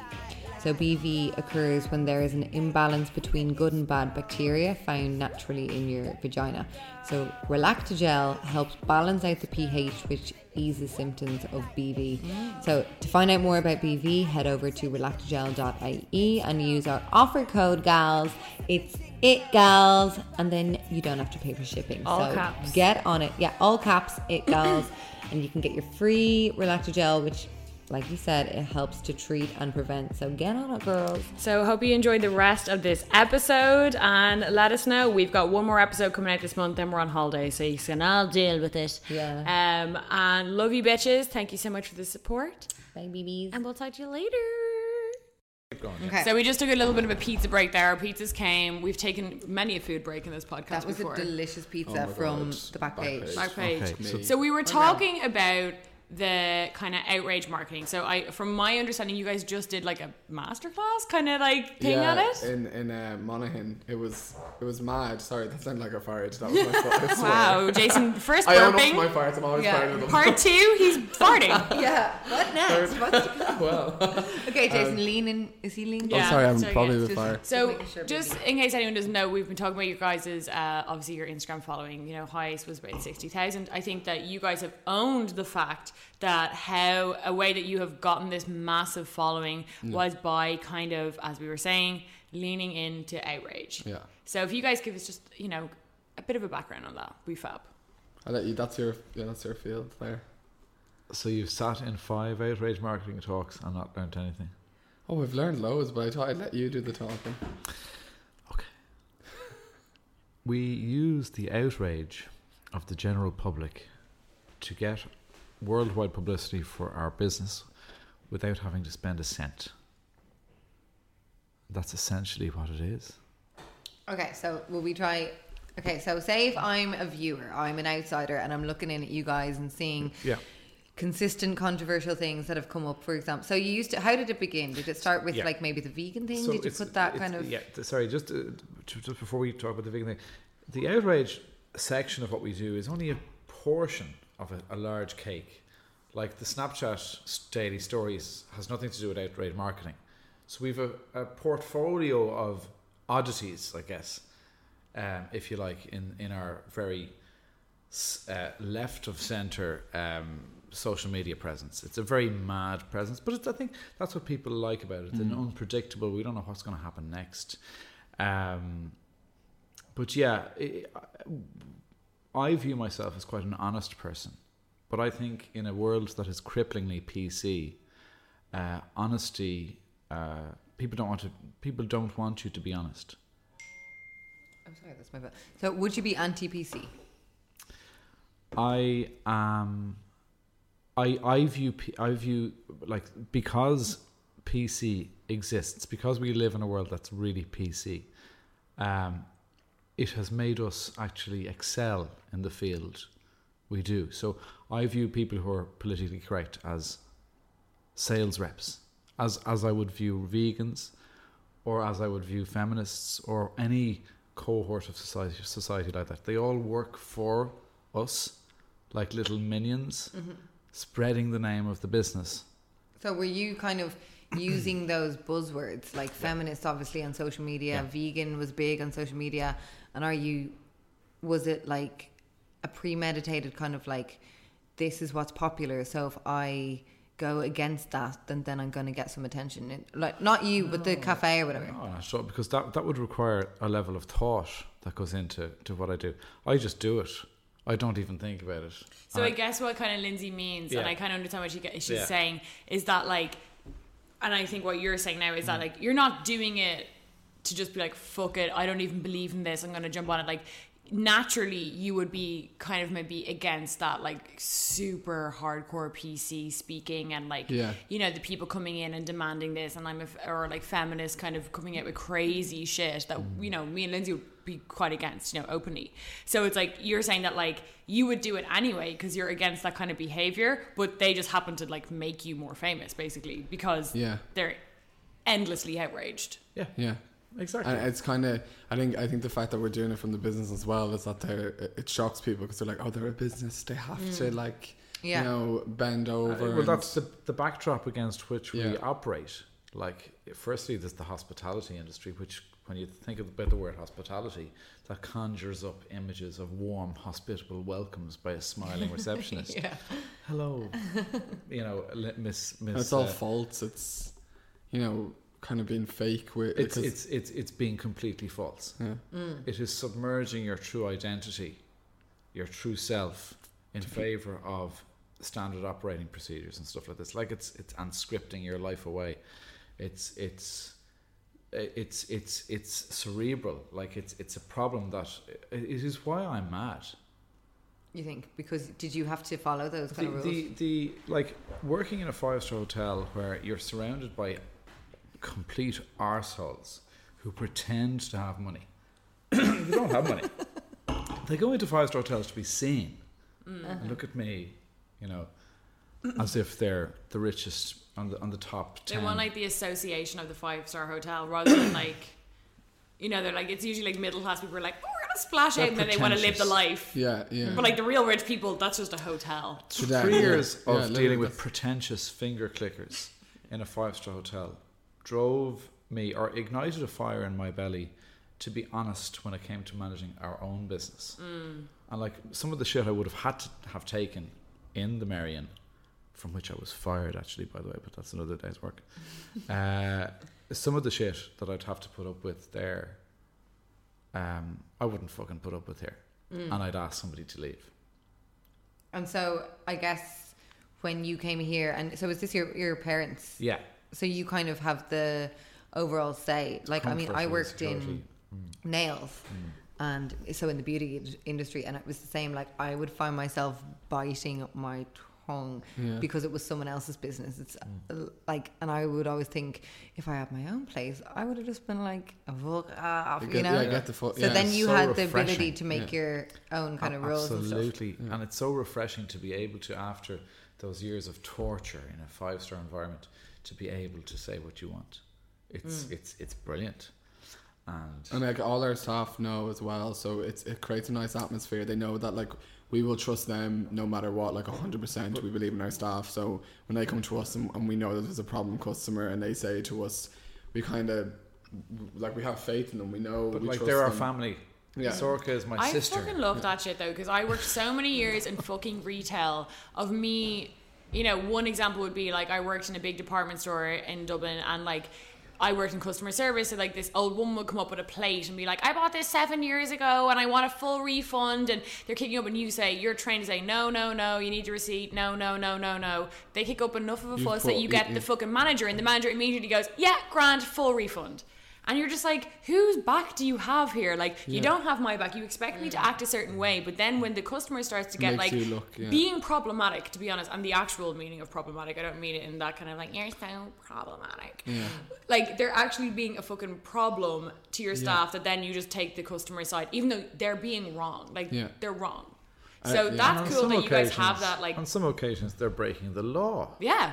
So BV occurs when there is an imbalance between good and bad bacteria found naturally in your vagina. So Relactagel helps balance out the pH, which eases symptoms of BV. So to find out more about BV, head over to relactagel.ie and use our offer code GALS. It's it gals, and then you don't have to pay for shipping. All so caps. get on it. Yeah, all caps, it gals, and you can get your free Relactagel, which, like you said, it helps to treat and prevent. So get on it, girls. So hope you enjoyed the rest of this episode and let us know. We've got one more episode coming out this month, then we're on holiday, so you can all deal with it. Yeah. Um and love you bitches. Thank you so much for the support. Bye, babies. And we'll talk to you later. Okay. So we just took a little bit of a pizza break there. Our pizzas came. We've taken many a food break in this podcast that was before. a delicious pizza Oh from God. the back Back page. page. Back page. Okay, so- so, we were talking about the kind of outrage marketing. So I, from my understanding, you guys just did like a masterclass kind of like thing yeah, at it. in in uh, Monaghan. It was it was mad. Sorry, that sounded like a fart. That was my fault. I. Wow, Jason, first burping. I own up to my farts. I'm always Yeah. proud of them. Part two, he's farting. Yeah. What next? What's well, okay, Jason, lean in. Is he leaning? Yeah. oh, sorry, I'm so probably yeah, a bit. So, sure, just in case anyone doesn't know, we've been talking about your guys' uh, obviously your Instagram following. You know, highest was about sixty thousand. I think that you guys have owned the fact that how a way that you have gotten this massive following was by kind of, as we were saying, leaning into outrage. Yeah. So, if you guys give us just you know a bit of a background on that, we fab. I let you. That's your yeah. That's your field there. So you've sat in five outrage marketing talks and not learned anything. Oh, we've learned loads, but I thought I'd let you do the talking. Okay. We use the outrage of the general public to get worldwide publicity for our business without having to spend a cent. That's essentially what it is. Okay, so will we try? Okay, so say if I'm a viewer, I'm an outsider, and I'm looking in at you guys and seeing Yeah. consistent controversial things that have come up. For example, so you used to. How did it begin? Did it start with Yeah. like maybe the vegan thing? So did you put that kind of? yeah sorry just uh, just before we talk about the vegan thing the outrage section of what we do is only a portion of a, a large cake like the snapchat daily stories has nothing to do with outrage marketing so we've a, a portfolio of oddities i guess um, if you like in in our very uh, left of center um, social media presence. It's a very mad presence, but it's, I think that's what people like about it. It's an unpredictable. We don't know what's going to happen next. Um, but yeah, i I view myself as quite an honest person, but I think in a world that is cripplingly PC, uh, honesty. Uh, people don't want to. People don't want you to be honest. I'm sorry, that's my bad. So would you be anti PC? I am. I I view I view like because PC exists because we live in a world that's really PC. Um, it has made us actually excel in the field we do. So I view people who are politically correct as sales reps, as as I would view vegans, or as I would view feminists, or any cohort of society society like that. They all work for us, like little minions, mm-hmm. spreading the name of the business. So were you kind of using those buzzwords like feminist, obviously on social media, Yeah. vegan was big on social media, and are you? Was it like a premeditated kind of like, this is what's popular, so if I go against that, then then I'm going to get some attention. It, like not you, but the cafe or whatever. Oh, not sure, because that that would require a level of thought that goes into to what I do. I just do it. I don't even think about it. So And I guess what kind of Lindsay means, and I kind of understand what she, she's Yeah. saying, is that like, and I think what you're saying now is that Mm. like you're not doing it to just be like fuck it, I don't even believe in this, I'm gonna jump on it. Like naturally, you would be kind of maybe against that like super hardcore PC speaking and like Yeah. you know the people coming in and demanding this, and I'm a f or like feminists kind of coming out with crazy shit that you know me and Lindsay would be quite against, you know, openly. So it's like you're saying that like you would do it anyway because you're against that kind of behavior, but they just happen to like make you more famous basically because Yeah. they're endlessly outraged. Yeah, Yeah. Exactly. And it's kind of, I think, I think the fact that we're doing it from the business as well is that they're, it shocks people because they're like, oh, they're a business, they have to like, Yeah. you know, bend over. Uh, well, and- that's the the backdrop against which we operate. Like, firstly, there's the hospitality industry, which, when you think about the word hospitality, that conjures up images of warm, hospitable welcomes by a smiling receptionist. Yeah. Hello, you know, Miss Miss. And it's all uh, false. It's, you know, kind of being fake. With, it's, it's it's it's being completely false. Yeah. Mm. It is submerging your true identity, your true self, in favor of standard operating procedures and stuff like this. Like it's it's and scripting your life away. It's it's it's it's it's cerebral. Like it's it's a problem that it is why I'm mad. You think because did you have to follow those kind the, of rules? the, the like working in a five star hotel where you're surrounded by complete arseholes who pretend to have money. they don't have money. They go into five star hotels to be seen. Mm. And look at me, you know, as if they're the richest on the on the top 10. They want like the association of the five star hotel rather than like, you know, they're like it's usually like middle class people are like, oh, we're gonna splash They're out and then they want to live the pretentious. life. yeah, yeah. But like the real rich people, that's just a hotel. To Three years of literally dealing with pretentious finger clickers in a five star hotel drove me or ignited a fire in my belly to be honest when it came to managing our own business. Mm. And like some of the shit I would have had to have taken in the Merrion, from which I was fired actually, by the way, but that's another day's work. uh, some of the shit that I'd have to put up with there, um, I wouldn't fucking put up with here. Mm. And I'd ask somebody to leave. and so I guess when you came here, and so is this your your parents? Yeah. So you kind of have the overall say. Like I mean, I and worked in security. Mm. nails, mm. and so in the beauty industry, and it was the same. Like I would find myself biting my tongue Yeah. because it was someone else's business. It's mm. uh, like, and I would always think if I had my own place, I would have just been like, fuck off, You you, get- know. yeah, get the fuck- so yeah. then you So had the ability to make Yeah. your own kind of A- rules and stuff. Absolutely, and it's so refreshing to be able to, after those years of torture in a five-star environment, to be able to say what you want. It's mm. it's it's brilliant, and And like all our staff know as well, so it's it creates a nice atmosphere. They know that like we will trust them no matter what, like hundred percent. We believe in our staff. So when they come to us and, and we know that there's a problem customer, and they say to us, we kind of like we have faith in them. We know, but we like trust they're our family. Yeah. Sorcha is my I sister. fucking love that shit though because I worked so many years in fucking retail of me. You know, one example would be like I worked in a big department store in Dublin and like. I worked in customer service, so like this old woman would come up with a plate and be like, "I bought this seven years ago, and I want a full refund." And they're kicking up, and you say, "You're trained to say no, no, no. You need your receipt. No, no, no, no, no." They kick up enough of a fuss that you get the fucking manager, and the manager immediately goes, "Yeah, grand, full refund." And you're just like, whose back do you have here? Like, you don't have my back. You expect me to act a certain way, but then when the customer starts to get like look, yeah. being problematic, to be honest, and the actual meaning of problematic, I don't mean it in that kind of like you're so problematic. Yeah. Like they're actually being a fucking problem to your Yeah. staff that then you just take the customer side, even though they're being wrong. Like Yeah. they're wrong. Uh, So yeah. That's cool that you guys have that. Like, on some occasions, they're breaking the law. yeah,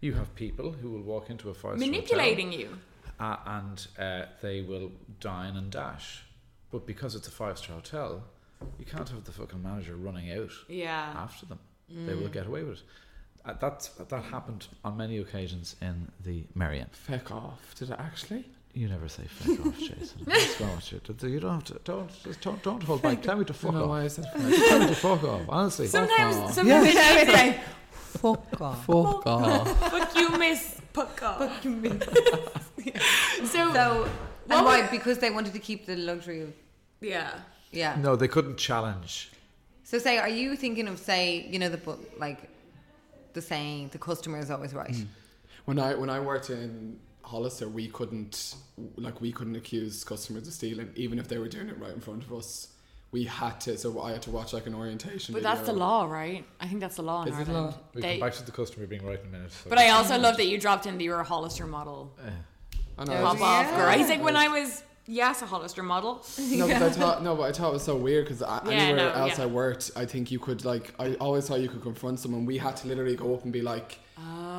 You have people who will walk into a five manipulating you. Uh, and uh, they will dine and dash. But because it's a five star hotel, you can't have the fucking manager running out Yeah. after them. They will get away with it. Uh, that that happened on many occasions in the Merrion. Feck off. Did it actually? You never say fuck off, Jason. What's wrong with you? You don't have to. Don't just don't, don't hold back. Tell me to fuck No, off. why is that? Tell me to fuck off. Honestly. Sometimes, off. sometimes they say, Fuck off. Fuck off. "Fuck you, miss." Fuck off. Fuck you, miss. so, So, and why? would- Because they wanted to keep the luxury of Yeah. Yeah. No, they couldn't challenge. So say, are you thinking of say, you know, the bu- like the saying, the customer is always right. Hmm. When I when I worked in Hollister, we couldn't like we couldn't accuse customers of stealing, even if they were doing it right in front of us. We had to, so I had to watch like an orientation. But that's the law, right? I think that's the law in Is it Ireland. law? We'll They- come back to the customer being right in a minute. so- but I also love that you dropped in that you're a Hollister model. I know. Pop it's- off, girl. He's like, when I was, yes, a Hollister model. No, but I thought no, but I thought it was so weird because Yeah, anywhere no, else yeah. I worked, I think you could like I always thought you could confront someone. We had to literally go up and be like,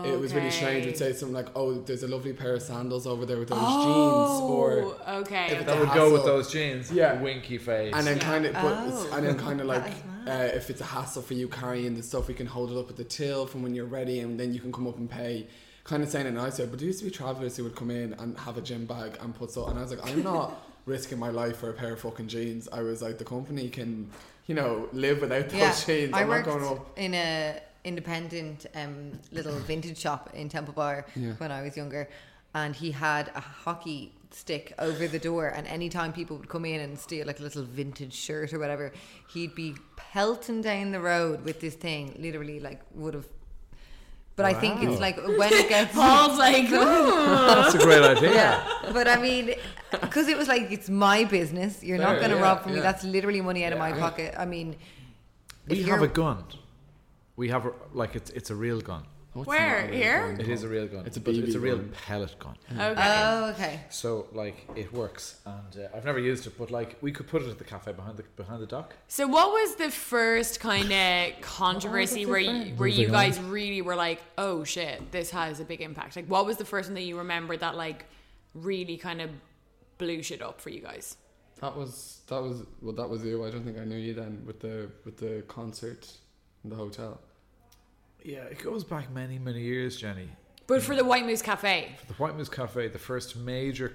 it was really strange. We'd say something like, "Oh, there's a lovely pair of sandals over there with those jeans," or Oh, okay. if That a would go with those jeans. Yeah. Winky face. And then kind of, but Oh, and then kind of like, uh, if it's a hassle for you carrying the stuff, we can hold it up at the till from when you're ready, and then you can come up and pay. Kind of saying it nicer, but there used to be travellers who would come in and have a gym bag and put so, and I was like, I'm not risking my life for a pair of fucking jeans. I was like, the company can, you know, live without those Yeah, jeans. I I'm worked not going up. in a independent um, little vintage shop in Temple Bar Yeah. when I was younger, and he had a hockey stick over the door. And anytime people would come in and steal like a little vintage shirt or whatever, he'd be pelting down the road with this thing. Literally, like would have. But I think it's like when it gets. Paul's like, "Ooh." That's a great idea. Yeah, but I mean, because it was like it's my business. You're not going to yeah, rob from me. That's literally money out of my pocket. I mean, We if have a gun. We have a, like it's it's a real gun. What's Where? not a Here? gun? It is a real gun. It's a but It's a real gun. pellet gun. okay. Oh, okay. So like it works, and uh, I've never used it, but like we could put it at the cafe behind the behind the dock. So what was the first kind of controversy where you, where you Moving guys really were like, oh shit, this has a big impact? Like, what was the first one that you remember that like really kind of blew shit up for you guys? That was that was well. That was you. I don't think I knew you then with the with the concert in the hotel. Yeah, it goes back many many years, Jenny. But for the White Moose Cafe, For The White Moose Cafe, the first major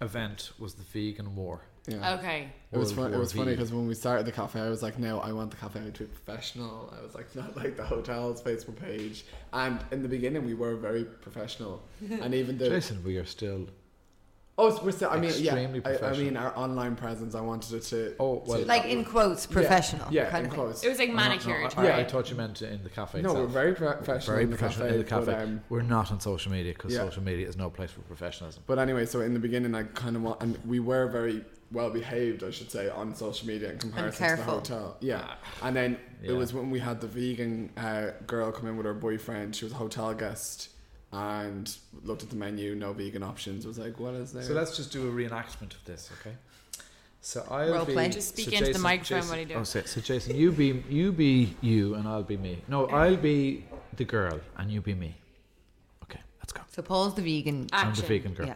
event was the vegan war. Yeah. okay. It was World fun. It was funny because when we started the cafe, I was like, "No, I want the cafe to be professional." I was like, "Not like the hotel's Facebook page." And in the beginning, we were very professional, and even the Jason, we are still. Oh, we're still. I mean, Extremely yeah, I, I mean, our online presence. I wanted it to. Oh, well, to- Like in quotes, professional. Yeah, kind in quotes. It was like No, no, manicured. I, I, I thought you meant in the cafe. No, we're itself. very pro- professional very in the cafe. in the cafe. But, um, we're not on social media because Yeah. social media is no place for professionalism. But anyway, so in the beginning, I kind of want, and we were very well behaved, I should say, on social media in comparison to the hotel. Yeah, and then Yeah. it was when we had the vegan uh, girl come in with her boyfriend. She was a hotel guest and looked at the menu, no vegan options. Was like, what is there? So let's just do a reenactment of this, okay? So I'll Role be. play. Just speak so into the Jason- microphone Jason- when you do Oh, so, so Jason, you be you be you, and I'll be me. No, I'll be the girl, and you be me. Okay, let's go. So Paul's the vegan. I'm the vegan girl. Yeah.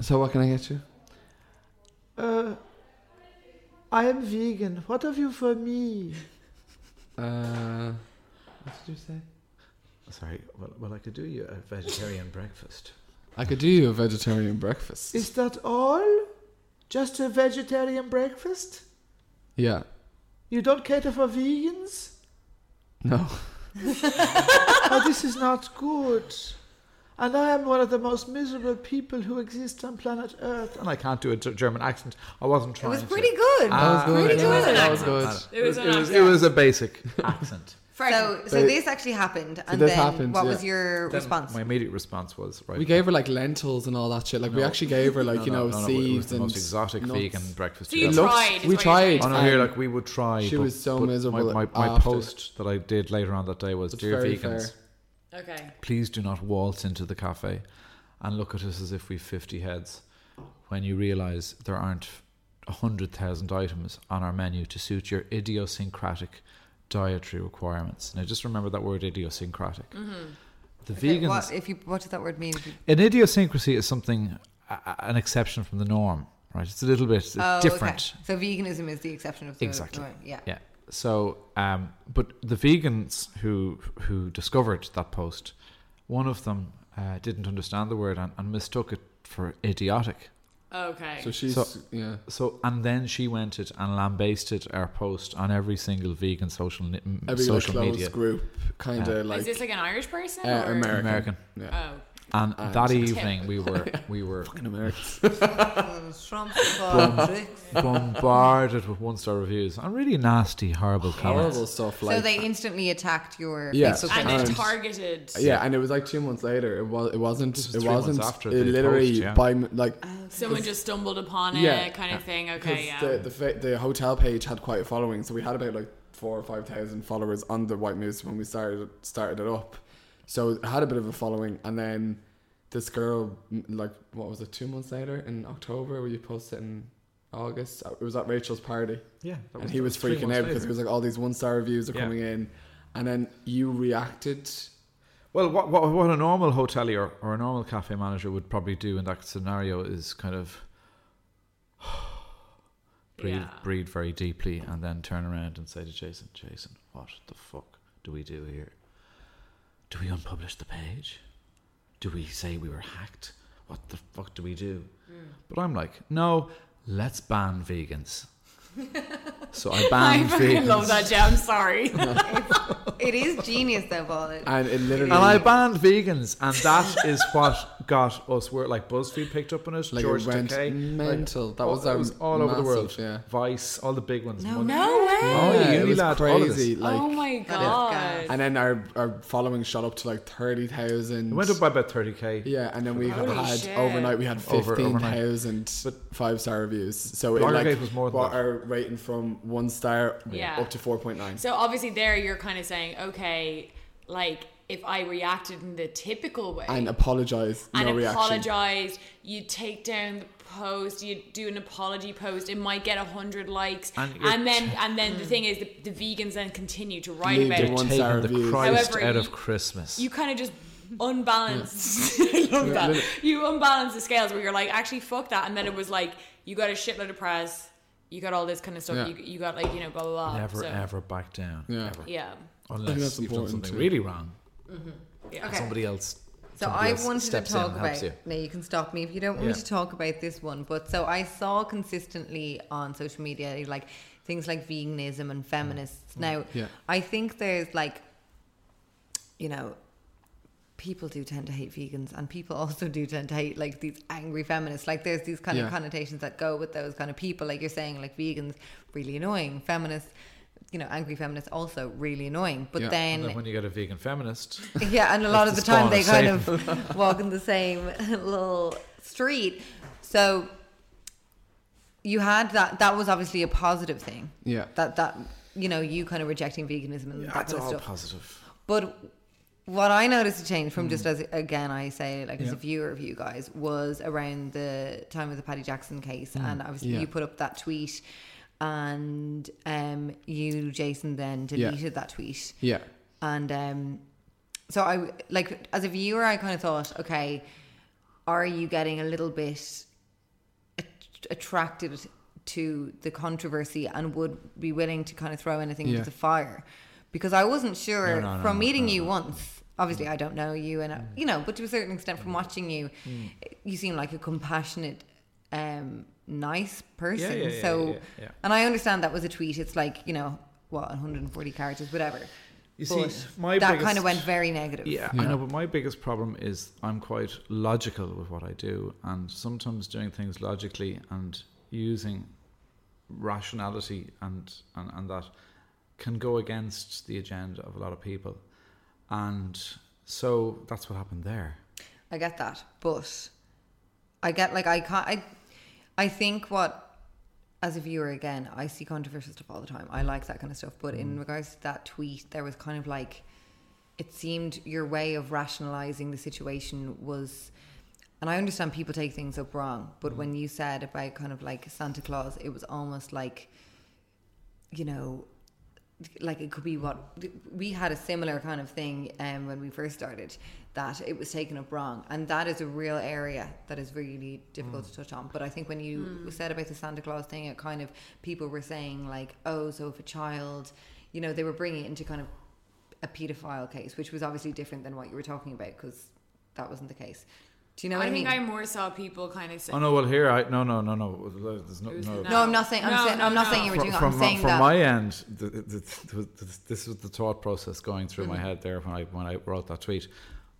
So what can I get you? Uh, I am vegan. What have you for me? Uh, what did you say? Sorry, well, well, I could do you a vegetarian breakfast. I could do you a vegetarian breakfast. Is that all? Just a vegetarian breakfast? yeah. You don't cater for vegans? No. oh, this is not good. And I am one of the most miserable people who exist on planet Earth. And I can't do a G- German accent. I wasn't trying. It trying was to. pretty good. Ah, pretty That was good. That was good. It was, it, was, it was a basic accent. So, so They- this actually happened, and this then happened, what yeah. was your Then response? My immediate response was right. We gave her like lentils and all that shit. Like we No. actually gave her like No, you know no, no, it was seeds the and most exotic nuts. vegan breakfast. So you ever. looked- tried. is we what you're tried. Oh saying. no, here like we would try. she but- was so but miserable My, my, my after. post that I did later on that day was, It's "Dear very vegans, fair. Okay. please do not waltz into the cafe and look at us as if we've 50 heads when you realize there aren't 100,000 items on our menu to suit your idiosyncratic dietary requirements. Now, just remember that word idiosyncratic. The Okay, vegans. What, if you, what does that word mean? An idiosyncrasy is something, a- an exception from the norm, right? It's a little bit Oh, different. Okay. So veganism is the exception of the Exactly. norm, Yeah. Yeah. So, um, but the vegans who who discovered that post, one of them uh, didn't understand the word and, and mistook it for idiotic. Okay. So she's So- yeah. So, and then she went it and lambasted our post on every single vegan social ni- Every social closed media. group kind of like is this like an Irish person? uh, or? American. American. Yeah. Oh. And, And- ah, that evening we were we were Fucking Americans. Eh? bombarded with one star reviews and really nasty, horrible comments. Horrible stuff. so they instantly attacked your Yeah. Facebook And page. And- targeted. yeah, and it was like two months later. It was. It wasn't. Was it wasn't. after it literally post, yeah. by m- like oh, Someone just stumbled upon it, Yeah. kind of thing. because Okay, yeah. the the, fa- the hotel page had quite a following, so we had about like four or five thousand followers on the White Moose when we started started it up. So it had a bit of a following, and then this girl, like what was it, two months later in October, where you posted in August, uh, it was at Rachel's party. Yeah, that and he was three freaking months out because later. it was like all these one star reviews are Yeah. coming in, and then you reacted. Well, what, what what a normal hotelier or a normal cafe manager would probably do in that scenario is kind of breathe Yeah. breathe very deeply and then turn around and say to Jason, Jason, what the fuck do we do here? Do we unpublish the page? Do we say we were hacked? What the fuck do we do? Mm. But I'm like, no, let's ban vegans. so I I banned fucking vegans. love that, Jay. I'm sorry. It is genius though, Paul. And it literally. And I banned vegans, and that is what got us. Where like BuzzFeed picked up on it, Like, it George went Takei, mental. like, That was, all, was all over the world. yeah. Vice, all the big ones. Mon- no way. Oh, yeah, yeah, it was Unilad, all of this. crazy. Like, oh my god. and then our, our following shot up to like thirty thousand. It went up by about thirty k. Yeah, and then we Holy had shit. overnight we had Over- fifteen overnight. thousand five star reviews. So it like was more than brought that. our rating from one star Yeah. up to four point nine. So obviously there you're kind of saying, okay, like if I reacted in the typical way And apologize, and reaction. apologized, you take down the post, you do an apology post, it might get a hundred likes, And and, you're then and then the thing is the, the vegans then continue to write Leave about the it. one- Taking the reviews. Christ However, out you- of Christmas. you kind of just unbalance. I love that. You unbalance the scales where you're like, actually, fuck that. And then it was like, you got a shitload of press, you got all this kind of stuff, Yeah. you, you got like, you know, blah, blah, blah. Never So, ever back down. Yeah. Ever. Yeah. Unless you've done something too. really wrong. Mm-hmm. Yeah. Okay. Somebody else. So somebody I else wanted to steps in talk about. you. Now you can stop me if you don't want Yeah. me to talk about this one. But so I saw consistently on social media like things like veganism and mm. feminists. Mm. Now Yeah. I think there's like, you know, people do tend to hate vegans, and people also do tend to hate like these angry feminists. Like there's these kind Yeah. of connotations that go with those kind of people. Like you're saying, like vegans really annoying, feminists. You know, angry feminists also really annoying. But Yeah. then then when you get a vegan feminist, yeah, and a lot of the the time they spawn kind of of walk in the same little street. So you had that. That was obviously a positive thing. Yeah. That that you know you kind of rejecting veganism and that that's kind of all stuff. positive. But what I noticed a change from just as again I say like as a viewer of you guys was around the time of the Paddy Jackson case, and obviously Yeah. you put up that tweet, and um you Jason then Yeah. deleted that tweet. Yeah. And um, so I like as a viewer, I kind of thought, okay, are you getting a little bit at- attracted to the controversy and would be willing to kind of throw anything Yeah. into the fire? Because I wasn't sure No, no, no, from no, meeting no, you once. Obviously, I don't know you, and uh, you know, but to a certain extent, from watching you, Mm. you seem like a compassionate, um, nice person. yeah, yeah, so, yeah, yeah. and I understand that was a tweet. It's like you know, what 140 characters, whatever. You see, my that biggest- kind of went very negative. Yeah, I know, but my biggest problem is I'm quite logical with what I do, and sometimes doing things logically and using rationality and, and, and that can go against the agenda of a lot of people. And so that's what happened there. I get that, but I get like I can't. I I think what as a viewer again, I see controversial stuff all the time. I like that kind of stuff, but in mm. regards to that tweet, there was kind of like it seemed your way of rationalizing the situation was. And I understand people take things up wrong, but mm. when you said about kind of like Santa Claus, it was almost like, you know, like it could be what we had a similar kind of thing um, when we first started that it was taken up wrong. And that is a real area that is really difficult to touch on. But i think when you said about the santa claus thing it kind of people were saying like oh so if a child you know they were bringing it into kind of a pedophile case which was obviously different than what you were talking about because that wasn't the case do you know what I i, think mean I more saw people kind of say, Oh no, well here I no no no no. There's no, no. no i'm not saying i'm, No, saying, no, I'm not no. saying you were doing it from, i'm saying from that my end, the, the, the, the, this was the thought process going through Mm-hmm. my head there when I when I wrote that tweet.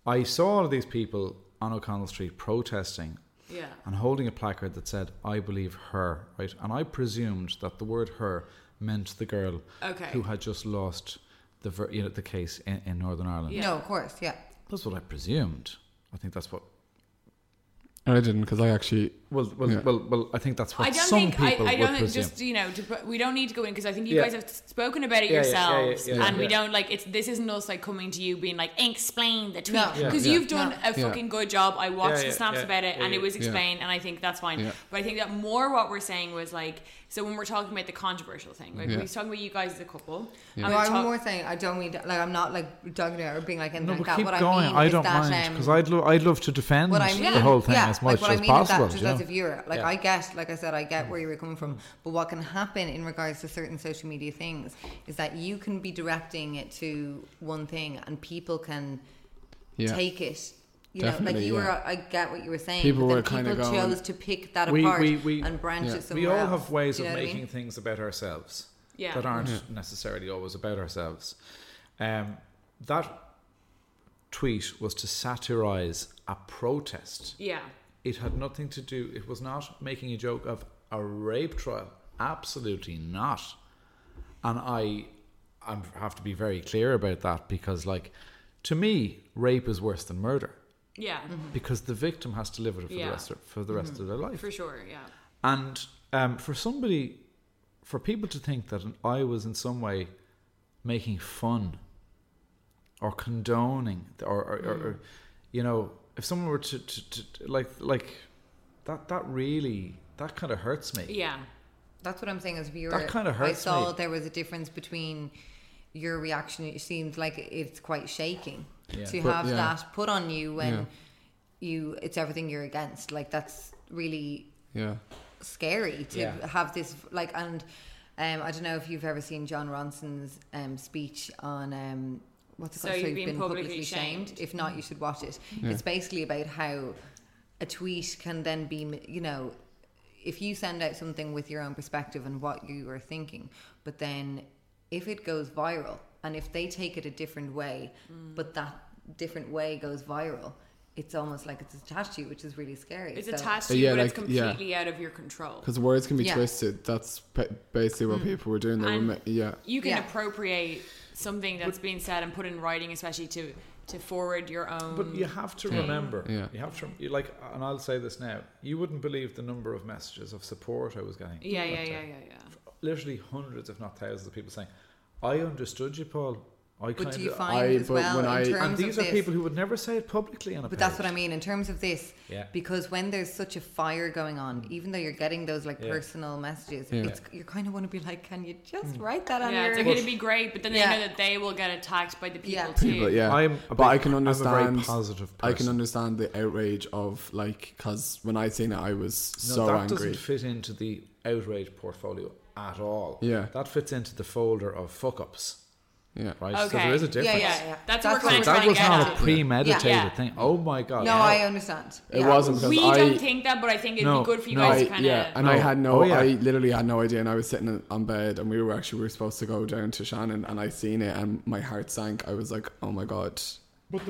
I saw all of these people on O'Connell Street protesting Yeah. and holding a placard that said, I believe her, right? And I presumed that the word her meant the girl Okay. who had just lost the, you know, the case in, in Northern Ireland. No, of course, yeah. That's what I presumed. I think that's what. I didn't because I actually. Well, well, Yeah. well, well, I think that's what I don't some think I, people I would don't think presume. just you know to, put- we don't need to go in because I think you Yeah. guys have spoken about it Yeah, yeah, yeah, yeah, yourselves yeah, and we don't like it's this isn't us like coming to you being like explain the tweet No. Yeah, because yeah. you've done No. a Yeah. fucking good job I watched yeah, the snaps yeah, about it yeah, and it yeah. was Yeah. explained and I think that's fine Yeah. but I think that more what we're saying was like so when we're talking about the controversial thing like Yeah. we was talking about you guys as a couple Yeah. and No, we I'm talk- more saying I don't mean to, like I'm not like dogging it or being like anything no, like but that. keep what going. I mean I don't that, mind um, because I'd lo- I'd love to defend what I mean, the whole thing yeah, as much like what as I mean possible. is that you just as a viewer, like Yeah. I get, like I said, I get where you were coming from. But what can happen in regards to certain social media things is that you can be directing it to one thing, and people can Yeah. take it. You know, like you yeah. were. I get what you were saying. People but were then kinda people going- chose to pick that We- apart we- we- and branch Yeah. it somewhere we all else. have ways of know what I making mean? things about ourselves Yeah. that aren't necessarily always about ourselves. Um, that tweet was to satirize a protest. yeah It had nothing to do. It was not making a joke of a rape trial. Absolutely not. And I, I have to be very clear about that because, like, to me, rape is worse than murder yeah mm-hmm. because the victim has to live with it for Yeah. the rest of, for the rest of mm-hmm. their life. for sure yeah And um, for somebody, for people to think that I was in some way making fun or condoning, or, or, or, or mm. you know, if someone were to, to, to like, like that, that really, that kind of hurts me. yeah That's what I'm saying as a viewer. That kinda hurts. I saw me. there was a difference between your reaction. It seemed like it's quite shaking Yeah. to But, have yeah. that put on you when Yeah. you it's everything you're against. Like that's really Yeah. scary to Yeah. have this like and um, I don't know if you've ever seen Jon Ronson's um, speech on um, what's it So called? you've been publicly shamed. If not, you should watch it. It's basically about how a tweet can then be, you know, if you send out something with your own perspective and what you are thinking, but then if it goes viral and if they take it a different way, Mm. but that different way goes viral, it's almost like it's attached to you, which is really scary. it's So- attached Uh, to you yeah, but it's like, yeah. completely out of your control Because words can be Yeah. twisted. That's ba- basically what people were doing. They were, yeah. you can Yeah. appropriate something that's being said and put in writing, especially to to forward your own. But you have to thing. remember, Yeah. you have to, you like, and I'll say this now, you wouldn't believe the number of messages of support I was getting. Yeah, yeah, that yeah, yeah, yeah. Literally hundreds, if not thousands, of people saying, "I understood you, Paul. I But kind do you of." find I- as but well when in I- terms and these of are this, people who would never say it publicly on a But that's what I mean in terms of this. Yeah. Because when there's such a fire going on, mm. even though you're getting those like Yeah. personal messages, Yeah. it's you kind of want to be like, can you just mm. write that on Yeah, your? it's going it'd be great, but then they know that they will get attacked by the people Yeah. too. People, yeah. I'm a but I big- can I'm a very understand. positive I can understand the outrage of like because when I seen it, I was No, so that angry. doesn't fit into the outrage portfolio at all. Yeah. that fits into the folder of fuck ups. Yeah, right. So Okay. there is a Yeah, difference. yeah, yeah. That's, That's what we're what kind of That was not a premeditated Yeah. thing. Oh my god! no, I understand. It Yeah. wasn't because We I. don't think that, but I think it'd No, be good for you no. guys I, to kind of. yeah, and I had no, Oh, yeah. I literally had no idea, and I was sitting on bed, and we were actually we were supposed to go down to Shannon, and I seen it, and my heart sank. I was like, oh my god,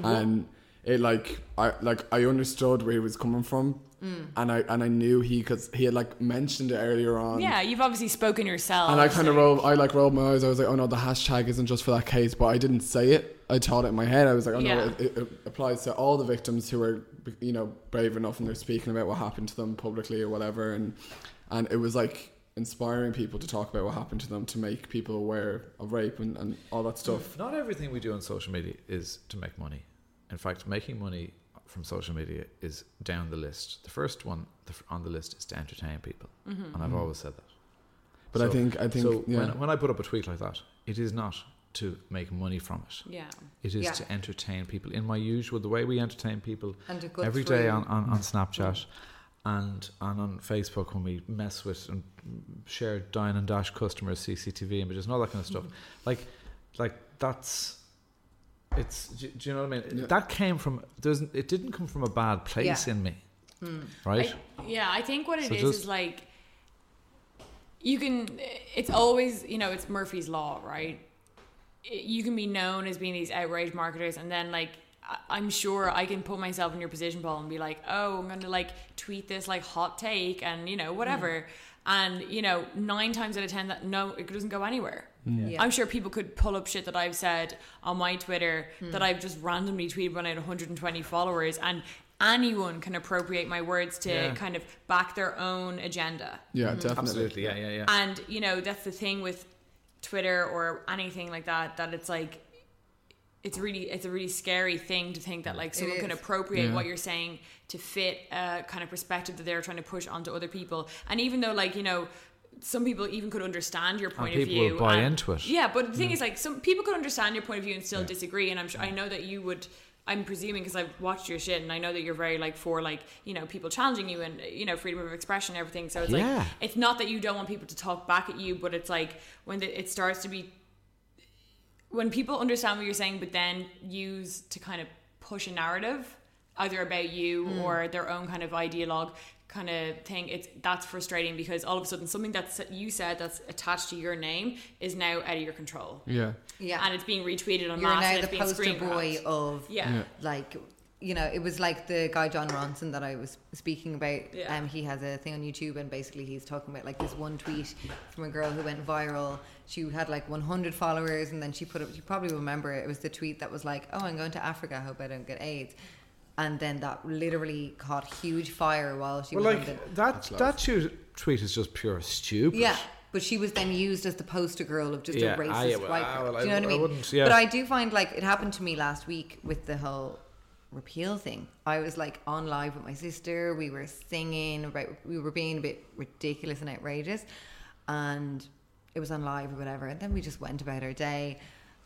and it like I like I understood where he was coming from, Mm. and I and I knew he because he had like mentioned it earlier on. yeah, you've obviously spoken yourself. And I kind of so- rolled, I like rolled my eyes. I was like, oh no, the hashtag isn't just for that case, but I didn't say it. I thought it in my head. I was like, oh Yeah. no, it, it, it applies to all the victims who are, you know, brave enough and they're speaking about what happened to them publicly or whatever. And and it was like inspiring people to talk about what happened to them to make people aware of rape and, and all that stuff. Not everything we do on social media is to make money. In fact, making money from social media is down the list. The first one the on the list is to entertain people, and I've mm-hmm. always said that. But I think- I think- so. yeah. When, when I put up a tweet like that, it is not to make money from it. Yeah. It is Yeah. to entertain people in my usual the way we entertain people And to go every day on, on, on Snapchat and and on Facebook when we mess with and share dine and dash customers CCTV images and all that kind of stuff. Like like that's it's do, do you know what I mean? Yeah. That came from there's it didn't come from a bad place Yeah. in me. Hmm. Right? I, yeah, I think what it is So is just- like you can. It's always you know it's Murphy's law, right? It- You can be known as being these outrage marketers, and then like I- I'm sure I can put myself in your position, Paul, and be like, oh, I'm going to like tweet this like hot take and, you know, whatever. Hmm. And, you know, nine times out of 10, that no, it doesn't go anywhere. Yeah. I'm sure people could pull up shit that I've said on my Twitter hmm. that I've just randomly tweeted when I had 120 followers. And anyone can appropriate my words to Yeah. kind of back their own agenda. Yeah, hmm. definitely. Absolutely, yeah, yeah, yeah. And you know, that's the thing with Twitter or anything like that, that it's like it's really it's a really scary thing to think that like someone can appropriate Yeah. what you're saying to fit a kind of perspective that they're trying to push onto other people. And even though like, you know, some people even could understand your point of view. buy and- into it. Yeah, but the thing is like some people could understand your point of view and still disagree and I'm sure I know that you would I'm presuming because I've watched your shit and I know that you're very like for like you know people challenging you and you know freedom of expression and everything. So it's Yeah. like it's not that you don't want people to talk back at you, but it's like when the, it starts to be when people understand what you're saying, but then use to kind of push a narrative either about you Hmm. or their own kind of ideologue kind of thing. It's that's frustrating because all of a sudden something that's you said that's attached to your name is now out of your control. Yeah. Yeah. and it's being retweeted on You're mass now the being poster boy grabbed. of Yeah. Yeah. like you know it was like the guy Jon Ronson that I was speaking about Yeah. um he has a thing on YouTube and basically he's talking about like this one tweet from a girl who went viral she had like 100 followers and then she put up you probably remember it, it was the tweet that was like oh I'm going to Africa I hope I don't get AIDS and then that literally caught huge fire while she Well, was like on that that tweet is just pure stupid. yeah, but she was then used as the poster girl of just Yeah, a racist yeah, well, white girl. well, do you know I- what I I mean? wouldn't- yeah. But I do find like it happened to me last week with the whole repeal thing. I was like on live with my sister. We were singing about. We were being a bit ridiculous and outrageous, and it was on live or whatever. And then we just went about our day.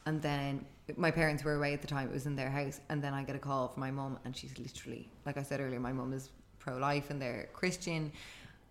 And then my parents were away at the time. It was in their house. And then I get a call from my mum, and she's literally, like I said earlier, my mum is pro life and they're Christian.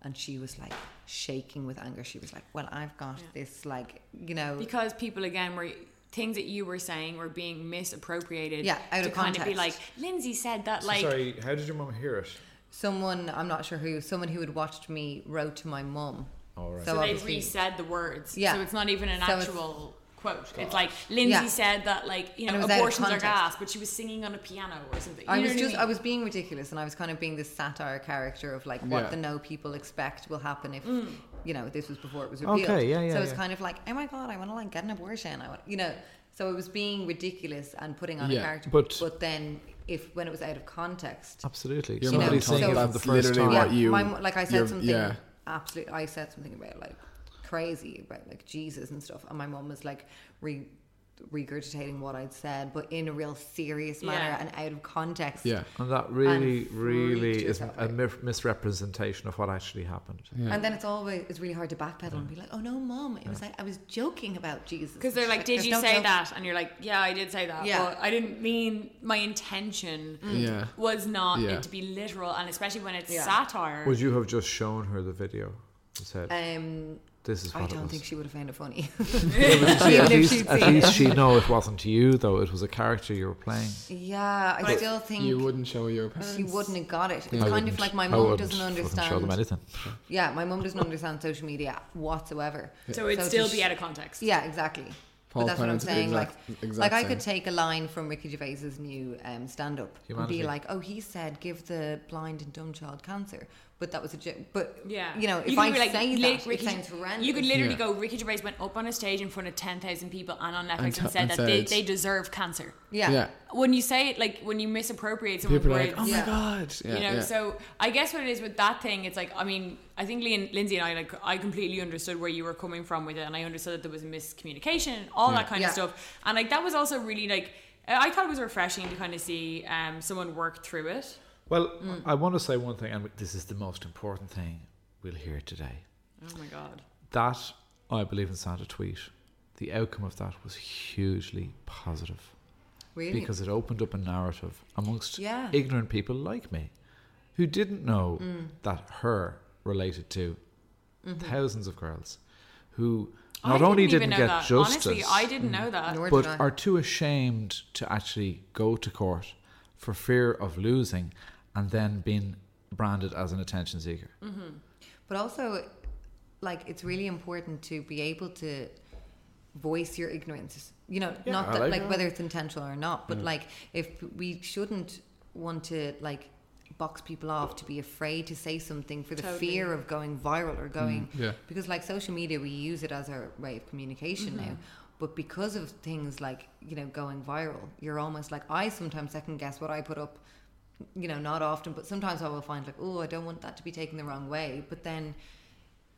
And she was like shaking with anger. She was like, Well, I've got this, like, you know. because people again were things that you were saying were being misappropriated. Yeah, out to of kind of be like. Lindsay said that So like sorry, how did your mum hear it? someone, I'm not sure who, someone who had watched me wrote to my mum. All right. so they obviously- resaid the words. Yeah. So it's not even an So actual quote. It's like Lindsay Yeah. said that like you know was out of abortions are gas, but she was singing on a piano or something. You I know was what just, mean? I was being ridiculous, and I was kind of being this satire character of like what Yeah. the no people expect will happen if, Mm. you know, this was before it was repealed. Okay, yeah, yeah, So it's yeah. kind of like, oh my god, I want to like get an abortion. I want, you know. So it was being ridiculous and putting on Yeah, a character. but- but then if when it was out of context, Absolutely. Your You know, Somebody so- saying it from the that's first literally time. what you- my, like I said something yeah. absolutely. I said something about like crazy about like Jesus and stuff, and my mum was like re regurgitating what I'd said, but in a real serious manner Yeah. and out of context. Yeah. And that really, freaked really is a out. misrepresentation of what actually happened. And then it's always it's really hard to backpedal and be like, "Oh no, mom, it was like I was joking about Jesus." because they're She's like, "Did "There's you no say joke." that?" And you're like, "Yeah, I did say that, Yeah. but I didn't mean my intention Yeah. was not Yeah. it to be literal, and especially when it's Yeah. satire." Would you have just shown her the video and said, Um, "This is I what it don't was"? think she would have found it funny. See, Even at least, she'd at least it. she know it wasn't you, though. It was a character you were playing. yeah, I still think You wouldn't show your parents. she wouldn't have got it. It's I kind of like my I mum doesn't wouldn't show them understand. anything. Yeah, my mum doesn't understand social media whatsoever. so it'd to still be out of context. Yeah, exactly. Paul's but that's what I'm parents are the saying. exact- like, exact like I same. could take a line from Ricky Gervais's new um, stand-up and be like, "Oh, he said give the blind and dumb child cancer," but that was a joke. But Yeah, you know, if could I be like, say li- that, Ricky- it sounds horrendous. You could literally Yeah. go. Ricky Gervais went up on a stage in front of ten thousand people and on Netflix and, And said and that they, said- they deserve cancer. yeah. Yeah. When you say it, like when you misappropriate someone's People are words, like, oh my Yeah. god. Yeah, you know. yeah. So I guess what it is with that thing, it's like I mean, I think Lee and, Lindsay and I like I completely understood where you were coming from with it, and I understood that there was a miscommunication, and all that kind Yeah. of stuff, and like that was also really like I thought it was refreshing to kind of see um, someone work through it. Well, mm. I want to say one thing, and this is the most important thing we'll hear today. Oh my god. That I believe in Santa tweet, the outcome of that was hugely positive Really? because it opened up a narrative amongst Yeah. ignorant people like me who didn't know mm. that her related to mm-hmm. thousands of girls who I not only even didn't get that. justice, Honestly, I didn't know that. Nor but are too ashamed to actually go to court for fear of losing and then being branded as an attention seeker. But also, like, it's really important to be able to voice your ignorance You know, Yeah, not that like like, whether it's intentional or not, but Yeah. like if we shouldn't want to like box people off to be afraid to say something for the Totally. fear of going viral or going Mm, yeah. because like social media we use it as our way of communication Mm-hmm. now but because of things like you know going viral you're almost like i sometimes second guess what i put up you know not often but sometimes i will find like oh i don't want that to be taken the wrong way but then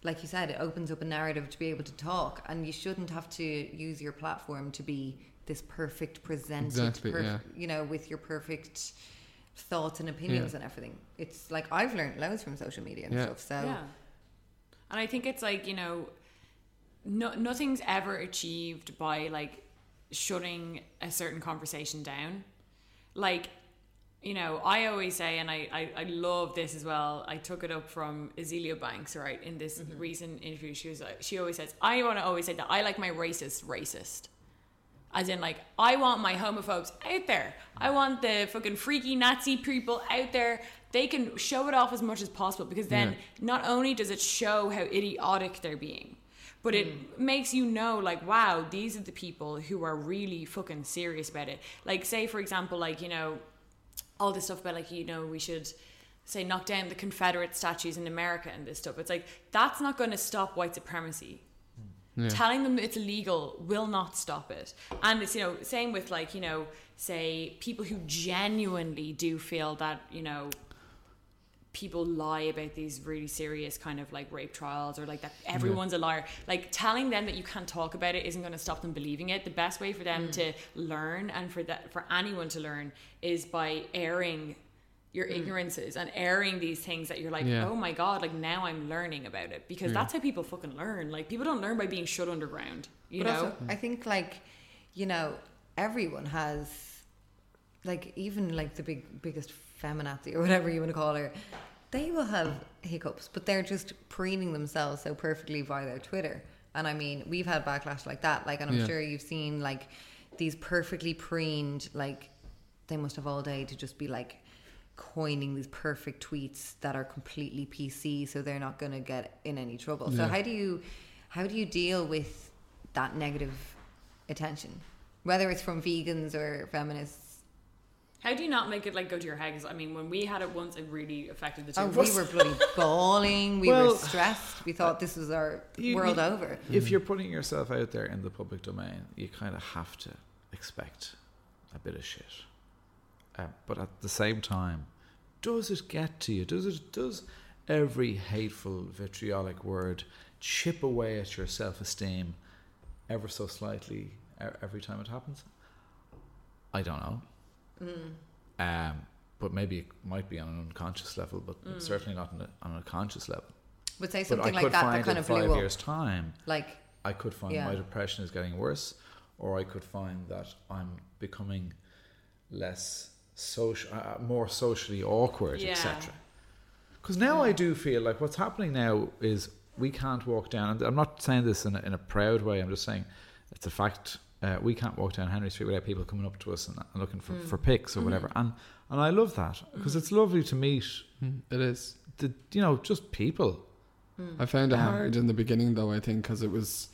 like you said it opens up a narrative to be able to talk and you shouldn't have to use your platform to be this perfect presented Exactly, perf- yeah. you know with your perfect thoughts and opinions Yeah. and everything it's like i've learned loads from social media and Yeah. stuff so Yeah. And I think it's like, you know, no, nothing's ever achieved by like shutting a certain conversation down. Like, you know, I always say, and I, I, I love this as well. I took it up from Azealia Banks, right, in this mm-hmm. recent interview. She was like, she always says, I want to always say that I like my racist racist. As in, like, I want my homophobes out there. I want the fucking freaky Nazi people out there. They can show it off as much as possible because then Yeah. not only does it show how idiotic they're being, but it mm. makes you know, like, wow, these are the people who are really fucking serious about it. Like, say, for example, like, you know, all this stuff about, like, you know, we should say knock down the Confederate statues in America and this stuff. It's like, that's not going to stop white supremacy. Telling them it's illegal will not stop it. And it's you know same with like you know say people who genuinely do feel that you know people lie about these really serious kind of like rape trials or like that everyone's a liar. Like telling them that you can't talk about it isn't going to stop them believing it. The best way for them mm. to learn and for that for anyone to learn is by airing your mm. ignorances and airing these things that you're like Yeah. oh my god like now i'm learning about it. Because that's how people fucking learn. Like people don't learn by being shut underground you but know? also, I think like, you know, everyone has, like, even like the big biggest feminazi or whatever you want to call her, they will have hiccups, but they're just preening themselves so perfectly via their Twitter. And I mean, we've had backlash like that. Like, and I'm Yeah. sure you've seen like these perfectly preened, like, they must have all day to just be like coining these perfect tweets that are completely PC, so they're not going to get in any trouble. So how do you how do you deal with that negative attention, whether it's from vegans or feminists? How do you not make it like go to your head 'Cause, i mean when we had it once it really affected the two Oh, of us. we were bloody bawling. We Well, were stressed. We thought this was our You- world you- over. If you're putting yourself out there in the public domain, you kind of have to expect a bit of shit. Uh, but at the same time, does it get to you? Does it? Does every hateful, vitriolic word chip away at your self-esteem ever so slightly every time it happens? I don't know. Um, but maybe it might be on an unconscious level, but certainly not on a, on a conscious level. But say something I like that that kind in of five years' time, Like, I could find Yeah. my depression is getting worse, or I could find that I'm becoming less social, uh, more socially awkward, Yeah. etc. Because now I do feel like what's happening now is we can't walk down. And I'm not saying this in a, in a proud way. I'm just saying it's a fact. Uh, we can't walk down Henry Street without people coming up to us and, and looking for, hmm. for pics or mm-hmm. whatever. And and I love that hmm. because it's lovely to meet hmm, It is. the you know just people. I found it Um, hard in the beginning though. I think because it was,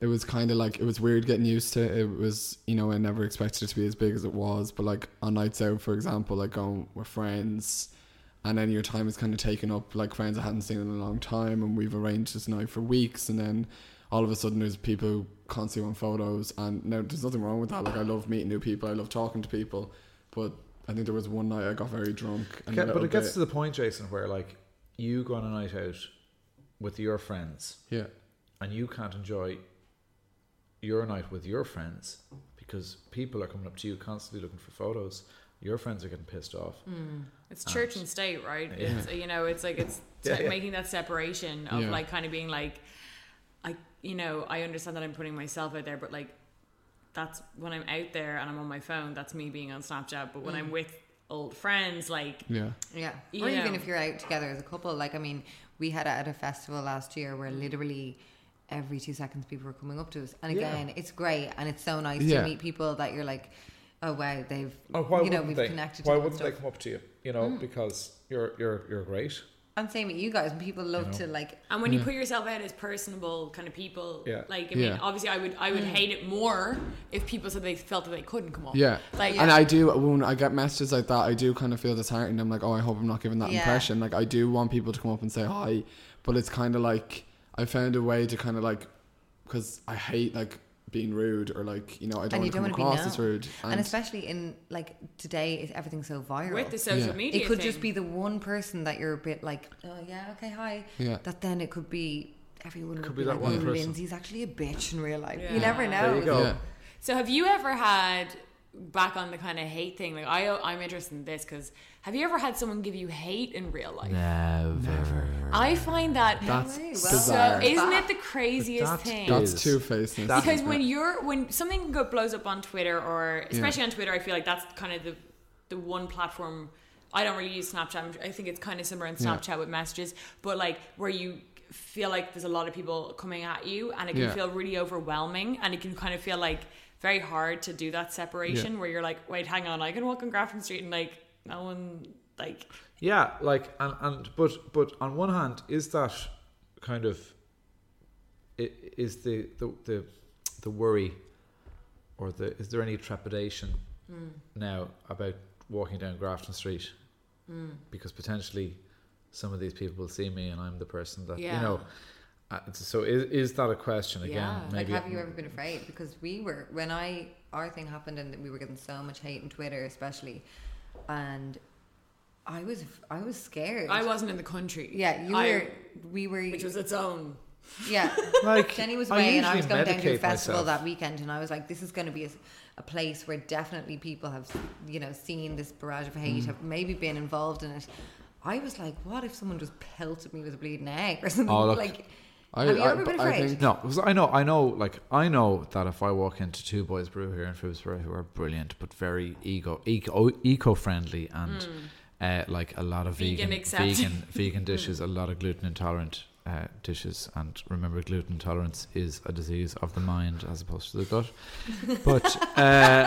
it was kind of like it was weird getting used to. it. It was you know I never expected it to be as big as it was. But like on nights out, for example, like going with friends, and then your time is kind of taken up. Like friends I hadn't seen in a long time, and we've arranged this night for weeks, and then all of a sudden there's people who constantly want photos. And now there's nothing wrong with that. Like I love meeting new people. I love talking to people, but. I think there was one night I got very drunk. And a but little it gets bit- to the point, Jason, where like you go on a night out with your friends yeah. and you can't enjoy your night with your friends because people are coming up to you constantly looking for photos. Your friends are getting pissed off. Hmm. It's church and state, right? Yeah. It's you know, it's like it's Yeah, t- yeah. making that separation of Yeah. like kind of being like, I you know, I understand that I'm putting myself out there, but like that's when I'm out there and I'm on my phone. That's me being on Snapchat. But when I'm mm. with old friends, like Yeah. Yeah. You or even if you're out together as a couple. Like, I mean, we had it at a festival last year where mm. literally every two seconds people were coming up to us. And Yeah. again, it's great and it's so nice Yeah. to meet people that you're like, oh, wow, they've, Oh, why you know, we've they? connected Why to them wouldn't they come up to you? You know, mm. because you're you're you're great. I'm saying with you guys, and people love to like. And when you put yourself out as personable kind of people, Yeah. like I mean, Yeah. obviously, I would I would mm. hate it more if people said they felt that they couldn't come up. Yeah. like and I do when I get messages like that, I do kind of feel disheartened. I'm like, oh, I hope I'm not giving that Yeah. impression. Like, I do want people to come up and say hi, but it's kind of like I found a way to kind of like because I hate like being rude or like you know I don't want to don't come want to be across as known. rude. And, especially in like today, is everything's so viral. with the social Yeah. media, it could thing. just be the one person that you're a bit like, oh yeah, okay, hi. Yeah. That then it could be everyone Could would be be, that like, one oh, person. Lindsay's actually a bitch in real life. Yeah. You never know. There you go. yeah. So have you ever had back on the kind of hate thing? Like I, I'm interested in this because have you ever had someone give you hate in real life? Never. I find that That's way, well, so. Isn't it the craziest That thing? That's two facedness. because when you're when something go, blows up on Twitter or Yeah. especially on Twitter, I feel like that's kind of the the one platform. I don't really use Snapchat. I think it's kind of similar in Yeah. Snapchat with messages, but like where you feel like there's a lot of people coming at you, and it can Yeah. feel really overwhelming, and it can kind of feel like very hard to do that separation Yeah. where you're like, wait, hang on, I can walk on Grafton Street and like no one like Yeah, like and and but but on one hand, is that kind of is the the the, the worry or the is there any trepidation Hmm. now about walking down Grafton Street because potentially some of these people will see me and I'm the person that Yeah. you know. Uh, so is is that a question again? Yeah. Like, have you ever been afraid? Because we were when I our thing happened and we were getting so much hate on Twitter, especially, and I was I was scared. I wasn't in the country. Yeah, you I- were. We were. which was its own. Yeah, Like, Jenny was I away, and I was going down to a festival myself. that weekend, and I was like, "This is going to be a, a place where definitely people have, you know, seen this barrage of Mm. hate, have maybe been involved in it." I was like, "What if someone just pelted me with a bleeding egg or something?" Oh, look, like, I- have you I- ever been I afraid? think- No, 'cause I know, I know, like I know that if I walk into Two Boys Brew here in Phibsborough, who are brilliant but very ego eco eco friendly and uh, like a lot of Hmm. Vegan vegan vegan vegan dishes, a lot of gluten intolerant uh, dishes, and remember, gluten intolerance is a disease of the mind as opposed to the gut. But uh,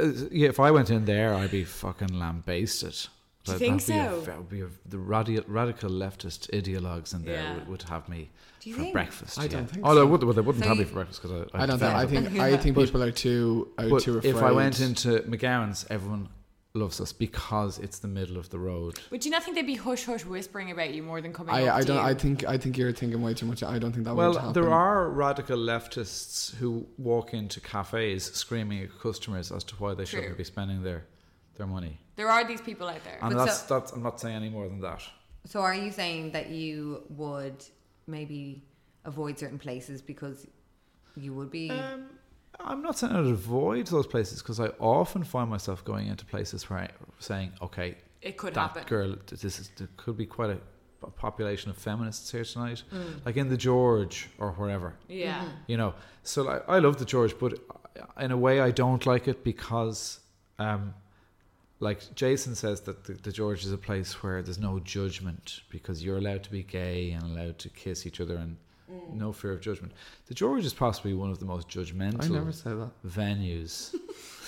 uh, yeah, if I went in there, I'd be fucking lambasted. Do you That- think that'd be a- so? that would be a, the radi- radical leftist ideologues in there Yeah. would, would have me for think? breakfast. I don't yeah. think Oh, they so. would. Well, they wouldn't So have me for breakfast because I, I don't know. I think I think people are too are But too afraid. if I went into McGowan's, everyone loves us because it's the middle of the road. But do you not think they'd be hush hush whispering about you more than coming up I, I don't. you? I think I think you're thinking way too much. I don't think that would Well, happen. there are radical leftists who walk into cafes screaming at customers as to why they True. shouldn't be spending their their money. There are these people out there. And But that's so- that's I'm not saying any more than that. So, are you saying that you would maybe avoid certain places because you would be? Um, I'm not saying I'd avoid those places because I often find myself going into places where I'm saying, okay, It could that happen. girl, this is there could be quite a, a population of feminists here tonight, Mm. like in the George or wherever. Yeah. You know, so like, I love the George, but in a way I don't like it because, um, like Jason says that the, the George is a place where there's no judgment because you're allowed to be gay and allowed to kiss each other and mm. no fear of judgment. The George is possibly one of the most judgmental I never said that. venues.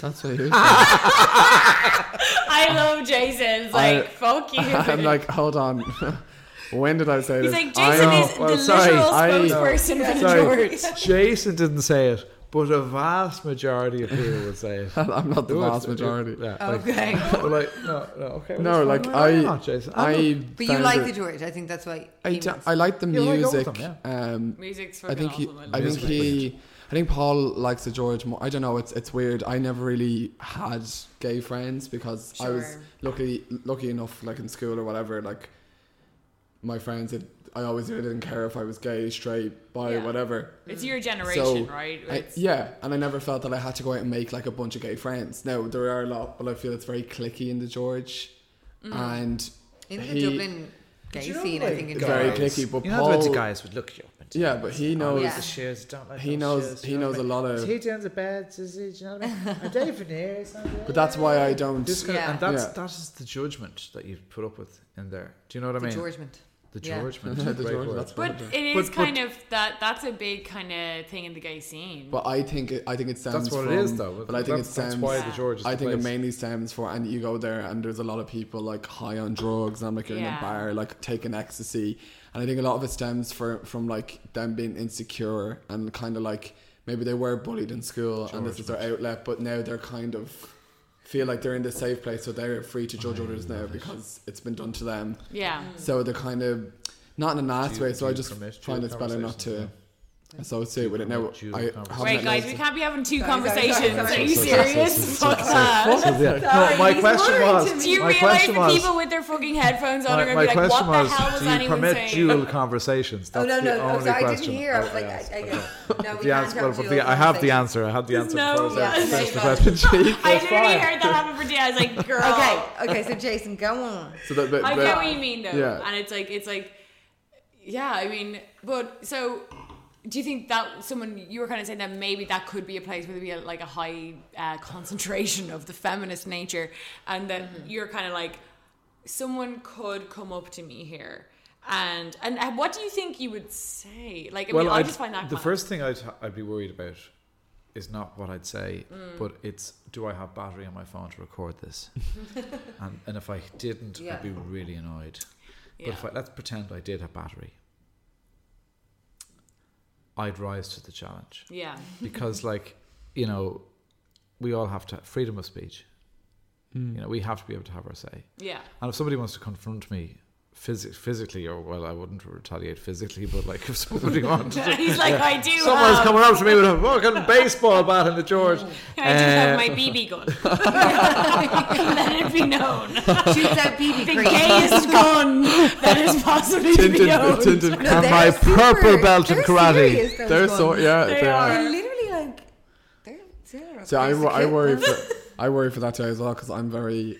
That's what you said. I love Jason's like I- fuck you. I'm like, hold on. when did I say He's this? like Jason know. is well, the sorry, literal I- spokesperson for the Sorry, George. Jason didn't say it, but a vast majority of people would say it. I'm not the No, vast majority. Yeah, like, Okay. well, like, no, no, okay. well, No, like I, not, Jason? I'm I, but you like it- the George. I think that's why. I, he d- was- I like the Yeah, like all of music. them, um, Music's I think he, awesome. I love think he, I think Paul likes the George more. I don't know. It's it's weird. I never really had gay friends because I was lucky lucky enough, like in school or whatever. Like my friends, had, I always really didn't care if I was gay, straight, bi, Yeah. whatever. It's your generation, So, right? I, yeah, and I never felt that I had to go out and make like a bunch of gay friends. Now there are a lot, but I feel it's very clicky in the George, Mm. and in the he- Dublin gay you know, scene, I think it's very clicky. But You know, Paul, the of guys would look you up. Yeah, but he knows. Yeah. the shares don't like He knows- shares, he you know knows a lot of- Is he down the beds? Is he? Do you know what I mean? Are they veneers? But that's why I don't. This kind of- Yeah. and that's Yeah. that is the judgment that you put up with in there. Do you know what I The mean? Georgement. The Yeah. George The George, that's But But- it is but- kind of that. That's a big kind of thing in the gay scene. But I think it, I think it stems That's what from, it is, though. But I think it That's- that's stems. why the George is I the think it mainly stems for, and you go there, and there's a lot of people like high on drugs, and I'm like you're in a bar, like taking ecstasy, and I think a lot of it stems for from like them being insecure and kind of like maybe they were bullied in school, and this is their outlet, but now they're kind of feel like they're in this safe place, so they're free to judge others now because it's been done to them. yeah. So they're kind of not in a nasty way. So I just find it's better not to conversations associate with it. Now, permit dual I conversations? haven't Wait, guys, we can't be having two Sorry, sorry, conversations. sorry, sorry. Are you serious? so- Fuck that. No, my question muttering was. to me. Do you my realize the people with their fucking headphones on my, are going to be like, question what the was, hell was do you permit saying? dual conversations? Oh That's no the no! only Oh, sorry, I question. didn't hear. I was Oh, like, I, I, okay. no, we The can't answer, have the, I have the answer. I have the answer. no- before I was no, the no. question. I that's literally fine. heard that happen for day. I was like, girl. Okay, okay. So Jason, go on. So that, but, I but- get what you mean though, and it's like it's like, yeah. I mean, but so, do you think that someone you were kind of saying that maybe that could be a place where there'd be a, like a high uh, concentration of the feminist nature, and that Mm-hmm. you're kind of like, someone could come up to me here. And, and and what do you think you would say? Like, I mean, I I'd- just find that the kind first thing I'd I'd be worried about is not what I'd say, Mm. but it's do I have battery on my phone to record this? and and if I didn't, Yeah. I'd be really annoyed. But if I let's pretend I did have battery, I'd rise to the challenge yeah, because, like, you know, we all have to freedom of speech. Hmm. You know, we have to be able to have our say. yeah. And if somebody wants to confront me phys- physically, or well, I wouldn't retaliate physically, but like if somebody wanted to, He's like, I do. someone's have, coming up to me with a fucking baseball bat in the George. I do have Uh, my BB gun. Let it be known. Shoot that BB the cream. gayest gun that is possibly to be tinted, owned. tinted. No, And my super- purple belt in karate. serious, those They're so yeah. They they are. They're literally like they're serious. So I, I worry for I worry for that too as well because I'm very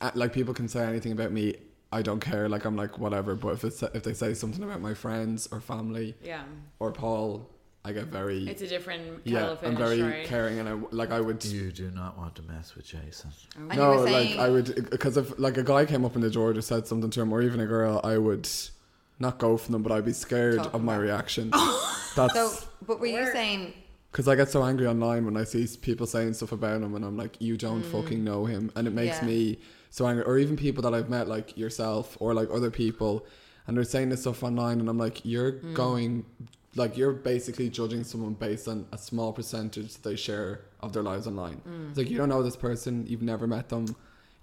uh, like people can say anything about me. I don't care. Like I'm like whatever. But if it's if they say something about my friends or family Yeah, or Paul, I get very it's a different yeah. I'm very right? caring and I like I would. You do not want to mess with Jason. And No, were like I would because if like a guy came up in the George or said something to him, or even a girl, I would not go for them, but I'd be scared Talk of my about it. reaction. So, That's but were you saying? because I get so angry online when I see people saying stuff about him, and I'm like, you don't mm. fucking know him, and it makes Yeah. me so angry. Or even people that I've met, like yourself, or like other people, and they're saying this stuff online, and I'm like, you're going, like you're basically judging someone based on a small percentage that they share of their lives online. It's like you don't know this person, you've never met them,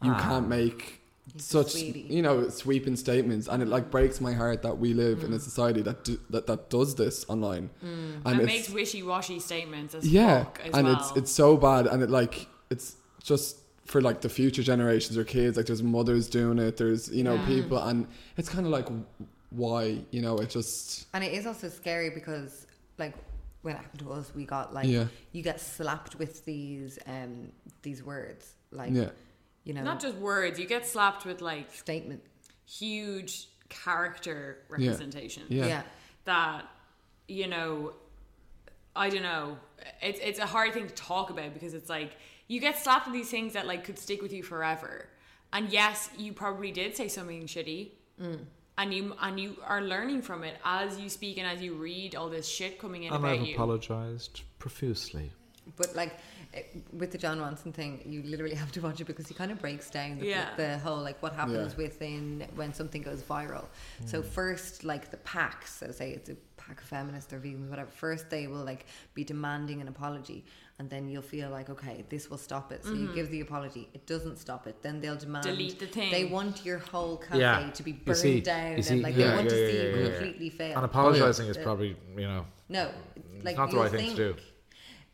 you ah. can't make such you know sweeping statements and it like breaks my heart that we live in a society that do, that that does this online and and it's makes wishy-washy statements as yeah fuck as and well. it's it's so bad and it like it's just for like the future generations or kids like there's mothers doing it there's you know people and it's kind of like why you know it just And it is also scary because, like, when it happened to us, we got like Yeah. you get slapped with these um these words, like Yeah. you know, not just words. You get slapped with like statement. huge character representation. Yeah. Yeah. that you know i don't know it's it's a hard thing to talk about because it's like you get slapped with these things that like could stick with you forever and yes you probably did say something shitty mm. and you and you are learning from it as you speak and as you read all this shit coming in And about I've you apologised profusely. But like with the Jon Ronson thing, you literally have to watch it because he kind of breaks down the, Yeah. the whole like what happens Yeah. within when something goes viral. So mm. first, like the packs, so say it's a pack of feminists or vegans, whatever. First, they will like be demanding an apology, and then you'll feel like okay, this will stop it. So you mm-hmm. give the apology, it doesn't stop it. Then they'll demand Delete the thing. They want your whole cafe Yeah. to be burned see- down, see- and like yeah, they want yeah, to see yeah, you yeah. completely fail. And apologising is probably, you know, No, like not the you'll right thing to do.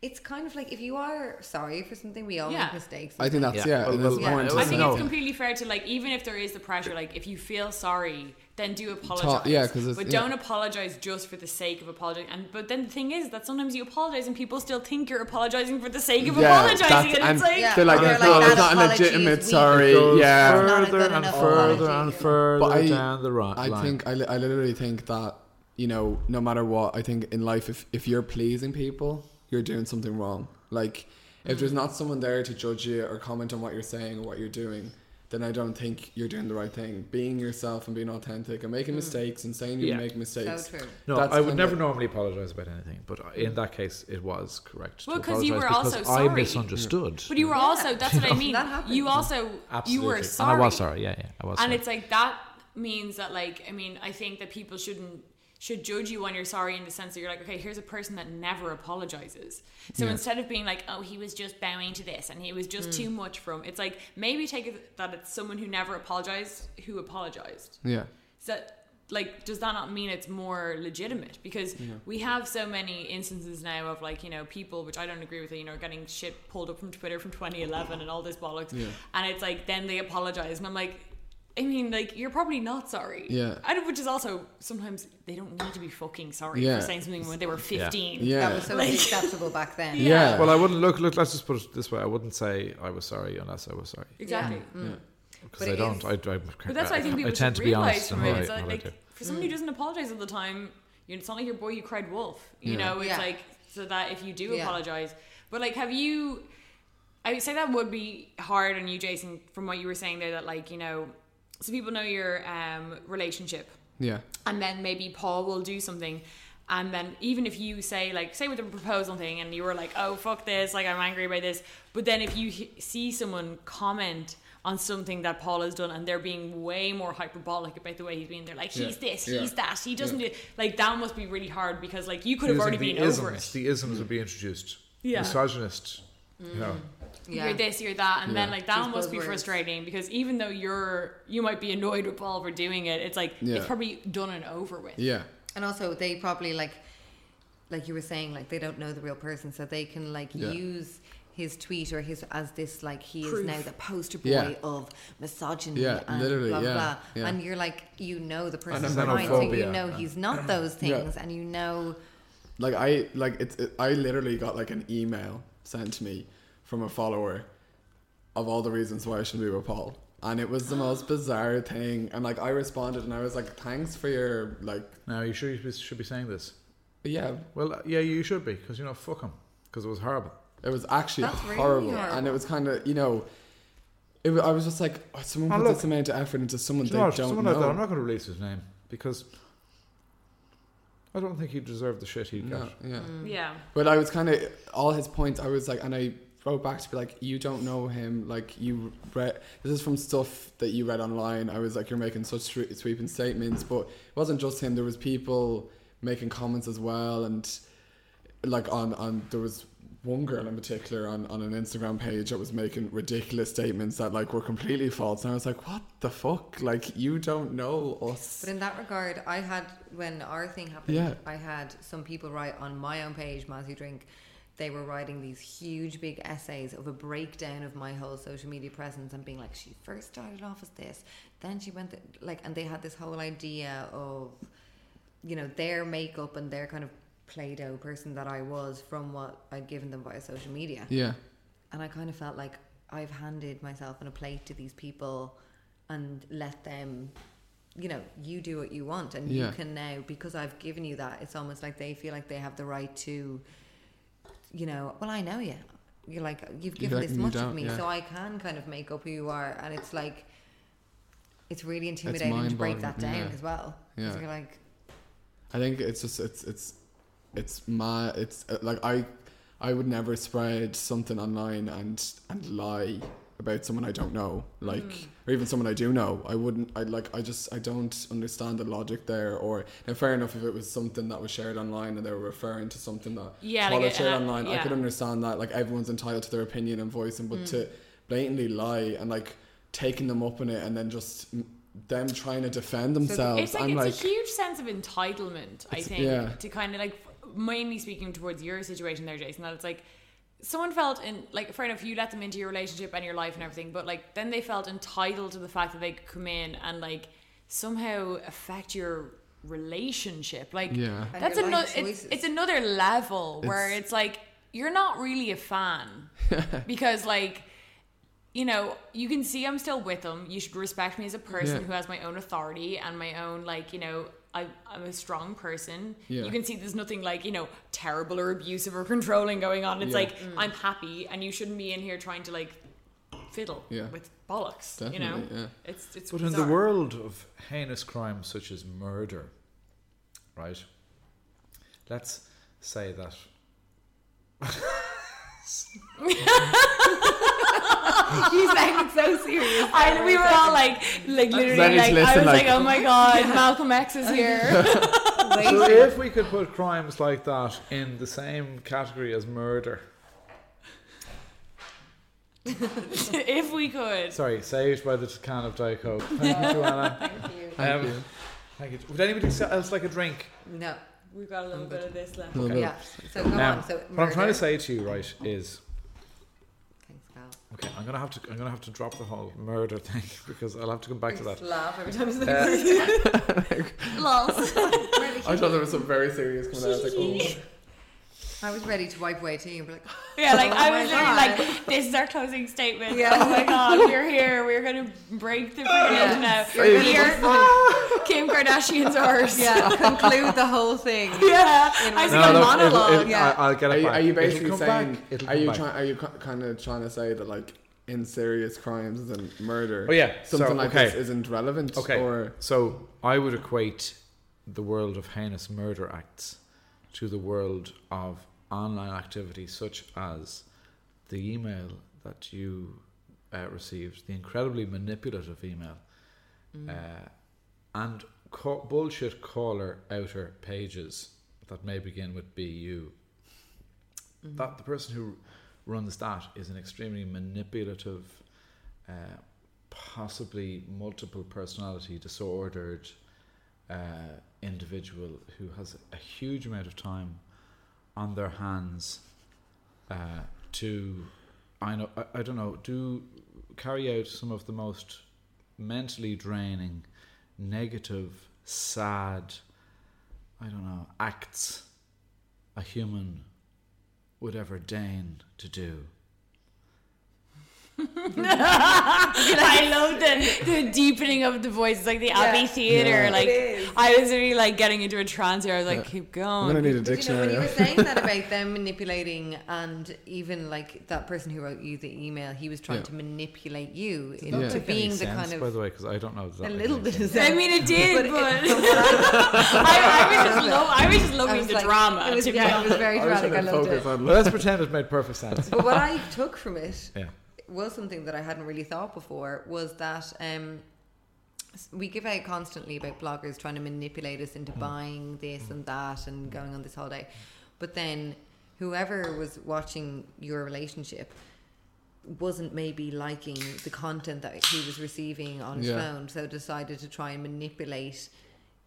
It's kind of like if you are sorry for something, we all Yeah. make mistakes. I think that's Yeah. yeah, Well, it is yeah. I think it's completely fair to like, even if there is the pressure, like if you feel sorry, then do apologize. yeah, 'cause it's- but yeah. don't apologize just for the sake of apologizing. And but then the thing is that sometimes you apologize and people still think you're apologizing for the sake of Yeah, apologizing, that's- and and it's like, Yeah. they're like, They're no, like, it's not a legitimate sorry yeah further and further apology. and further But I, down the right I line. think I, li- I literally think that you know no matter what I think in life if if you're pleasing people you're doing something wrong like if Mm. there's not someone there to judge you or comment on what you're saying or what you're doing then I don't think you're doing the right thing. Being yourself and being authentic and making hmm. mistakes and saying you Yeah. make mistakes. So true. No, That's I would kinda- never normally apologise about anything, but in that case, it was correct. Well, to 'cause you apologise were because also I misunderstood. But you were also, that's what I mean. That happens. You also, Absolutely. you were And sorry. I was sorry. Yeah, yeah, I was. and sorry. it's like that means that like i mean i think that people shouldn't should judge you when you're sorry in the sense that you're like okay here's a person that never apologizes so Yeah. instead of being like oh he was just bowing to this and he was just Mm. too much from it's like maybe take it that it's someone who never apologized who apologized Yeah. so like does that not mean it's more legitimate because we have so many instances now of like you know people which i don't agree with you know getting shit pulled up from twitter from 2011 and all this bollocks Yeah. and it's like then they apologize and i'm like I mean, like you're probably not sorry. Yeah. And which is also sometimes they don't need to be fucking sorry Yeah. for saying something when they were 15. Yeah. That was so Like- acceptable back then. Yeah. well, I wouldn't look. Look, let's just put it this way: I wouldn't say I was sorry unless I was sorry, Exactly. Mm. Mm. because But I it don't. is- I, I, But that's why I think people tend should to be realize honest from in it. what It's I, like, what I like, do. for somebody who mm. doesn't apologize all the time, you it's not like your boy you cried wolf. You Yeah. know, it's Yeah. like so that if you do Yeah. apologize, but like, have you? I would say that would be hard on you, Jason, from what you were saying there. That like you know, so people know your um, relationship, Yeah. and then maybe Paul will do something. And then even if you say like say with the proposal thing and you were like oh fuck this like I'm angry about this but then if you h- see someone comment on something that Paul has done and they're being way more hyperbolic about the way he's being they're like he's Yeah. this Yeah. he's that he doesn't Yeah. do like that must be really hard because like you could have already been isms, over it The isms would be introduced. Yeah. Misogynist. You know. Yeah. you're this, you're that, and then like that These must be buzzwords. frustrating because even though you're you might be annoyed with Paul for doing it, it's like Yeah. it's probably done and over with. Yeah. And also, they probably like, like you were saying, like they don't know the real person, so they can like Yeah. use his tweet or his as this like he is now the poster boy Yeah. of misogyny Yeah, and literally, blah blah yeah, blah. yeah. And you're like, you know the person behind, so you know he's not those Yeah. things, and you know, Like I like it's it, I literally got like an email sent to me from a follower of all the reasons why I should be with Paul. And it was the most bizarre thing. And like I responded and I was like, Thanks for your like Now, you sure you should be saying this? yeah. Well, uh, yeah, you should be, because you know, fuck him, because it was horrible. It was actually That's really horrible. horrible. And it was kinda you know it, I was just like, oh, someone put look. this amount of effort into someone Do they know don't Someone know. like that, I'm not going to release his name because I don't think he deserved the shit he got. No, yeah. Yeah. But I was kind of all his points. I was like, and I wrote back to be like, you don't know him. Like you read. This is from stuff that you read online. I was like, you're making such sweeping statements, but it wasn't just him. There was people making comments as well, and like on on there was one girl in particular on, on an Instagram page that was making ridiculous statements that like were completely false and I was like what the fuck like you don't know us but in that regard, I had when our thing happened, Yeah. I had some people write on my own page, Matthew Drink. They were writing these huge, big essays of a breakdown of my whole social media presence and being like, she first started off as this, then she went th- like, and they had this whole idea of, you know, their makeup and their kind of Play-Doh person that I was from what I'd given them via social media. yeah And I kind of felt like I've handed myself on a plate to these people and let them, you know, you do what you want. And Yeah. you can now, because I've given you that, it's almost like they feel like they have the right to, you know, well, I know you. You're like, you've given like, this much of me, yeah. so I can kind of make up who you are. And it's like, it's really intimidating to break that down yeah. as well. Yeah. You're like, I think it's just it's it's it's my it's uh, like I I would never spread something online and and lie about someone I don't know like Hmm. or even someone I do know I wouldn't I like I just I don't understand the logic there or now fair enough if it was something that was shared online and they were referring to something that Yeah, like shared online I could understand that like everyone's entitled to their opinion and voice and but to blatantly lie and like taking them up in it and then just mm, them trying to defend themselves It's like I'm it's like a huge sense of entitlement, I think, yeah. to kind of like mainly speaking towards your situation there, Jason. That it's like someone felt in like fair enough, you let them into your relationship and your life and everything, but like then they felt entitled to the fact that they could come in and like somehow affect your relationship. Like Yeah. And that's another it's, it's another level where It's- it's like you're not really a fan because like you know, you can see I'm still with them. You should respect me as a person Yeah. who has my own authority and my own, like, you know, I, I'm a strong person. Yeah. You can see there's nothing like, you know, terrible or abusive or controlling going on. It's Yeah. like, mm. I'm happy and you shouldn't be in here trying to, like, fiddle Yeah. with bollocks. you know, yeah. it's it's. But in the world of heinous crimes such as murder, right? Let's say that. you sound so serious. I, we were all like, like literally, Ready to like I was like, like- oh my god, Malcolm X is here. So if we could put crimes like that in the same category as murder, if we could. sorry, saved by the can of Diet Coke. Thank you, Joanna. Thank you. Thank you. Thank you. Would anybody else like a drink? No. We've got a little bit of this left. Okay. Yeah. So go Now, on. So what I'm trying to say to you, right, is Thanks, Val. Okay. I'm gonna have to. I'm gonna have to drop the whole murder thing because I'll have to come back to that. Laugh every time Uh, I thought there was some very serious coming out. I was like, oh. I was ready to wipe away too. But like, Yeah, like Oh I was literally God. like, this is our closing statement. Yeah. Oh my god, we're here. We're gonna break the Yeah. freedom now. You're Here, Kim Kardashian's ours. yeah, conclude the whole thing. Yeah, I was one- like a no, it'll- monologue. it'll- Yeah. I- I'll get it Are you, back. are you It'll basically come saying? back. It'll Are you trying? Are you kind of trying to say that like in serious crimes and murder? Oh, yeah, something so, like okay. this isn't relevant. Okay. Or So I would equate the world of heinous murder acts to the world of online activity such as the email that you uh, received, the incredibly manipulative email, uh, and ca- bullshit caller outer pages that may begin with BU. That the person who runs that is an extremely manipulative, uh, possibly multiple personality disordered uh, individual who has a huge amount of time on their hands uh, to, I know, I, I don't know, do carry out some of the most mentally draining, negative, sad, I don't know, acts a human would ever deign to do. I love the, the deepening of the voice. It's like the Abbey Theatre. Yeah. Like It is. I was really like getting into a trance here. I was like, keep I'm going. gonna need a But you know, when you were saying that about them manipulating, and even like that person who wrote you the email, he was trying Yeah. to manipulate you into Doesn't being the Sense, kind of. by the way, because I don't know. That a little bit sense. of sense. I mean, it did, but, it- I, I was just lo- I was just loving was the like- drama. It was, yeah, it was very dramatic. I trying to loved focus it. on. Well, let's pretend it made perfect sense. But what I took from it Yeah. Was something that I hadn't really thought before was that um, we give out constantly about bloggers trying to manipulate us into buying this and that and going on this holiday. But then whoever was watching your relationship wasn't maybe liking the content that he was receiving on his Yeah. phone, so decided to try and manipulate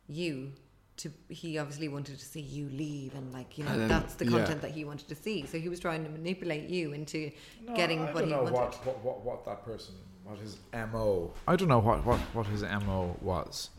you. To he obviously wanted to see you leave, and like you know then- that's the yeah. content that he wanted to see. So he was trying to manipulate you into getting I what don't he know wanted. what, what, what, what that person, what his mo. I don't know what, what, what his mo was.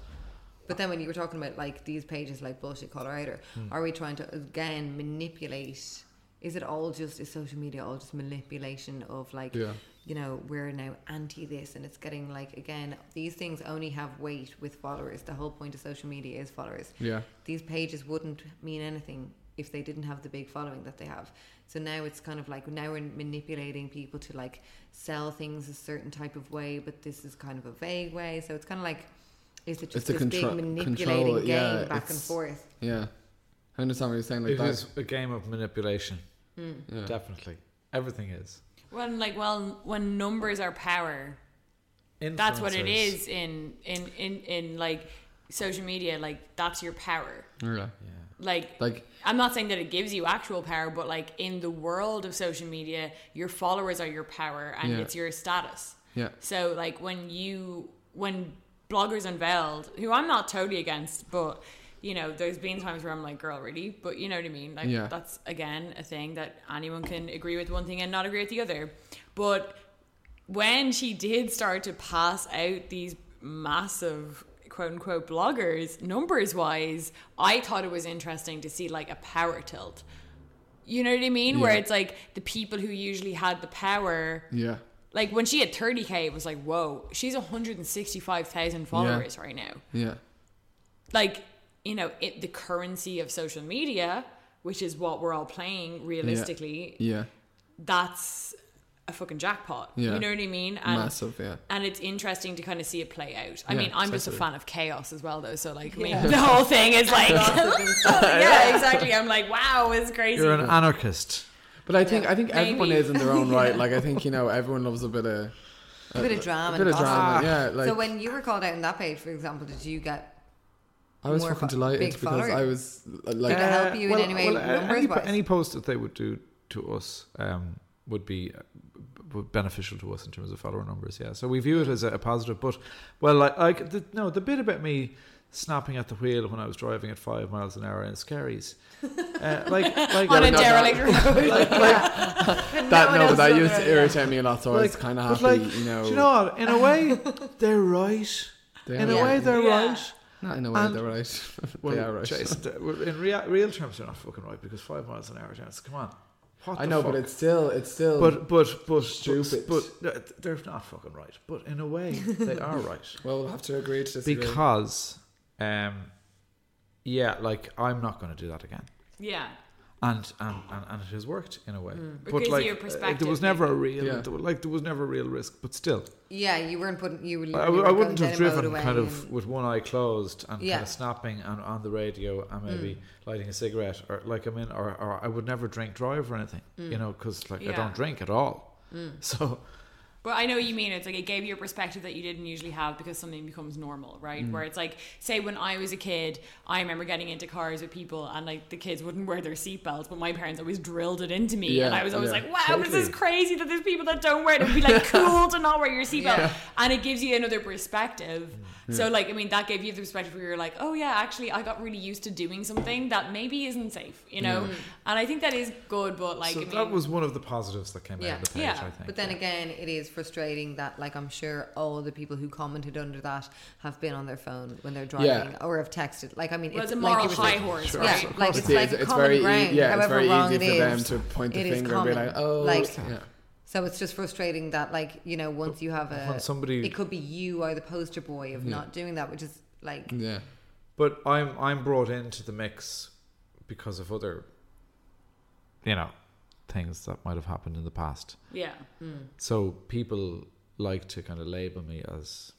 But then when you were talking about like these pages like bullshit caller outer, Hmm. are we trying to again manipulate? Is it all just is social media all just manipulation of like Yeah. You know we're now anti this and it's getting like again these things only have weight with followers. The whole point of social media is followers. Yeah. These pages wouldn't mean anything if they didn't have the big following that they have. So now it's kind of like now we're manipulating people to like sell things a certain type of way, but this is kind of a vague way. So it's kind of like is it just It's a this contro- big manipulating control, game yeah, back and forth? Yeah. I understand what you're saying. Like It that. is a game of manipulation. Hmm. Yeah. Definitely. Everything is. When like well, when numbers are power, that's what it is in in in in like social media. Like that's your power. Yeah. Like, Like- I'm not saying that it gives you actual power, but like in the world of social media, your followers are your power and Yeah. it's your status. Yeah. So like when you when bloggers unveiled, who I'm not totally against, but you know, there's been times where I'm like, girl, really? But you know what I mean? Like Yeah. that's again a thing that anyone can agree with one thing and not agree with the other. But when she did start to pass out these massive quote unquote bloggers, numbers wise, I thought it was interesting to see like a power tilt. You know what I mean? Where it's like the people who usually had the power Yeah. like when she had 30k, it was like, whoa, she's 165,000 followers right now. Yeah. Like, you know, it, the currency of social media, which is what we're all playing realistically, Yeah. that's a fucking jackpot. Yeah. You know what I mean? And, Massive, yeah. And it's interesting to kind of see it play out. I Yeah, mean, I'm just a fan of chaos as well, though. So like, I mean, the whole thing is like, yeah, exactly. I'm like, wow, it's crazy. You're an anarchist. But I think I think everyone is in their own right. Like I think you know everyone loves a bit of A bit of drama. a bit of drama. Yeah, like so when you were called out on that page, for example, did you get I was more fucking delighted because following? I was uh, Did like it help you in any way, uh, any, any post that they would do to us um, would be uh, beneficial to us in terms of follower numbers. Yeah, so we view it as a, a positive. But well, like, like the, no, the bit about me snapping at the wheel when I was driving at five miles an hour in Skerries, uh, like, like on a no, derelict road. that one no, but that used to it, irritate me a lot. So I was kind of but happy, like, you know. do you know what? In a way, they're right. They In are a way, right. they're Yeah. right. Not in a way, and- they're right. Well, they are right. Jason, in rea- real terms, they're not fucking right because five miles an hour, Jason. Come on. What I the know, but it's still, it's still. But but but Stupid. But, but they're not fucking right. But in a way, they are right well, we'll have to agree to disagree. because, um, yeah, like I'm not going to do that again. yeah. And, and, and, and it has worked in a way, but Because like your uh, there was never a real, Yeah. there, like there was never a real risk. But still, Yeah, you weren't putting you. I, you I were wouldn't have driven kind of with one eye closed and Yeah. kind of snapping and on the radio and maybe lighting a cigarette or like I mean, or, or I would never drink drive or anything, you know, because like I don't drink at all. So But I know what you mean. It's like it gave you a perspective that you didn't usually have because something becomes normal, right? Mm. Where it's like, say, when I was a kid, I remember getting into cars with people and like the kids wouldn't wear their seatbelts, but my parents always drilled it into me. Yeah, and I was always yeah, like, wow, this is crazy that there's people that don't wear it. It would be like cool to not wear your seatbelt. And it gives you another perspective. Mm. So, like, I mean, that gave you the perspective where you're like, oh, yeah, actually, I got really used to doing something that maybe isn't safe, you know? Mm. And I think that is good, but like, so I mean, that was one of the positives that came Yeah. out of the page. Yeah, I think. But then yeah. again, it is frustrating that, like, I'm sure all the people who commented under that have been on their phone when they're driving Yeah. or have texted. Like, I mean, Well, it's it's a like moral you were high saying- horse, Yeah, right? like Of it's like It's common very e- ground. yeah, it's however very wrong easy it for them to point the it is finger and be like, "Oh, like, yeah." So it's just frustrating that, like, you know, once you have a, when somebody- it could be you are the poster boy of not doing that, which is like, Yeah. But I'm I'm brought into the mix because of other, you know, things that might have happened in the past. yeah. Hmm. So people like to kind of label me as,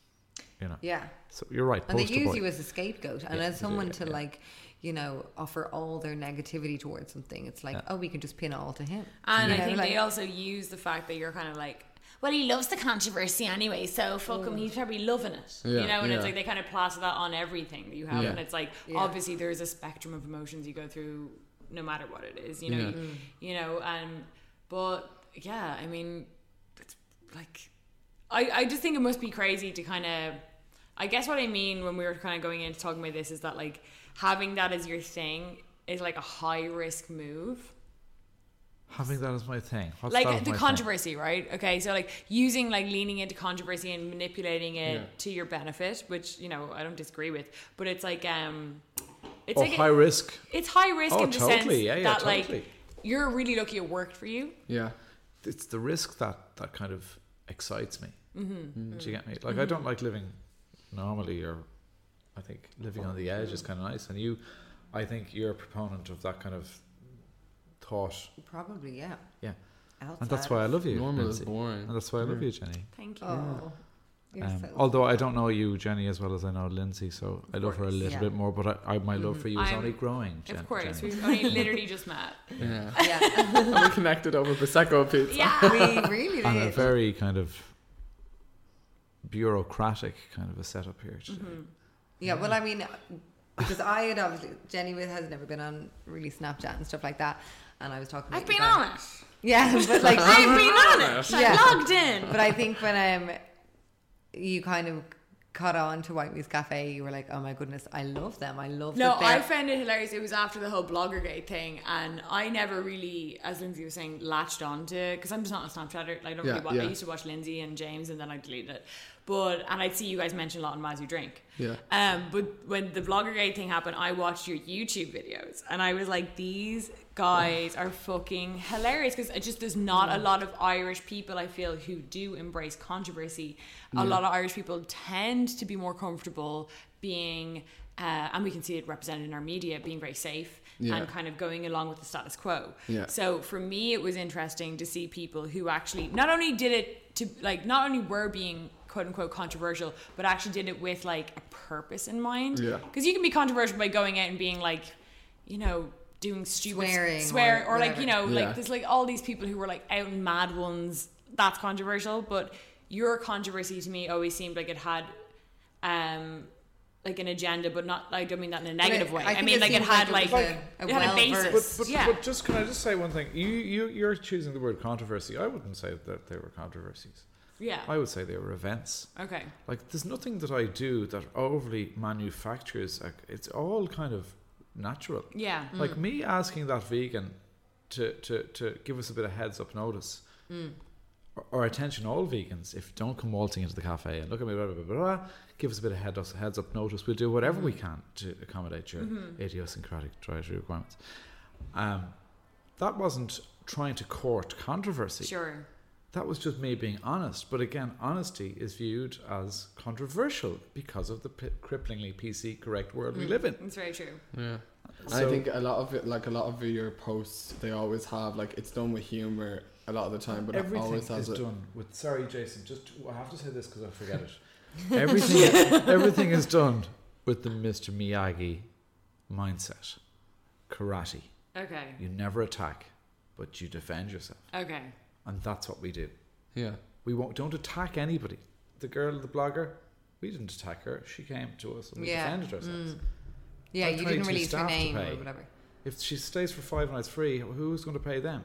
you know. yeah. So you're right. And they use boy. you as a scapegoat and Yeah, as someone yeah, to yeah. like, you know, offer all their negativity towards something. It's like, oh, we can just pin it all to him. And You I know, think like- they also use the fact that you're kind of like, well, he loves the controversy anyway, so fuck him, mm. he's probably loving it. you know, and yeah. it's like they kind of plaster that on everything that you have. Yeah. And it's like, Yeah. obviously, there's a spectrum of emotions you go through no matter what it is, you know, Yeah. you, you know, and, but yeah, I mean, it's like, I, I just think it must be crazy to kind of, I guess what I mean when we were kind of going into talking about this is that like having that as your thing is like a high risk move Having that as my thing. What's like the my controversy, right? Okay, so like using like leaning into controversy and manipulating it Yeah. to your benefit, which you know I don't disagree with, but it's like um, it's Thing? Oh, like high risk. it's high risk Oh, in the totally. sense Yeah, yeah, that totally. like you're really lucky it worked for you. Yeah. It's the risk that that kind of excites me. Mm-hmm. Do you get me? Like I don't like living normally, or I think living on the edge is Mm-hmm. kind of nice. And you, I think you're a proponent of that kind of thought. Probably, yeah. Yeah. Outside. And that's why I love you. Normal is boring. And that's why I love you, Jenny. Thank you. Oh, you're Um, so although I don't know you, Jenny, as well as I know Lindsay, so I love her a little yeah. bit more. But I, I, my love for you is I'm- only growing. Jen, of course, Jenny. we've only literally just met. Yeah. yeah. and we connected over prosecco pizza. Yeah, we really did. and a very kind of bureaucratic kind of a setup here. today. Yeah, well, I mean, because I had obviously Jenny has never been on really Snapchat and stuff like that, and I was talking. I've been you guys- on it. Yeah, but like I've been on it. Yeah. I logged in. But I think when um, you kind of caught on to White Moose Cafe, you were like, "Oh my goodness, I love them. I love." No, that they're- I found it hilarious. It was after the whole Bloggergate thing, and I never really, as Lindsay was saying, latched on onto because I'm just not a Snapchatter. Like, I don't Yeah, really watch. I used to watch Lindsay and James, and then I deleted it. But and I'd see you guys mention a lot on you Drink. Yeah. Um, but when the Bloggergate thing happened, I watched your YouTube videos, and I was like, these guys are fucking hilarious because it just there's not a lot of Irish people I feel who do embrace controversy. A lot of Irish people tend to be more comfortable being Uh, and we can see it represented in our media being very safe Yeah. and kind of going along with the status quo. Yeah. So for me, it was interesting to see people who actually not only did it to like not only were being quote unquote controversial, but actually did it with like a purpose in mind. Yeah. Because you can be controversial by going out and being like, you know, doing stupid Swearing swear or or, like you know. Yeah. like there's like all these people who were like out and mad ones. That's controversial, but your controversy to me always seemed like it had. um like an agenda, but not. I don't mean that in a negative way. I I, think mean, it like it had like like, a- a it had a well-versed- basis. But, but, yeah. but just can I just say one thing? You you you're choosing the word controversy. I wouldn't say that they were controversies. Yeah. I would say they were events. okay. Like there's nothing that I do that overly manufactures. Like, it's all kind of natural. Yeah. Like mm. me asking that vegan to, to, to give us a bit of heads up notice. Mm. Or, or attention, all vegans, if don't come waltzing into the cafe and look at me, blah, blah, blah, blah, give us a bit of head, heads up notice. We'll do whatever we mm. can to accommodate your mm-hmm. idiosyncratic dietary requirements. Um, that wasn't trying to court controversy. Sure. That was just me being honest. But again, honesty is viewed as controversial because of the p- cripplingly PC correct world we mm, live in. It's very true. Yeah. So- I think a lot of it, like a lot of your posts, they always have like it's done with humor a lot of the time, but it Everything always has is it. done with. Sorry, Jason. Just I have to say this because I forget it. everything, everything is done with the Mr. Miyagi mindset. Karate. Okay. You never attack, but you defend yourself, Okay. And that's what we do. Yeah. We won't don't attack anybody. The girl, the blogger, we didn't attack her. She came to us and we Yeah. defended ourselves. Mm. Yeah, you didn't release her staff to name or whatever. If she stays for five nights free, who's going to pay them?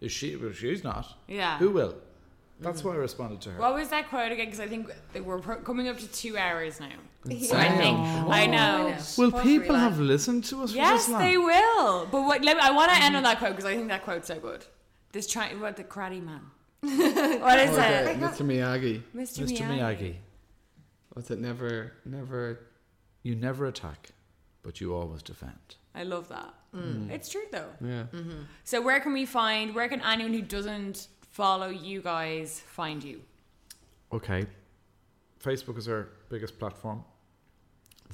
Is she? Well, she's not. Yeah. Who will? Mm. That's why I responded to her. What was that quote again? Because I think that we're pro- coming up to two hours now. So I Insane. think I know. Will What people have listened to us Yes, for this they will. But what? Let me, I want to end mm. on that quote because I think that quote's so good. This try what the karate man. what is Okay, it? Mr. Miyagi. Mr. Mr. Miyagi, What's it? Never, never. you never attack, but you always defend. I love that. Mm. It's true though. Yeah. So where can we find? Where can anyone who doesn't follow you guys find you? Okay. Facebook is our biggest platform.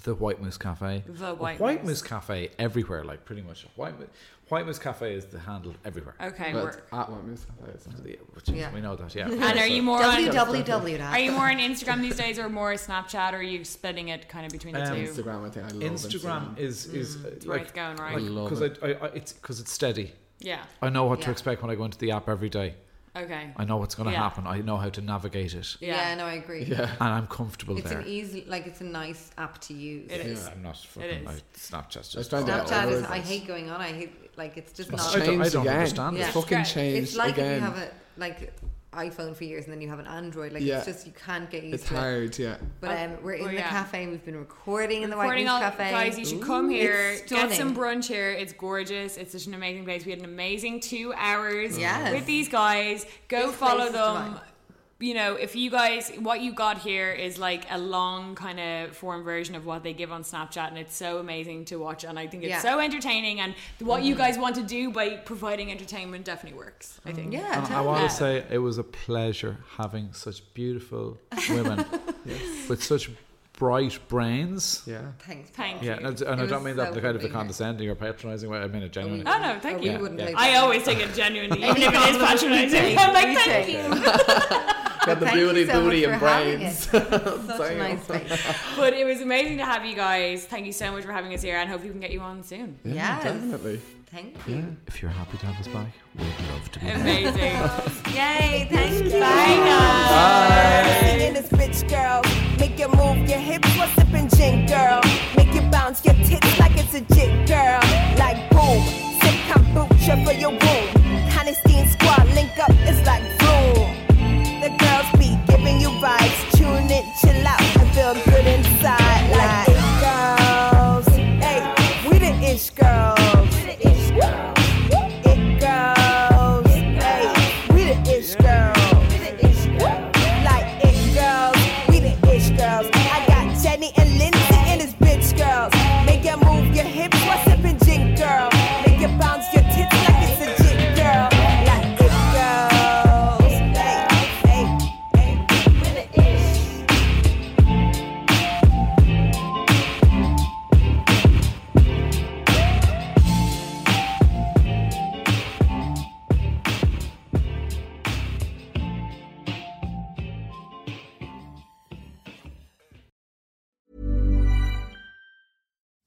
The White Moose Cafe. The White White Moose. Moose Cafe everywhere, like pretty much. White, Mo- White Moose Cafe is the handle everywhere. Okay. But we're- at what Moose Cafe is. Yeah, which is- Yeah. We know that, yeah. and are you more on, www. are you more on Instagram these days or more Snapchat or are you splitting it kind of between the Um, two? Instagram, I think I love Instagram, Instagram is is uh, where like it's going, right? I love because it. I, I, I, it's because it's steady. Yeah. I know what to Yeah. expect when I go into the app every day. Okay. I know what's going to Yeah. happen. I know how to navigate it, Yeah. yeah, no, I agree. Yeah. and I'm comfortable It's there. an easy, like it's a nice app to use. It is. Yeah, I'm not fucking. is. I, Snapchat's just. find Snapchat is. I hate going on. I hate like it's just I not. don't- I don't again. understand Yeah. It's fucking Great. changed It's like again. if you have a like iPhone for years and then you have an Android. Like Yeah. it's just you can't get used it's to it. hard, yeah. But um, we're in Oh, the yeah. cafe. We've been recording in the White Recording Moose all, Cafe. guys, you should come here, It's get some brunch here. It's gorgeous. It's such an amazing place. We had an amazing two hours Yes. with these guys. Go This follow place is them. Divine. You know, if you guys, what you got here is like a long kind of form version of what they give on Snapchat, and it's so amazing to watch. And I think it's Yeah. so entertaining. And what you mm-hmm. guys want to do by providing entertainment definitely works. I think. Yeah, And I want to say it was a pleasure having such beautiful women with such bright brains. Yeah. Thanks. Thank Yeah, you. and, and I It don't mean that so in the kind of the condescending or patronising way. I mean it genuinely. Oh no, thank you. we wouldn't Yeah. I always take it genuinely, even if it is patronizing. I'm like, thank you. Got the Thank beauty, so booty, and having brains. Such a nice space. But it was amazing to have you guys. Thank you so much for having us here, and hope we can get you on soon. Yes. Definitely. Thank you. If you're happy to have us back, we'd love to be. Amazing. Yay! Thank you. Bye, guys. Singing this bitch girl. Make you move your hips, what's up in gin girl? Make you bounce your tits like it's a jit girl. Like boom, sip kombucha for your womb. Honesty and squad link up, it's like boom. The girls be giving you vibes. Tune in, chill out, and feel good